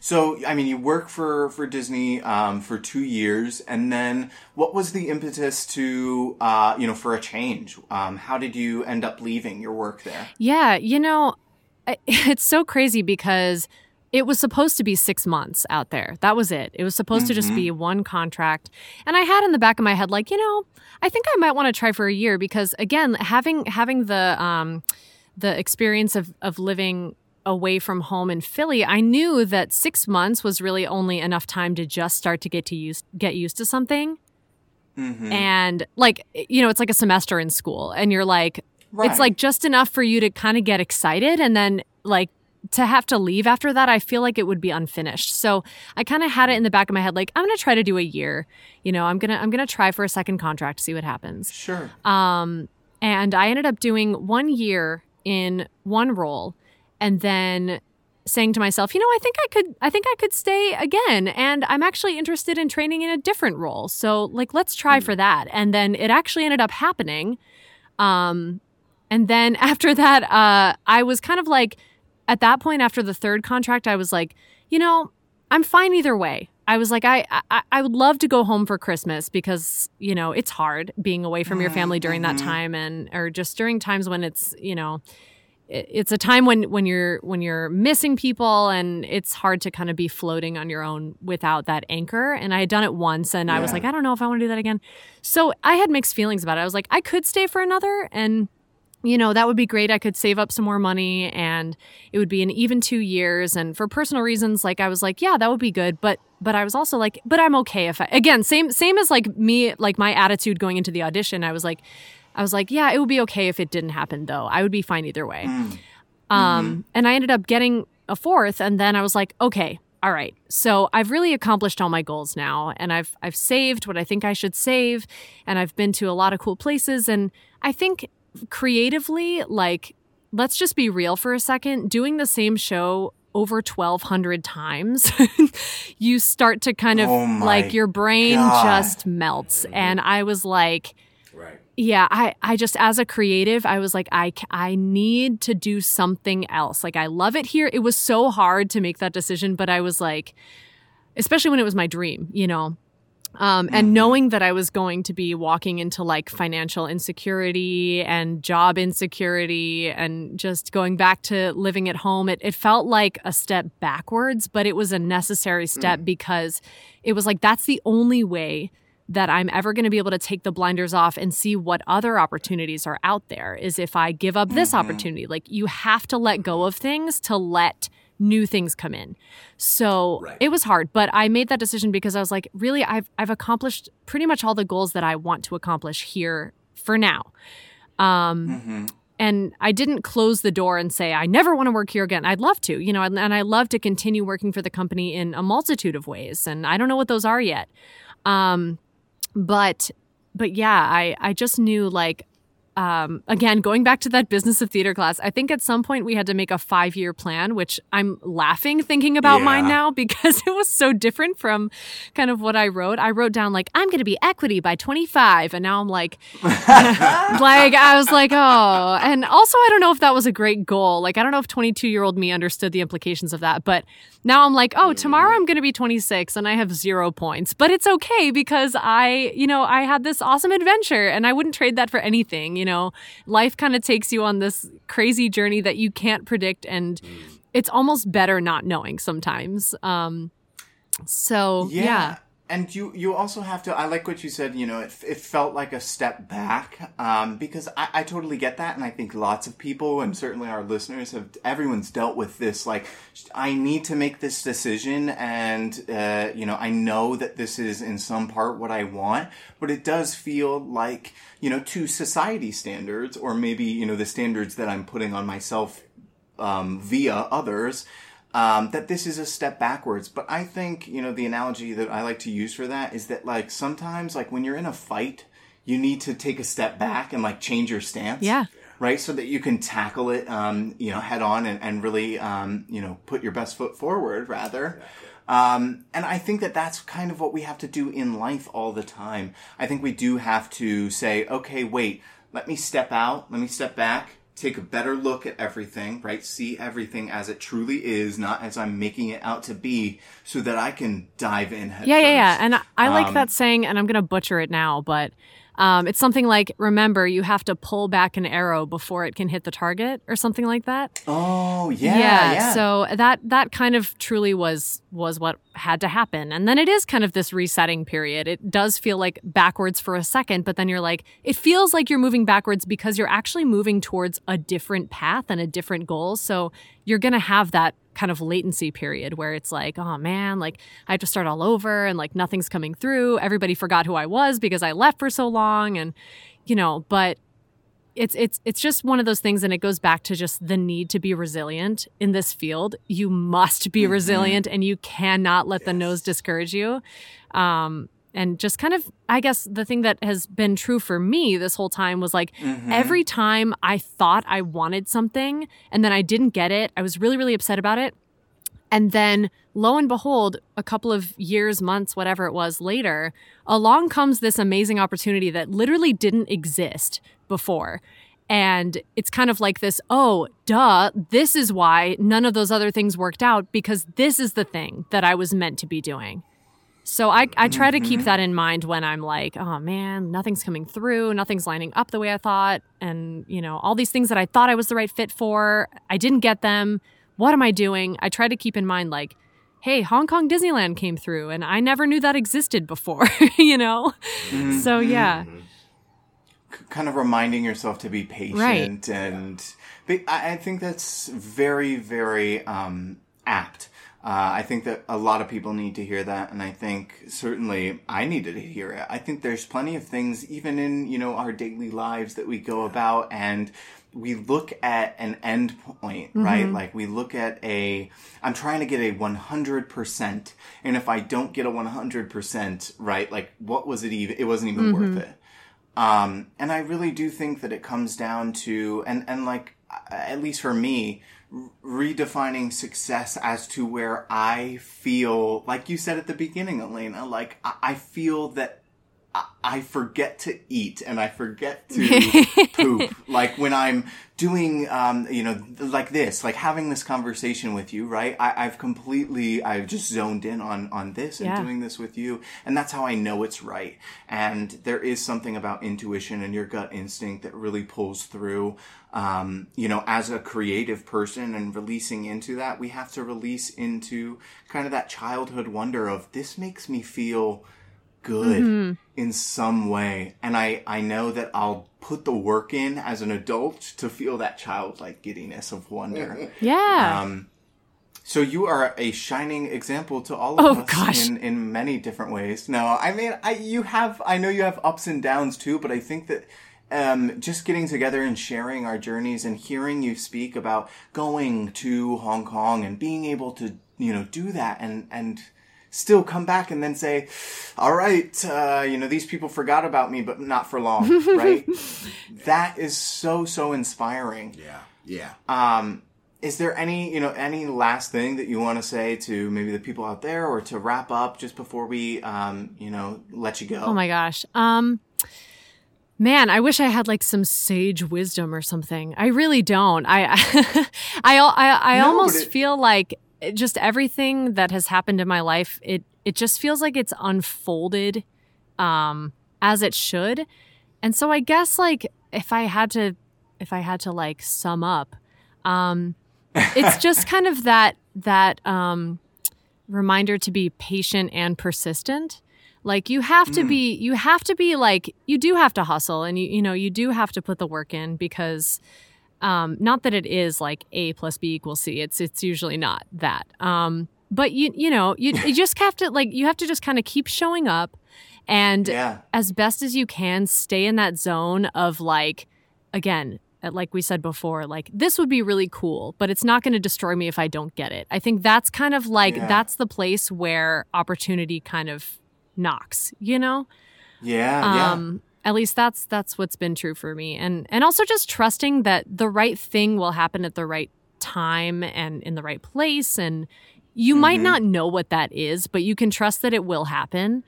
so, I mean, you work for, for Disney, um, for two years and then what was the impetus to, uh, you know, for a change? Um, how did you end up leaving your work there? Yeah, you know, it's so crazy because it was supposed to be six months out there. That was it. It was supposed to just be one contract. And I had in the back of my head, like, you know, I think I might want to try for a year because again, having having the um the experience of of living away from home in Philly, I knew that six months was really only enough time to just start to get to use get used to something. Mm-hmm. And like, you know, it's like a semester in school, and you're like, Right. it's like just enough for you to kind of get excited and then like to have to leave after that i feel like it would be unfinished so i kind of had it in the back of my head like i'm gonna try to do a year you know i'm gonna i'm gonna try for a second contract see what happens Sure. um and i ended up doing one year in one role and then saying to myself you know i think i could i think i could stay again and i'm actually interested in training in a different role. So like let's try for that. And then it actually ended up happening. Um and then after that, uh, I was kind of like, at that point, after the third contract, I was like, you know, I'm fine either way. I was like, I, I, I would love to go home for Christmas because you know it's hard being away from your family during that time, and or just during times when it's you know, it's a time when when you're when you're missing people and it's hard to kind of be floating on your own without that anchor. And I had done it once, and I was like, I don't know if I want to do that again. So I had mixed feelings about it. I was like, I could stay for another, and you know, that would be great. I could save up some more money and it would be an even two years. And for personal reasons, like I was like, yeah, that would be good. But but I was also like, but I'm okay if I again, same same as like me, like my attitude going into the audition. I was like, I was like, yeah, it would be okay if it didn't happen though. I would be fine either way. Um, and I ended up getting a fourth, and then I was like, okay, all right. So I've really accomplished all my goals now, and I've I've saved what I think I should save, and I've been to a lot of cool places, and I think creatively, like, let's just be real for a second. Doing the same show over 1200 times you start to kind of Oh like your brain God. just melts and i was like. Yeah i i just as a creative i was like i i need to do something else. Like i love it here. It was so hard to make that decision but i was like especially when it was my dream you know? Um, and knowing that I was going to be walking into like financial insecurity and job insecurity and just going back to living at home, it, it felt like a step backwards, but it was a necessary step because it was like that's the only way that I'm ever going to be able to take the blinders off and see what other opportunities are out there is if I give up this opportunity. Like you have to let go of things to let new things come in. So Right. it was hard, but I made that decision because I was like, really, I've I've accomplished pretty much all the goals that I want to accomplish here for now. Um, Mm-hmm. and I didn't close the door and say I never want to work here again. I'd love to, you know, and, and I love to continue working for the company in a multitude of ways, and I don't know what those are yet. Um, but but yeah, I I just knew like um, again, going back to that business of theater class, I think at some point we had to make a five year plan, which I'm laughing thinking about mine now because it was so different from kind of what I wrote. I wrote down like, I'm going to be equity by 25. And now I'm like, like, I was like, oh. And also, I don't know if that was a great goal. Like, I don't know if 22 year old me understood the implications of that. But now I'm like, oh, tomorrow I'm going to be 26 and I have zero points. But it's okay because I, you know, I had this awesome adventure and I wouldn't trade that for anything. You know, life kind of takes you on this crazy journey that you can't predict. And it's almost better not knowing sometimes. Um, so, yeah. And you, you also have to. I like what you said. You know, it, it felt like a step back um, because I, I totally get that, and I think lots of people, and certainly our listeners, have. Everyone's dealt with this. Like, I need to make this decision, and uh, you know, I know that this is in some part what I want, but it does feel like you know, to society standards, or maybe you know, the standards that I'm putting on myself um, via others, um, that this is a step backwards. But I think, you know, the analogy that I like to use for that is that, like, sometimes, like, when you're in a fight, you need to take a step back and, like, change your stance. Yeah. Right? So that you can tackle it, um, you know, head on and, and really, um, you know, put your best foot forward, rather. Um, and I think that that's kind of what we have to do in life all the time. I think we do have to say, okay, wait, let me step out, let me step back, take a better look at everything, right? See everything as it truly is, not as I'm making it out to be, so that I can dive in head Yeah, yeah, yeah. And I, I like Um, that saying, and I'm going to butcher it now, but um, it's something like, remember, you have to pull back an arrow before it can hit the target, or something like that. Oh, yeah, yeah. So that that kind of truly was was what had to happen. And then it is kind of this resetting period. It does feel like backwards for a second, but then you're like it feels like you're moving backwards because you're actually moving towards a different path and a different goal. So you're going to have that kind of latency period where it's like, oh man, like I have to start all over and like nothing's coming through. Everybody forgot who I was because I left for so long and you know, but it's it's it's just one of those things and it goes back to just the need to be resilient in this field. You must be resilient and you cannot let the nose discourage you. Um and just kind of i guess the thing that has been true for me this whole time was like mm-hmm. every time i thought i wanted something and then i didn't get it i was really really upset about it and then lo and behold, a couple of years, months, whatever it was later, along comes this amazing opportunity that literally didn't exist before. And it's kind of like this oh, duh, this is why none of those other things worked out because this is the thing that I was meant to be doing. So I, I try to keep mm-hmm. that in mind when I'm like, oh man, nothing's coming through, nothing's lining up the way I thought. And, you know, all these things that I thought I was the right fit for, I didn't get them. What am I doing? I try to keep in mind, like, hey, Hong Kong Disneyland came through and I never knew that existed before, you know? Mm-hmm. So yeah. Mm-hmm. kind of reminding yourself to be patient and but I, I think that's very very um, apt uh, i think that a lot of people need to hear that and i think certainly i needed to hear it i think there's plenty of things even in you know our daily lives that we go about and we look at an end point, right? Like we look at a, I'm trying to get a 100%. And if I don't get a 100%, right? Like what was it even? It wasn't even worth it. Um, and I really do think that it comes down to, and, and like, at least for me, redefining success as to where I feel, like you said at the beginning, Alaina, like I, I feel that I, I forget to eat and I forget to poop. Like when I'm doing, um, you know, like this, like having this conversation with you, right? I, I've completely, I've just zoned in on, on this and Yeah. doing this with you. And that's how I know it's right. And there is something about intuition and your gut instinct that really pulls through. Um, you know, as a creative person and releasing into that, we have to release into kind of that childhood wonder of this makes me feel good in some way. And i i know that i'll put the work in as an adult to feel that childlike giddiness of wonder. Yeah. um so you are a shining example to all of Oh, us gosh. in in many different ways. No i mean i you have i know you have ups and downs too but i think that um, just getting together and sharing our journeys and hearing you speak about going to Hong Kong and being able to, you know, do that and, and still come back and then say, all right, uh, you know, these people forgot about me, but not for long, right? that is so, so inspiring. Yeah. Yeah. Um, is there any, you know, any last thing that you want to say to maybe the people out there or to wrap up just before we, um, you know, let you go? Oh my gosh. Um man, I wish I had like some sage wisdom or something. I really don't. I I I, I No, almost it- feel like just everything that has happened in my life, it it just feels like it's unfolded um as it should. And so I guess like if I had to if I had to like sum up, um it's just kind of that that um reminder to be patient and persistent like you have to be you have to be like you do have to hustle and you you know you do have to put the work in because um not that it is like a plus b equals c it's it's usually not that um but you you know you, you just have to like you have to just kind of keep showing up and Yeah. as best as you can stay in that zone of like again uh, like we said before like this would be really cool but it's not going to destroy me if i don't get it i think that's kind of like Yeah. that's the place where opportunity kind of knocks you know Yeah. Yeah. At least that's that's what's been true for me and and also just trusting that the right thing will happen at the right time and in the right place and you might Mhm. not know what that is but you can trust that it will happen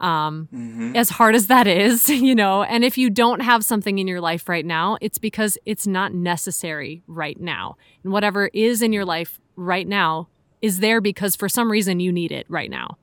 um hmm as hard as that is, you know, and if you don't have something in your life right now, it's because it's not necessary right now. And whatever is in your life right now is there because for some reason you need it right now.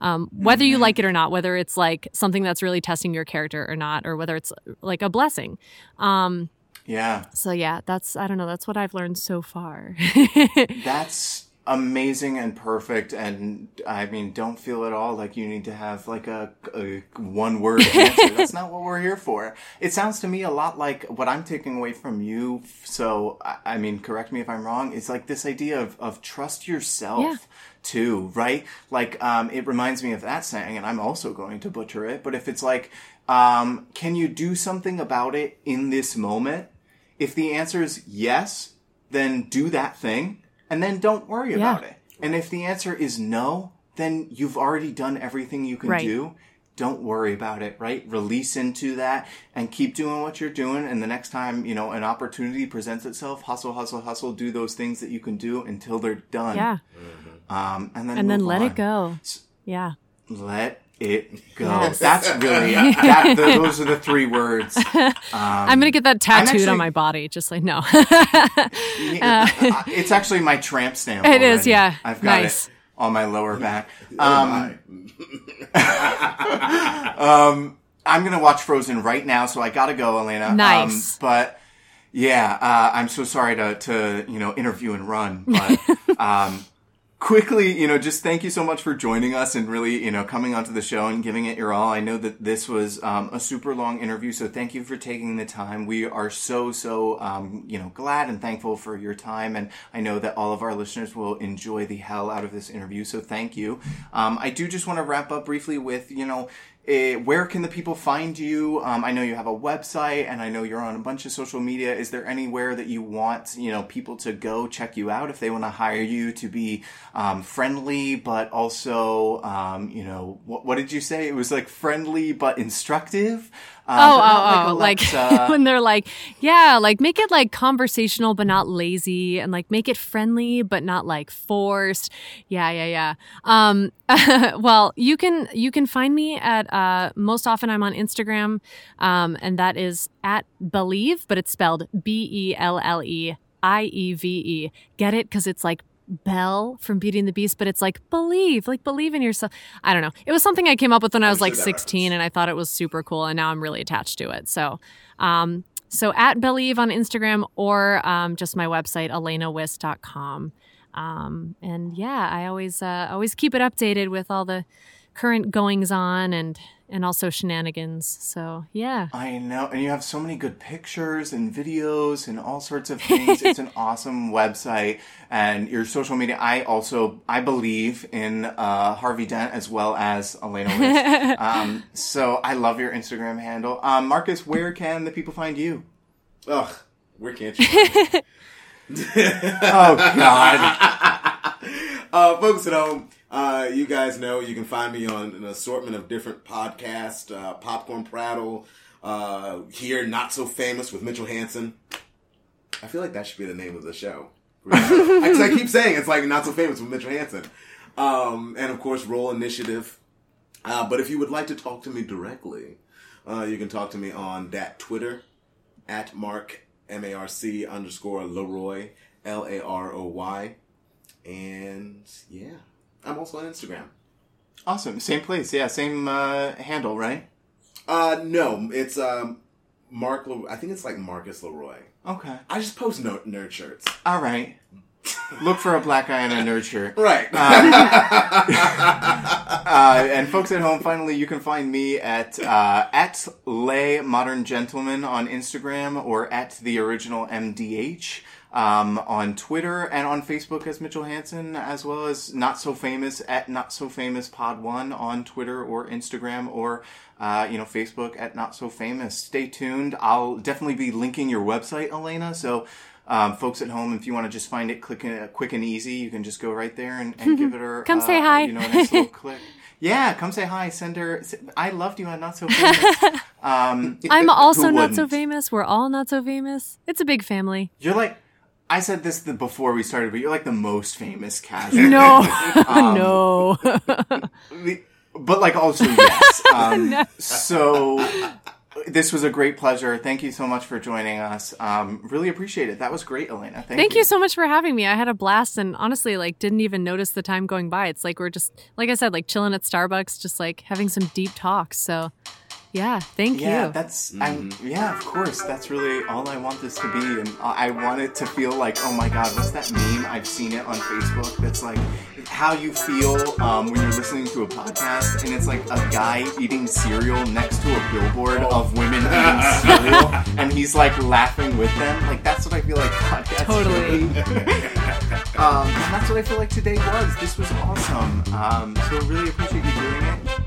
Um, whether you Mhm. like it or not, whether it's like something that's really testing your character or not, or whether it's like a blessing. Um, Yeah. so yeah, that's I don't know. That's what I've learned so far. That's amazing and perfect. And I mean, don't feel at all like you need to have like a, a one word answer. That's not what we're here for. It sounds to me a lot like what I'm taking away from you. So, I, I mean, correct me if I'm wrong. It's like this idea of, of trust yourself. Yeah. Too right, like um, it reminds me of that saying, and I'm also going to butcher it. But if it's like, um, can you do something about it in this moment? If the answer is yes, then do that thing and then don't worry Yeah. about it. And if the answer is no, then you've already done everything you can Right. do. Don't worry about it, right? Release into that and keep doing what you're doing. And the next time, you know, an opportunity presents itself, hustle, hustle, hustle, do those things that you can do until they're done. yeah, Um, and then, and then let on. it go. Yeah. Let it go. Yes. That's really, that, th- those are the three words. Um, I'm gonna get that tattooed actually- on my body. Just like no. Uh, it's actually my tramp stamp. It is, already. yeah. I've got Nice. it on my lower back. Oh, Um, um, I'm gonna watch Frozen right now, so I gotta go, Alaina. Nice. Um, but yeah, uh, I'm so sorry to to you know interview and run, but um, quickly, you know, just thank you so much for joining us and really, you know, coming onto the show and giving it your all. I know that this was um, a super long interview, so thank you for taking the time. We are so, so, um, you know, glad and thankful for your time. And I know that all of our listeners will enjoy the hell out of this interview, so thank you. Um, I do just want to wrap up briefly with, you know, eh, where can the people find you? Um, I know you have a website, and I know you're on a bunch of social media. Is there anywhere that you want you know people to go check you out if they want to hire you to be um, friendly, but also um, you know what, what did you say? It was like friendly but instructive. Um, oh, oh, oh! Like, when they're like, yeah, like make it like conversational but not lazy, and like make it friendly but not like forced. Yeah, yeah, yeah. Um, well, you can you can find me at uh, most often I'm on Instagram, um, and that is at believe, but it's spelled B E L L E I E V E. Get it? Because it's like Belle from Beauty and the Beast, but it's like believe, like believe in yourself. I don't know. It was something I came up with when I was like Understood 16 reference. and I thought it was super cool and now I'm really attached to it. So, um, so at believe on Instagram or um, just my website, alainawis.com. Um, and yeah, I always, uh, always keep it updated with all the current goings on and, and also shenanigans. So yeah. I know, and you have so many good pictures and videos and all sorts of things. it's an awesome website, and your social media. I also I believe in uh, Harvey Dent as well as Alaina. List. um, so I love your Instagram handle, um, Marcus. Where can the people find you? Ugh, where can't you? find me? Oh God, uh, folks at home, uh, you guys know you can find me on an assortment of different podcasts. Uh, Popcorn Prattle, uh, here, Not So Famous with Mitchell Hansen. I feel like that should be the name of the show. Because I keep saying it's like Not So Famous with Mitchell Hansen. Um, and of course, Roll Initiative. Uh, but if you would like to talk to me directly, uh, you can talk to me on that Twitter at Mark M A R C underscore Laroy L A R O Y, and yeah, I'm also on Instagram. awesome. Same place, yeah, same uh, handle, right? Uh, no, it's um Mark. Le- I think it's like Marcus Leroy. Okay, I just post no- nerd shirts. all right. Look for a black guy in a nerd shirt. Right. Uh, and folks at home, finally, you can find me at uh, at Lay Modern Gentleman on Instagram or at the original MDH um, on Twitter and on Facebook as Mitchell Hansen, as well as Not So Famous at Not So Famous Pod One on Twitter or Instagram or uh, you know Facebook at Not So Famous. Stay tuned. I'll definitely be linking your website, Alaina. So. Um, folks at home, if you want to just find it quick and, quick and easy, you can just go right there and, and give it a Come uh, say hi. You know, nice little click. Yeah, come say hi. Send her. I loved you on Not So Famous. Um, I'm also not so famous. We're all not so famous. It's a big family. you're like, I said this the, before we started, but you're like the most famous casual. No, Um, no. but like also yes. Um, So this was a great pleasure. Thank you so much for joining us. Um, really appreciate it. That was great, Alaina. Thank, Thank you so much for having me. I had a blast and honestly, like, didn't even notice the time going by. It's like we're just, like I said, like chilling at Starbucks, just like having some deep talks. So, yeah, thank Yeah, you. Yeah, that's I'm yeah, of course. That's really all I want this to be, and I I want it to feel like, oh my god, what's that meme? I've seen it on Facebook. That's like how you feel um, when you're listening to a podcast, and it's like a guy eating cereal next to a billboard of women eating cereal, and he's like laughing with them. Like that's what I feel like podcasts. Totally. um, and that's what I feel like today was. This was awesome. Um, so really appreciate you